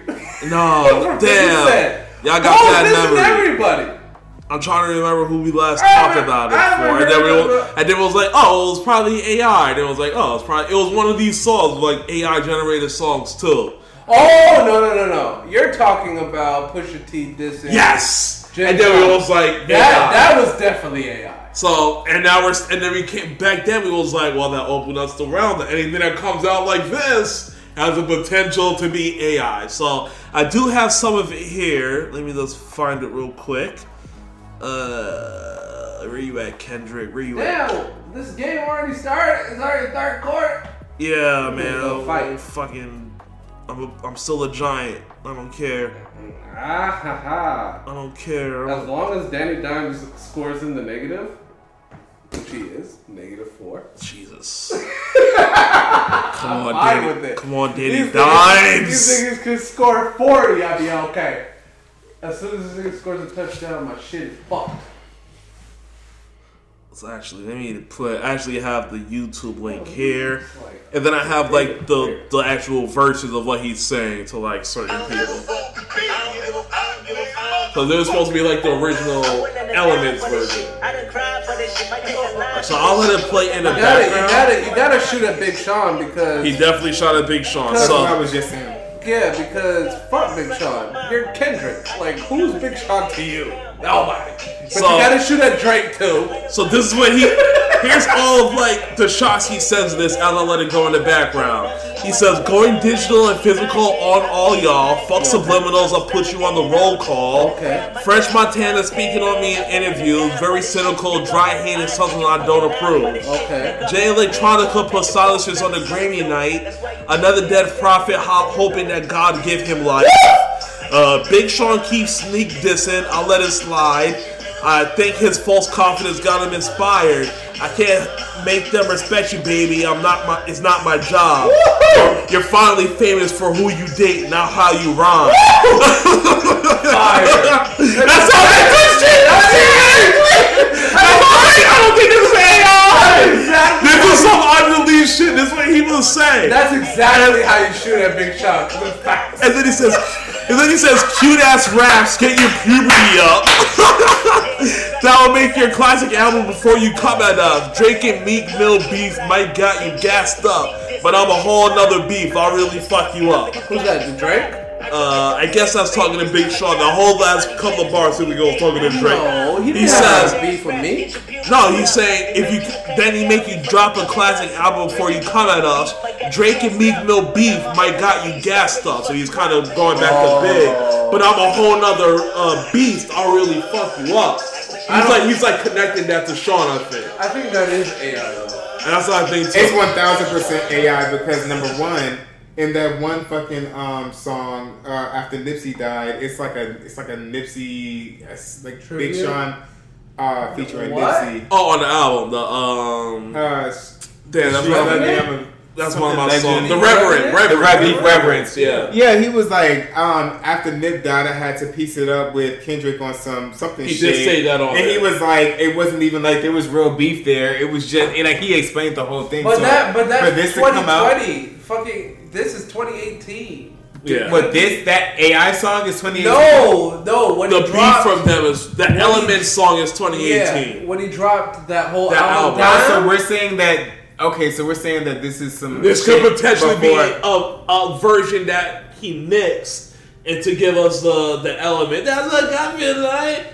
no, damn. Y'all got oh, that listen to memory. everybody. I'm trying to remember who we last I talked haven't- about it I for, and then, we heard was, it. and then it was like, oh, it was probably AI. And then it was like, oh, it's probably it was one of these songs, like AI generated songs too. Oh no no no no! You're talking about Pusha T dissing. Yes. Jim and then we Jones. was like, that AI. that was definitely AI. So and now we're and then we came back then we was like, well, that opened us the realm. that Anything that comes out like this has the potential to be AI. So I do have some of it here. Let me just find it real quick. Uh, where you at, Kendrick? Where you at? Damn, this game already started. It's already third court. Yeah, man. go fight. Fucking I'm a, I'm still a giant. I don't care. Ah ha ha. I don't care. As long as Danny Dimes scores in the negative, which he is, negative four. Jesus. Come on, Danny. with it. Come on, Danny These niggas, Dimes. these niggas could score 40, I'd be okay. As soon as this nigga scores a touchdown, my shit is fucked. So actually, let me put. I actually have the YouTube link here, and then I have like the the actual verses of what he's saying to like certain people. So there's supposed to be like the original Elements version. So I'll let it play in the you gotta, you gotta, you gotta shoot at Big Sean because He definitely shot at Big Sean. That's what I was just saying. yeah, because fuck Big Sean. You're Kendrick. Like who's Big Sean to you? Nobody. But So- you gotta shoot at Drake too. so this is what he. Here's all of like the shots he says in this, and I'll let it go in the background. He says, "Going digital and physical on all y'all. Fuck subliminals. I'll put you on the roll call." Okay. French Montana speaking on me in interviews, very cynical, dry-handed, something I don't approve. Okay. Jay Electronica put silencers on the Grammy night. Another dead prophet ho- hoping that God give him life. Uh, Big Sean keeps sneak dissing. I'll let it slide. I think his false confidence got him inspired. I can't make them respect you, baby. I'm not my. It's not my job. You're finally famous for who you date, not how you rhyme. That's all that shit. That's it. I don't think this is This is some unreleased shit. This is what he was saying. That's exactly how you shoot at Big Sean. 'cause it's facts. And then he says, and then he says, cute ass raps, get your puberty up. that will make your classic album before you come at us. Drake and Meek Mill beef might got you gassed up, but I'm a whole nother beef. I'll really fuck you up. Who's that? Drake? Uh, I guess I was talking to Big Sean. The whole last couple of bars, here we go, talking to Drake. No, he he says, have beef with me. no, he's saying if you then he make you drop a classic album before you come at us. Drake and Meek Mill beef might got you gassed up, so he's kind of going back to big. But I'm a whole nother uh, beast. I'll really fuck you up. He's like he's like connecting that to Sean, I think, I think that is AI though. and that's what I think It's one thousand percent AI because number one, in that one fucking um song uh, after Nipsey died, it's like a it's like a Nipsey it's like Big Sean uh, featuring What? Nipsey. Oh, on the album, the um, Uh, s- damn, that's Street one of Legend, my, I'm a- that's one of my Legend. songs. The Reverend, Reverend? Reverend, The Reverend, yeah. Yeah, he was like, um, after Nip died, I had to piece it up with Kendrick on some something. He shit. did say that on And he was like, it wasn't even like there was real beef there. It was just, and like he explained the whole thing. But so that, but for that's this to come out, 2020. Fucking, this is 2018. Yeah. but this that AI song is 2018. No, no. When the he beef dropped, from them is the he- Element song is yeah, 2018. when he dropped that whole That album, album. Down, so we're saying that. Okay, so we're saying that this is some. This could shit potentially be a, a version that he mixed and to give us the the element. That's like I feel like.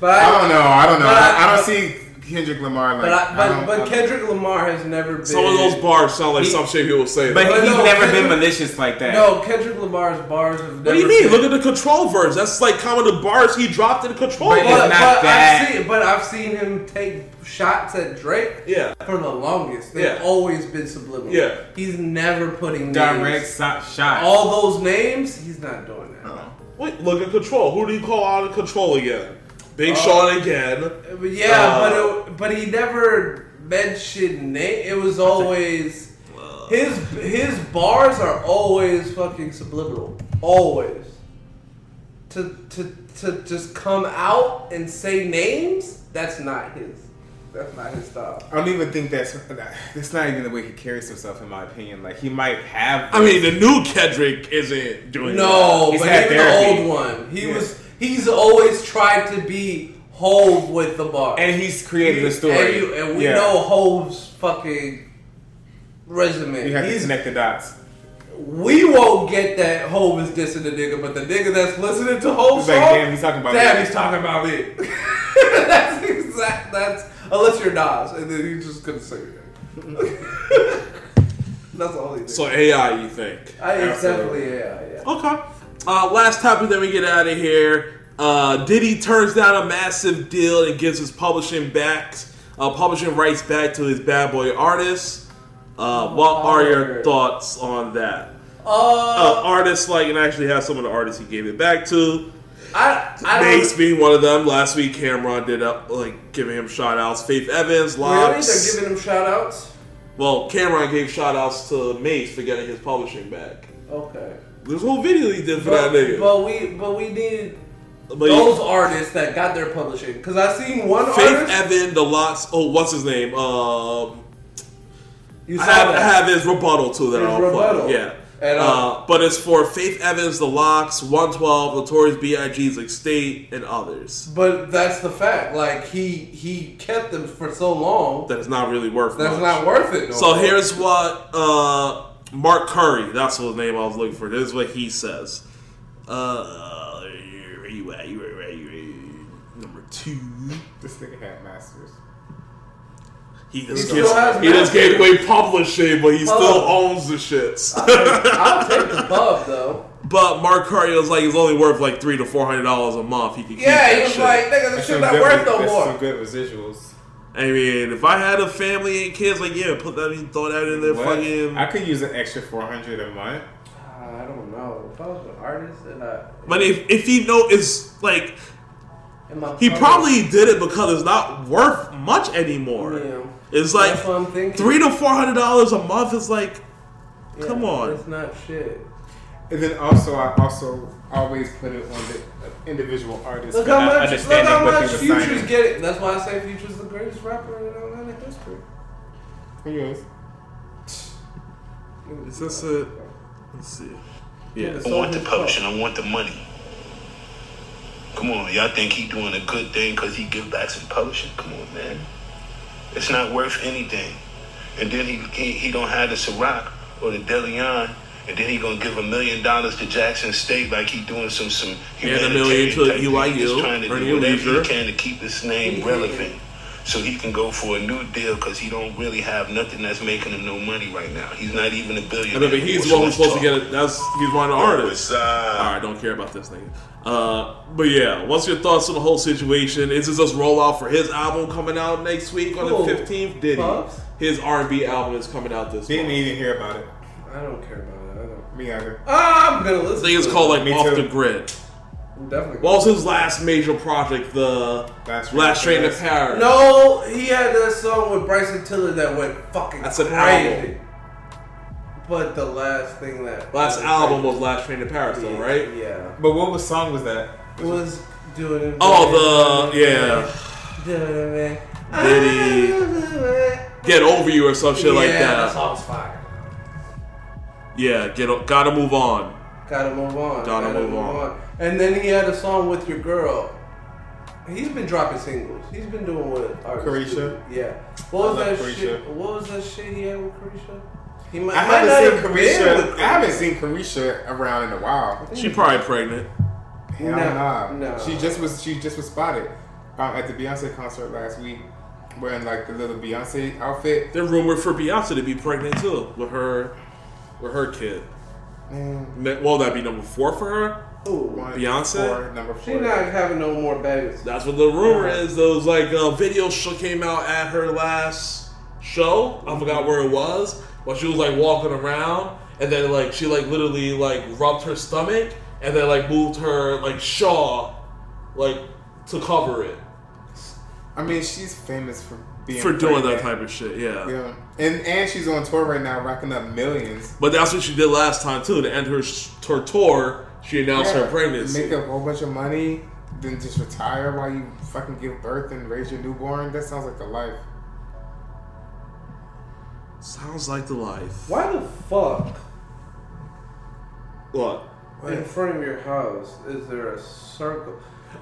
but I I, don't know. I don't know. I, I- I don't see Kendrick Lamar like. but, I, but, don't- but Kendrick Lamar has never been. Some of those bars sound like He- some shit people say. But But he's no, never Kendrick- been malicious like that. No, Kendrick Lamar's bars have never. what do you mean? Been, Look at the control verse. That's like kind of the bars he dropped in control. But verse. But, not but that. I've seen, but I've seen him take shots at Drake. Yeah. For the longest, they've Yeah. always been subliminal. Yeah. He's never putting direct names. so- shot. All those names, he's not doing that. Wait, look at control. Who do you call out of control again? Big Uh, Sean again. Yeah, Uh, but it, but he never mentioned name. It was always his his bars are always fucking subliminal. Always. To to to just come out and say names, that's not his. That's not his style. I don't even think that's that's not even the way he carries himself, in my opinion. Like he might have. I mean, the new Kendrick isn't doing No, He's but even therapy. the old one, he Yeah. was. He's always tried to be Hove with the bar. and he's created a story, And, you, and we Yeah. know Hove's fucking resume. You have to He's- connect the dots. we won't get that Hove is dissing the nigga, but the nigga that's listening to Hove's It's like, song, damn, he's talking about damn, me. he's talking about me. that's exact. That's unless you're Nas, and then he's just gonna say your name. that's all he did. So AI, you think? I, it's Absolutely. definitely yeah, yeah. Okay. Uh, last topic, then we get out of here. Uh, Diddy turns down a massive deal and gives his publishing back, uh, publishing rights back to his bad boy artists. Uh, what are your thoughts on that? uh, Uh, artists like, and actually have some of the artists he gave it back to. I I Mase being one of them. Last week, Cam'ron did up like giving him shout outs. Faith Evans, really. LOX. They're giving him shout outs. well, Cam'ron gave shout outs to Mase for getting his publishing back. Okay. There's a whole video he did for But, that nigga. but we but we need But those artists that got their publishing because I seen one Faith artist. Evan, the LOX. Oh, what's his name? Um, you I have, I have his rebuttal to that. His I'll rebuttal. play. Yeah. And, uh, uh, but it's for Faith Evans, The LOX, 112, Notorious B.I.G.'s Estate, and others. But that's the fact. Like he he kept them for so long. that it's not really worth it. That's much. not worth it. No So more. here's what uh, Mark Curry, that's what his name I was looking for. This is what he says. Uh, where you at? You at? You at? Number two. This nigga had masters. He just, still gives, has he just gave away publishing, but he still owns the shits. I'll take the pub though. but Mark Curry was like, he's only worth like three to four hundred dollars a month. He could keep Yeah, that he was shit. like, nigga, this That's shit not worth no more. some good residuals. I mean, if I had a family and kids, like yeah, put that, throw that in there, What? fucking. I could use an extra four hundred a month. Uh, I don't know. If I was an artist and I, But if if he know it's like he probably did it because it's not worth much anymore. Yeah. It's like That's what I'm thinking. three to four hundred dollars a month is like, Yeah, come on. It's not shit. And then also, I also always put it on the individual artist. Look for how not much, look understanding how what much Future's signing. getting. That's why I say Future's the greatest rapper in Atlantic history. Who is? is this it? Let's see. Yeah. I want the publishing. I want the money. Come on, y'all think he doing a good thing because he give back some publishing? Come on, man. It's not worth anything. And then he he, he don't have the Ciroc or the Deleon, and then he gonna give a million dollars to Jackson State like he doing some some And a million to type thing. EYU, just trying to do whatever he can to keep his name relevant. So he can go for a new deal because he don't really have nothing that's making him no money right now. He's not even a billionaire. mean, but he's the So one who's let's supposed to get it. That's he's one of the artists. What's? All right, don't care about this thing. Uh, but yeah, what's your thoughts on the whole situation? Is this just rollout for his album coming out next week on Cool. the fifteenth? Did he? His R and B album is coming out this week. Didn't month. even hear about it. I don't care about it. I don't. Me either. I'm gonna listen. I listen. think it's called like Me Off too. the Grid. I'm definitely. What was his last major project? The Last Last Train Train to to Paris. Paris. No, he had that song with Bryson Tiller that went fucking That's an crazy. album. But the last thing that last album was Last Train to Paris, though, right? Yeah, But what was song was that? it was doing it. Oh, the yeah, Doing it, man. Diddy. Get Over You or some shit like Yeah, that that. song's fire. Yeah, get o- gotta move on. Gotta move on. Gotta move on. And then he had a song with your girl. He's been dropping singles. He's been doing what artists Carisha? do. Yeah. What was that love shit? What was that shit he had with Carisha? He might, I might not haven't seen Carisha. I haven't seen Carisha around in a while. She probably pregnant. Hell No, nah. no. She just was. She just was spotted um, at the Beyonce concert last week, wearing like the little Beyonce outfit. They're rumored for Beyonce to be pregnant too with her, with her kid. Man, Ne- Will that be number four for her? Ooh. one, Beyonce? four, number She four. not having no more babies. That's what the rumor is. Those like uh, videos sh- came out at her last show. I forgot where it was, but she was like walking around, and then like she like literally like rubbed her stomach, and then like moved her like shaw, like to cover it I mean, she's famous for being for doing that type of shit. Yeah. Yeah, and and she's on tour right now, racking up millions. But that's what she did last time too. To end her, sh- her tour, she announced her pregnancy. Make a whole bunch of money, then just retire while you fucking give birth and raise your newborn. That sounds like the life. Sounds like the life. Why the fuck What? in front of your house is there a circle?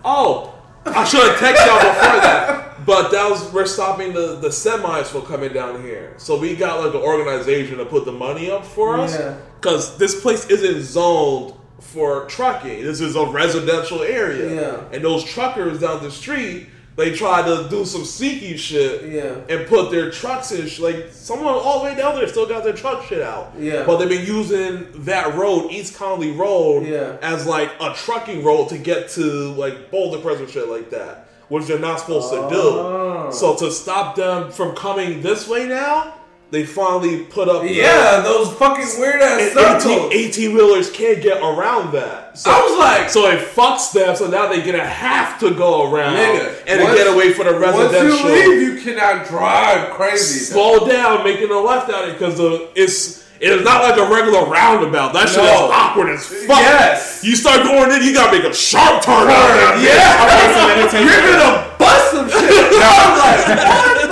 Oh, I should have texted y'all before that. But that was we're stopping the the semis from coming down here. So we got like an organization to put the money up for us Yeah. because this place isn't zoned for trucking. This is a residential area. Yeah. And those truckers down the street, they try to do some sneaky shit. Yeah. And put their trucks in. sh- Like someone all the way down there still got their truck shit out. Yeah. But they've been using that road, East Conley Road, Yeah. as like a trucking road to get to like Boulder Crest and shit like that, which they're not supposed to Oh. do. Ah. So to stop them from coming this way now, they finally put up. the- Yeah, those fucking weird ass circles. 18 wheelers can't get around that. So, I was like, so it fucks them. So now they're gonna have to go around nigga, and once- get away from the residential. Once you leave, you cannot drive crazy. slow down, making a left out of it because it's it's not like a regular roundabout. That shit No. is awkward as fuck. Yes. You start going in, you gotta make a sharp turn. out. Yeah. Okay, so let me you You're gonna bust some shit. I'm like, what the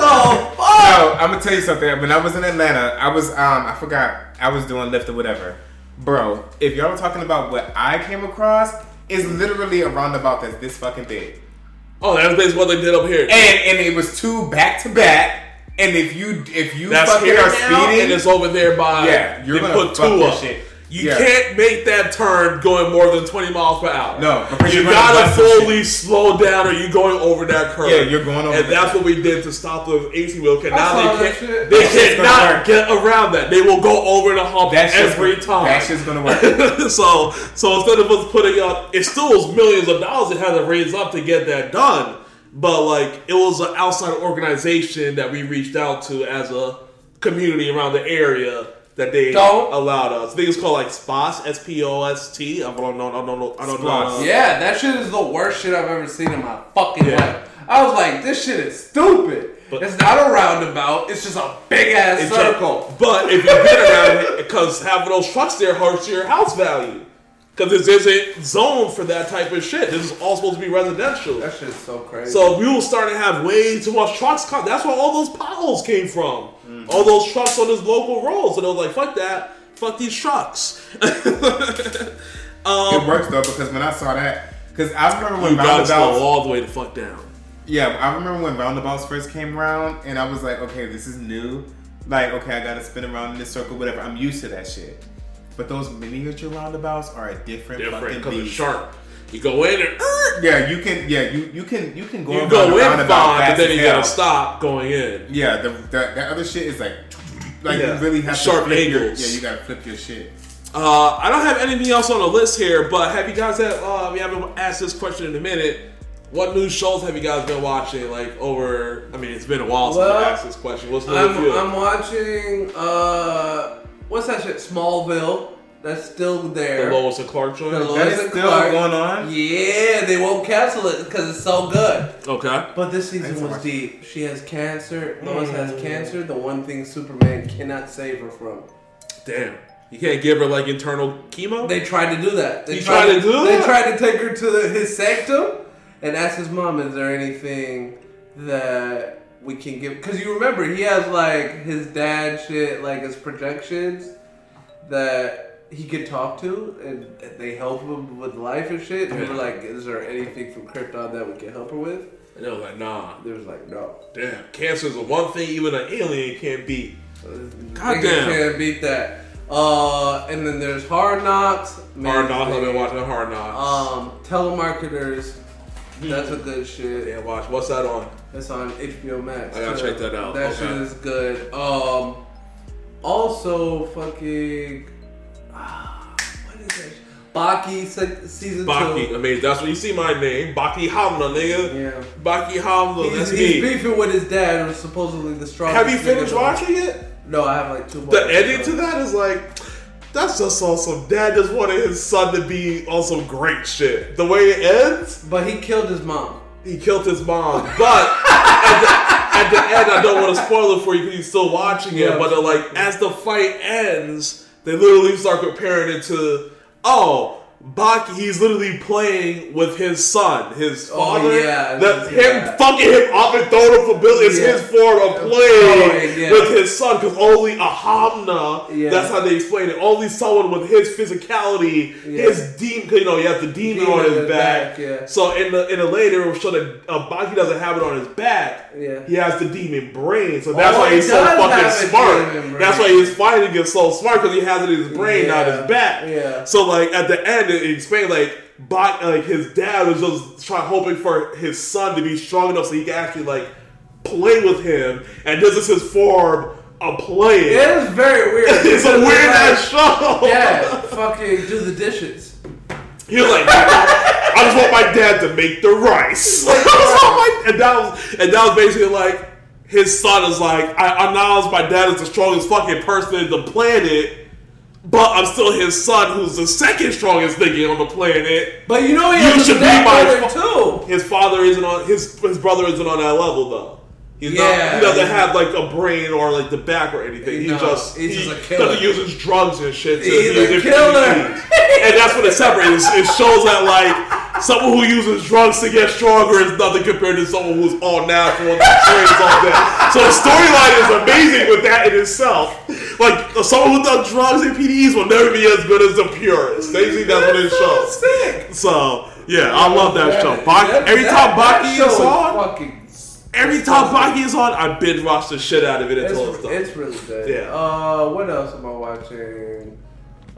fuck? No, I'm gonna tell you something. When I was in Atlanta, I was um I forgot I was doing Lyft or whatever. Bro, if y'all are talking about what I came across, is literally a roundabout that's this fucking big. Oh, that's basically what they did up here. And and it was two back to back. And if you if you that's fucking are speeding, and it's over there by. Yeah, you're they gonna put fuck two up. shit. You Yeah. can't make that turn going more than 20 miles per hour. No, you gotta bust fully slow down, or you're going over that curve. Yeah, you're going over and that that's curve. what we did to stop the 18 wheel. Okay, now they can't. shit. They That cannot get around that. They will go over the hump That shit's every gonna- time. that shit's gonna work. so, so instead of us putting up, it still was millions of dollars it had to raise up to get that done. But like, it was an outside organization that we reached out to as a community around the area that they Don't. allowed us. I think it's called like SPOS, S P O S T. I don't know. I don't know. I don't know. Yeah, that shit is the worst shit I've ever seen in my fucking Yeah. life. I was like, this shit is stupid. But- it's not a roundabout. It's just a big ass circle. just- but if you get around it, because having those trucks there hurts your house value. Because this isn't zoned for that type of shit. This is all supposed to be residential. That shit's so crazy. So we will start to have way too much trucks come. That's where all those potholes came from. Mm-hmm. All those trucks on this local roads. And they was like, fuck that. Fuck these trucks. um, it works though because when I saw that, because I remember when you roundabouts, all the way to fuck down. yeah, I remember when roundabouts first came around, and I was like, okay, this is new. Like, okay, I gotta spin around in this circle, whatever. I'm used to that shit. But those miniature roundabouts are a different, Different fucking because it's beast. sharp. You go in and er, Yeah, you can. Yeah, you you can you can go. you around go the in roundabout fine, but then you hell. gotta stop going in. Yeah, the, the that other shit is like, like Yeah. you really have Sharp to flip your, angles. Yeah, you gotta flip your shit. Uh, I don't have anything else on the list here, but have you guys had, uh, we haven't asked this question in a minute. What new shows have you guys been watching? Like over, I mean, it's been a while since Well, I asked this question. What's new I'm. I'm watching, uh, what's that shit? Smallville. That's still there. the. Lois and Clark joint. The Lois That is and still Clark. going on. Yeah, they won't cancel it because it's so good. Okay. But this season Thanks for was watching. deep. She has cancer. Lois has mm. cancer. The one thing Superman cannot save her from. Damn. You can't give her like internal chemo. They tried to do that. They You tried to do They that? tried to take her to the, his sanctum and ask his mom, "Is there anything that we can give?" Because you remember he has like his dad shit, like his projections that he could talk to, and they help him with life and shit. And were like, "Is there anything from Krypton that we can help her with?" and they was like, nah. They was like, "No." Damn. Cancer is the one thing even an alien can't beat. Niggas Goddamn. can't beat that. Uh, and then there's Hard Knocks. Hard Knocks. I've been watching Hard Knocks. Um, telemarketers. That's a good shit. yeah, watch. What's that on? That's on HBO Max. I gotta check that out. That Okay. shit is good. Um, also fucking. Ah, what is that? Baki season Baki. I two. mean, that's when you see my name. Baki Hanma, nigga. Yeah. Baki Hanma. He's, That's he's me. beefing with his dad, who's supposedly the strongest. Have you finished watching it? No, I have like two more. The ending to that is like, that's just awesome. Dad just wanted his son to be on some great shit. The way it ends, But he killed his mom. he killed his mom. But at, the, at the end, I don't want to spoil it for you because you're still watching it. Yeah. But they're like, as the fight ends, they literally start comparing it to, oh. Baki, he's literally playing with his son, his Oh, father. yeah, that yeah. him fucking him up and throwing him for Bill is Yeah. his form of playing yeah. with his son because only a Hanma. That's how they explain it. Only someone with his physicality, his demon. You know, he has the demon, Demon on his back. back, yeah. So in the in the later, it will show that uh, Baki doesn't have it on his back. Yeah. He has the demon brain. So that's Oh, why he he's so fucking smart. That's why his fighting is so smart because he has it in his brain, not his back. Yeah. So like at the end, it explained like. Baki, like his dad was just trying hoping for his son to be strong enough so he can actually like play with him, and this is his form of playing. It is very weird. It's a weird like, ass show. Yeah, fucking do the dishes. He was like, I just want my dad to make the rice. I my- and that was and that was basically like his son is like, I acknowledge my dad is the strongest fucking person in the planet, but I'm still his son, who's the second strongest nigga on the planet. But you know he You has should be my brother fa- too. His father isn't on his his brother isn't on that level though. He's not. Yeah. He doesn't have like a brain or like the back or anything. He No, just he's he just a killer. doesn't use his drugs and shit. To He's a killer. and that's what it separates. It shows that like someone who uses drugs to get stronger is nothing compared to someone who's all natural and trains all that. So the storyline is amazing with that in itself. Like someone who does drugs and PDEs will never be as good as the purist. Basically, that's what it shows. So yeah, I love that show. Baki, that- every that- time that Baki is on, fucking every time Baki is on, I binge watch the shit out of it until it's It's, done. it's really good. Yeah. Uh, what else am I watching?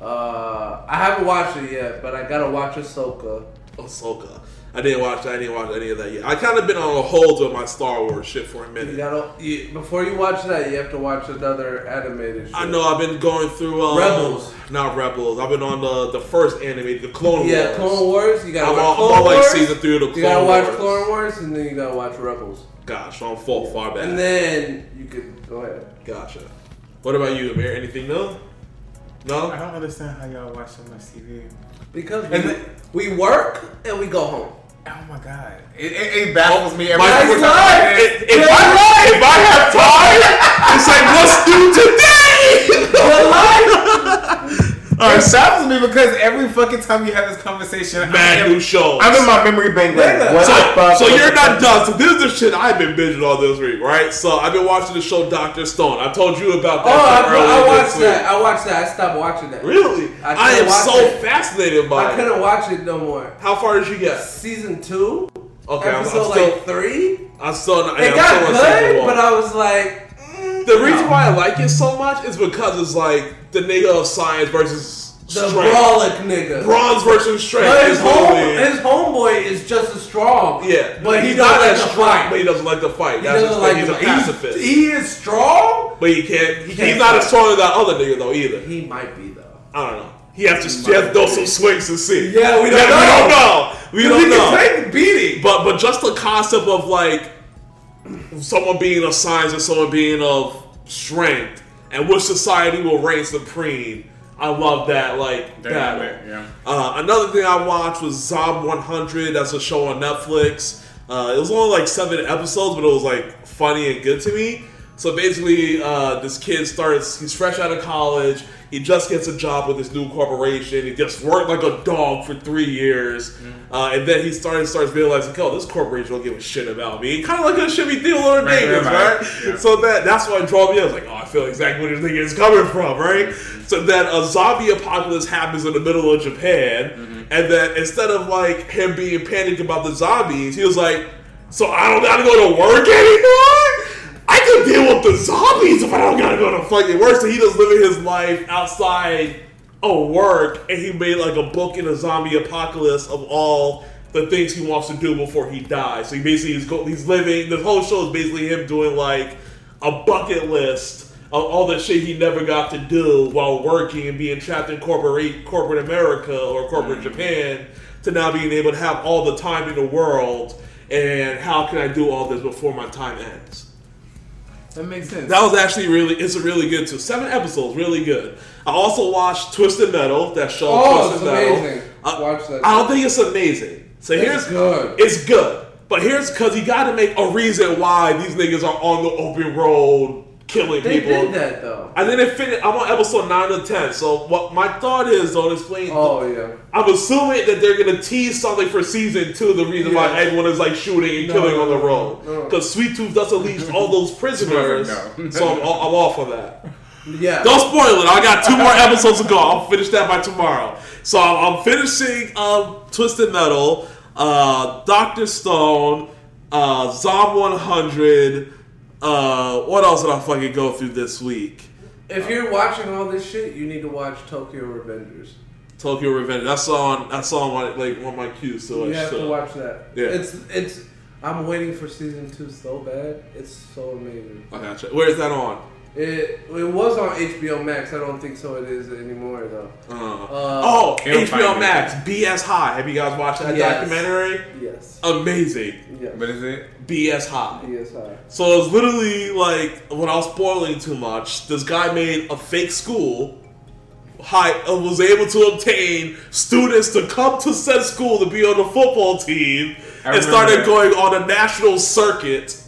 Uh, I haven't watched it yet, but I gotta watch Ahsoka. Ahsoka. I didn't watch. I didn't watch any of that yet. I kind of been on a hold with my Star Wars shit for a You minute. gotta you, before you watch that, you have to watch another animated. Shit. I know I've been going through um, Rebels. not Rebels. I've been on the the first animated, the Clone Yeah, Wars. Yeah, Clone Wars. You gotta I'm watch on, Clone I'm like Wars. season three of the Clone Wars. you gotta watch Wars. Clone Wars, and then you gotta watch Rebels, Gosh, I'm full far back. and then you could go ahead. gotcha. What about you, Amir? Anything new? No. I don't understand how y'all watch so much TV. Because we, the- we work and we go home. Oh my god, it, it, it baffles me every My- single Nice time. life. If, if I, if I have time, it's like, let's do today. Good life. It baffles me because every fucking time you have this conversation, Mad I'm, new shows. I'm in my memory bank like, Nigga. what So, fuck? so what you're not done. So this is the shit I've been binging all this week, right? So I've been watching the show Doctor Stone. I told you about that. Oh, I, I watched that. I watched that. I stopped watching that. Really? I I, am so it. fascinated by I it. couldn't watch it no more. How far did you get? Season two, Okay, I'm, I'm episode still. like three. I'm still. yeah, It I'm got still on good, but I was like, mm, the reason no. why I like it so much is because it's like the nigga of science versus the brawlic nigga. Bronze versus strength. But his home, his homeboy is just as strong. yeah, but he he's doesn't not like as to strong, fight. but he doesn't like to fight. He doesn't like. He's a pacifist. He is strong. but he can't. He, can't he's not fight. as strong as that other nigga though either. He might be though. I don't know. He has to. He has to throw some swings to see. Yeah, we don't We know. don't know. We don't can know. take the beating. But but just the concept of like someone being of science and someone being of strength, and which society will reign supreme. I love that like Damn battle. it, yeah. Uh, another thing I watched was Zom 100. That's a show on Netflix. Uh, it was only like seven episodes, but it was like funny and good to me. So basically, uh, this kid starts. He's fresh out of college. He just gets a job with this new corporation. He just worked like a dog for three years, mm-hmm. uh, and then he started starts realizing, "Oh, this corporation don't give a shit about me." Kind of like a Shimmy Theodore Right, Davis, right, right? Yeah. So that that's what drew me. I was like, "Oh, I feel exactly where this nigga is coming from," right? Mm-hmm. So then a zombie apocalypse happens in the middle of Japan, mm-hmm. and then instead of like him being panicked about the zombies, he was like, "So I don't gotta go to work anymore." Can deal with the zombies if I don't gotta go to fucking work. So he just living his life outside of work, and he made like a book in a zombie apocalypse of all the things he wants to do before he dies. So he basically he's, go, he's living. The whole show is basically him doing like a bucket list of all the shit he never got to do while working and being trapped in corporate corporate America or corporate mm-hmm. Japan to now being able to have all the time in the world. And how can I do all this before my time ends? That makes sense. That was actually really, it's a really good too. Seven episodes, really good. I also watched Twisted Metal, that show. Oh, Twisted it's Metal. amazing. I, Watch that. I don't think it's amazing. So here's good. It's good, but here's because you got to make a reason why these niggas are on the open road killing They people. did that though. And then it finished. I'm on episode nine or ten. So what my thought is, don't explain. Oh yeah. I'm assuming that they're gonna tease something for season two. The reason why Yeah. everyone is like shooting and No, killing no, on the no, road, no. because Sweet Tooth doesn't leash all those prisoners. No. so I'm, I'm off of that. Yeah. Don't spoil it. I got two more episodes to go. I'll finish that by tomorrow. So I'm, I'm finishing um, Twisted Metal, uh, Doctor Stone, uh, Zom 100. Uh, what else did I fucking go through this week? If you're watching all this shit, you need to watch Tokyo Revengers. Tokyo Revenge. That's on. That's on my like one of my cues. So You it's, have to uh, watch that. Yeah. It's it's. I'm waiting for season two so bad. It's so amazing. I gotcha. Where is that on? It it was on HBO Max. I don't think so. It is anymore though. Uh, Uh, oh, HBO. Max. BS High. Have you guys watched that Yes. documentary? Yes. Amazing. Yes. What is it? BS High. BSI. So it's literally like when I was spoiling too much, this guy made a fake school. High uh, was able to obtain students to come to said school to be on the football team, I and started remember going on a national circuit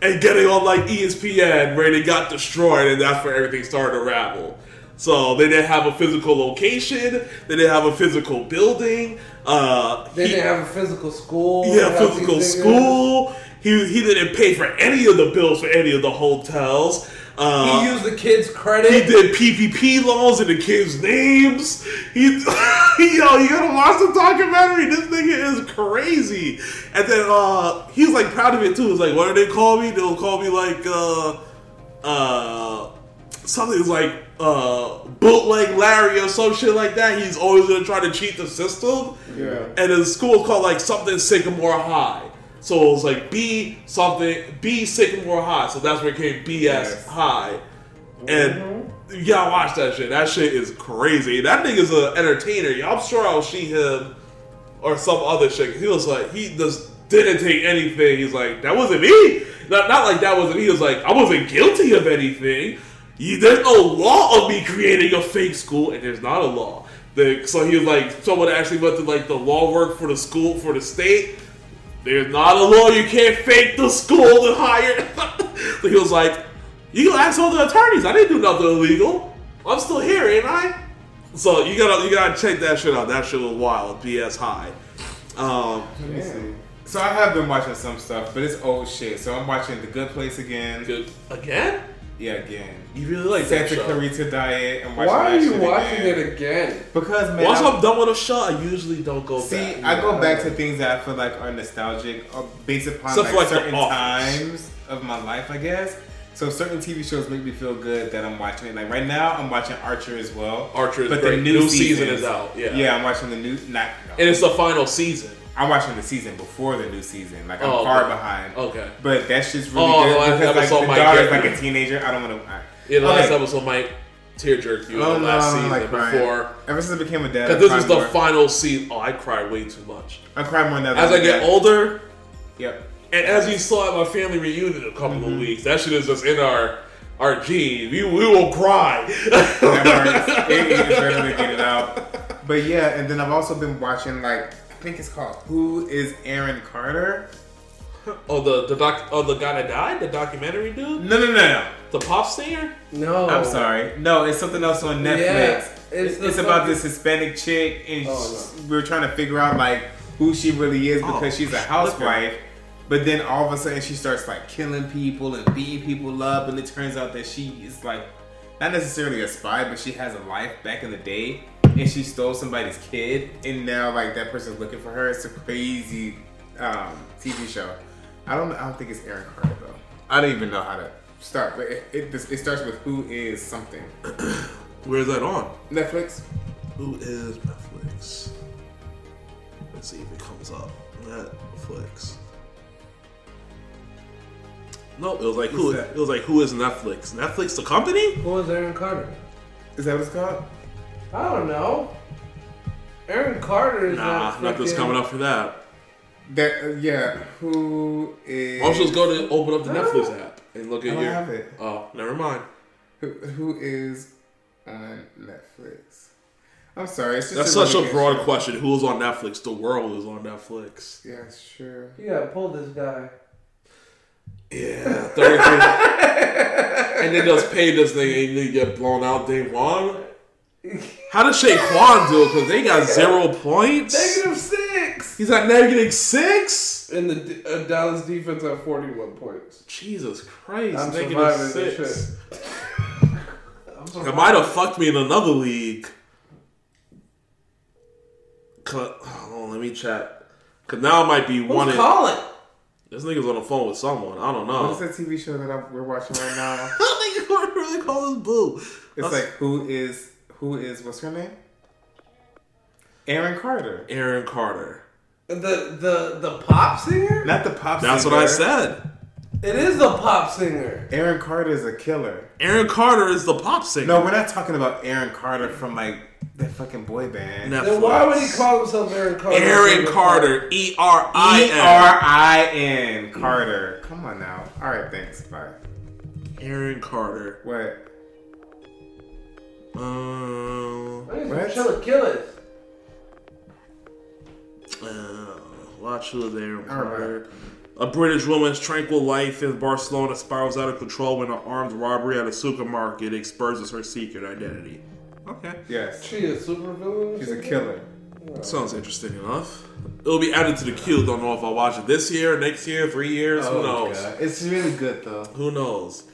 and getting on like ESPN, where they got destroyed, and that's where everything started to ravel. So they didn't have a physical location, they didn't have a physical building. Uh, They he- didn't have a physical school. yeah, physical school. He he didn't pay for any of the bills for any of the hotels. Uh, He used the kids' credit. he did PPP loans in the kids' names. He, yo, you gotta watch the documentary. This nigga is crazy. And then uh, he was like proud of it too. He's like, what do they call me? They'll call me like uh, uh, something like uh, bootleg Larry or some shit like that. He's always gonna try to cheat the system. Yeah. And his school was called like something Sycamore High. So it was like B something B Sycamore High. So that's where it came BS Yes. High. And mm-hmm. you gotta watch that shit. That shit is crazy. That nigga's an entertainer. Y'all, I'm sure I'll see him or some other shit. He was like, he just didn't take anything. He's like, that wasn't me. Not, not like that wasn't me. He was like, I wasn't guilty of anything. You, there's no law of me creating a fake school, and there's not a law. The, so he was like, someone actually went to like the law work for the school for the state. There's not a law. You can't fake the school to hire. so he was like, you can ask all the attorneys. I didn't do nothing illegal. I'm still here, ain't I? So you gotta you gotta check that shit out. That shit was wild. BS high. Um, Let me see. So I have been watching some stuff, but it's old shit. So I'm watching The Good Place again. good again. Yeah, again. You really like Santa show? Clarita Diet. I'm watching Why are you watching again. it again? Because man, Once I'm- I'm done with a show, I usually don't go back. See, back. I go back to things that I feel like are nostalgic, or based upon like, like certain times of my life, I guess. So certain TV shows make me feel good that I'm watching it. Like right now, I'm watching Archer as well. Archer is but great. the new, New season is out, yeah. yeah, I'm watching the new. Not, no. and it's the final season. I'm watching the season before the new season. Like I'm Oh, far okay. behind. Okay. But that's just really Oh, good last because like the might daughter's like a teenager. I don't want to. Yeah, the last Okay. episode might tear jerk you Oh the no, last I'm season like crying. before. Ever since I became a dad, Because this is the more. final season. Oh, I cry way too much. I cry more now. As I get dad. older, Yep. And as you saw at my family reunion a couple Mm-hmm. of weeks, that shit is just in our our genes. We, we will cry. it, it's better to get it out. But yeah, and then I've also been watching like think it's called Who is Aaron Carter? oh, the the doc, oh the guy that died, the documentary dude, No, no, no, no. the pop singer. No. I'm sorry. No, it's something else on Netflix. Yeah, it's it's it's about this Hispanic chick, and Oh, we we're trying to figure out like who she really is oh, because Oh, she's a housewife. But then all of a sudden she starts like killing people and beating people up, and it turns out that she is like not necessarily a spy, but she has a life back in the day, and she stole somebody's kid, and now like that person's looking for her. It's a crazy um, TV show. I don't. I don't think it's Aaron Carter though. I don't even know how to start, but it, it, it starts with who is something. Where's that on? Netflix. Who is Netflix? Let's see if it comes up. Netflix. Nope, it was like who? That? It was like who is Netflix? Netflix, the company? Who is Aaron Carter? Is that what it's called? I don't know. Aaron Carter is Nah, not nothing's coming up for that. That uh, yeah. Who is? I'll just go to open up the Netflix app and look at don't your. have it. Oh, never mind. Who, who is on Netflix? I'm sorry. It's just That's a such a broad show. question. Who's on Netflix? The world is on Netflix. Yeah, sure. You gotta pull this guy. Yeah, thirty-three. and then just pay this thing and then get blown out day one. How does Shaquan do it? Because they got zero points. Negative six. He's at negative six. And the uh, Dallas defense at forty-one points. Jesus Christ, I'm negative six. It might have fucked me in another league. On, let me check. Cause now it might be one. Who's In, calling? this nigga's on the phone with someone. I don't know. What is that TV show that I'm, we're watching right now? I don't think we're really call this boo. It's like who is who is what's her name? Aaron Carter. Aaron Carter. The the the pop singer? Not the pop. Singer. That's what. I said. It is the pop singer. Aaron Carter is a killer. Aaron Carter is the pop singer. No, we're not talking about Aaron Carter from like that fucking boy band. Netflix. Then why would he call himself Aaron Carter? Aaron Carter, E R I E N. R I N Carter. Come on now. All right, thanks. Bye. Aaron Carter. What? Um, What? Chill killers. uh, watch who is Erin All right. Carter. A British woman's tranquil life in Barcelona spirals out of control when an armed robbery at a supermarket exposes her secret identity. Okay. Yes. She a super villain. She's a killer. Sounds interesting enough. It'll be added to the queue. Don't know if I'll watch it this year, next year, three years. Who knows? God. It's really good though. Who knows?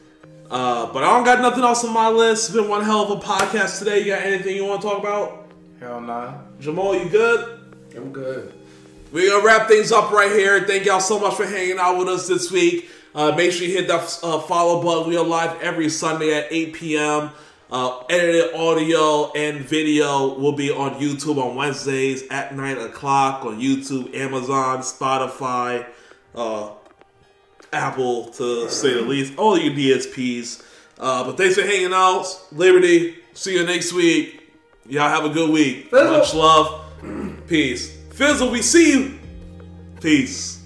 Uh, but I don't got nothing else on my list. It's been one hell of a podcast today. You got anything you want to talk about? Hell nah. Jamal, you good? I'm good. We're gonna wrap things up right here. Thank y'all so much for hanging out with us this week. Uh, make sure you hit that uh, follow button. We are live every Sunday at 8 p.m. Uh, edited audio and video will be on YouTube on Wednesdays at 9 o'clock on YouTube, Amazon, Spotify, uh, Apple, to say the least. All you DSPs. Uh, but thanks for hanging out. Liberty. See you next week. Y'all have a good week. Much love. Peace. Fizzle, we see you. Peace.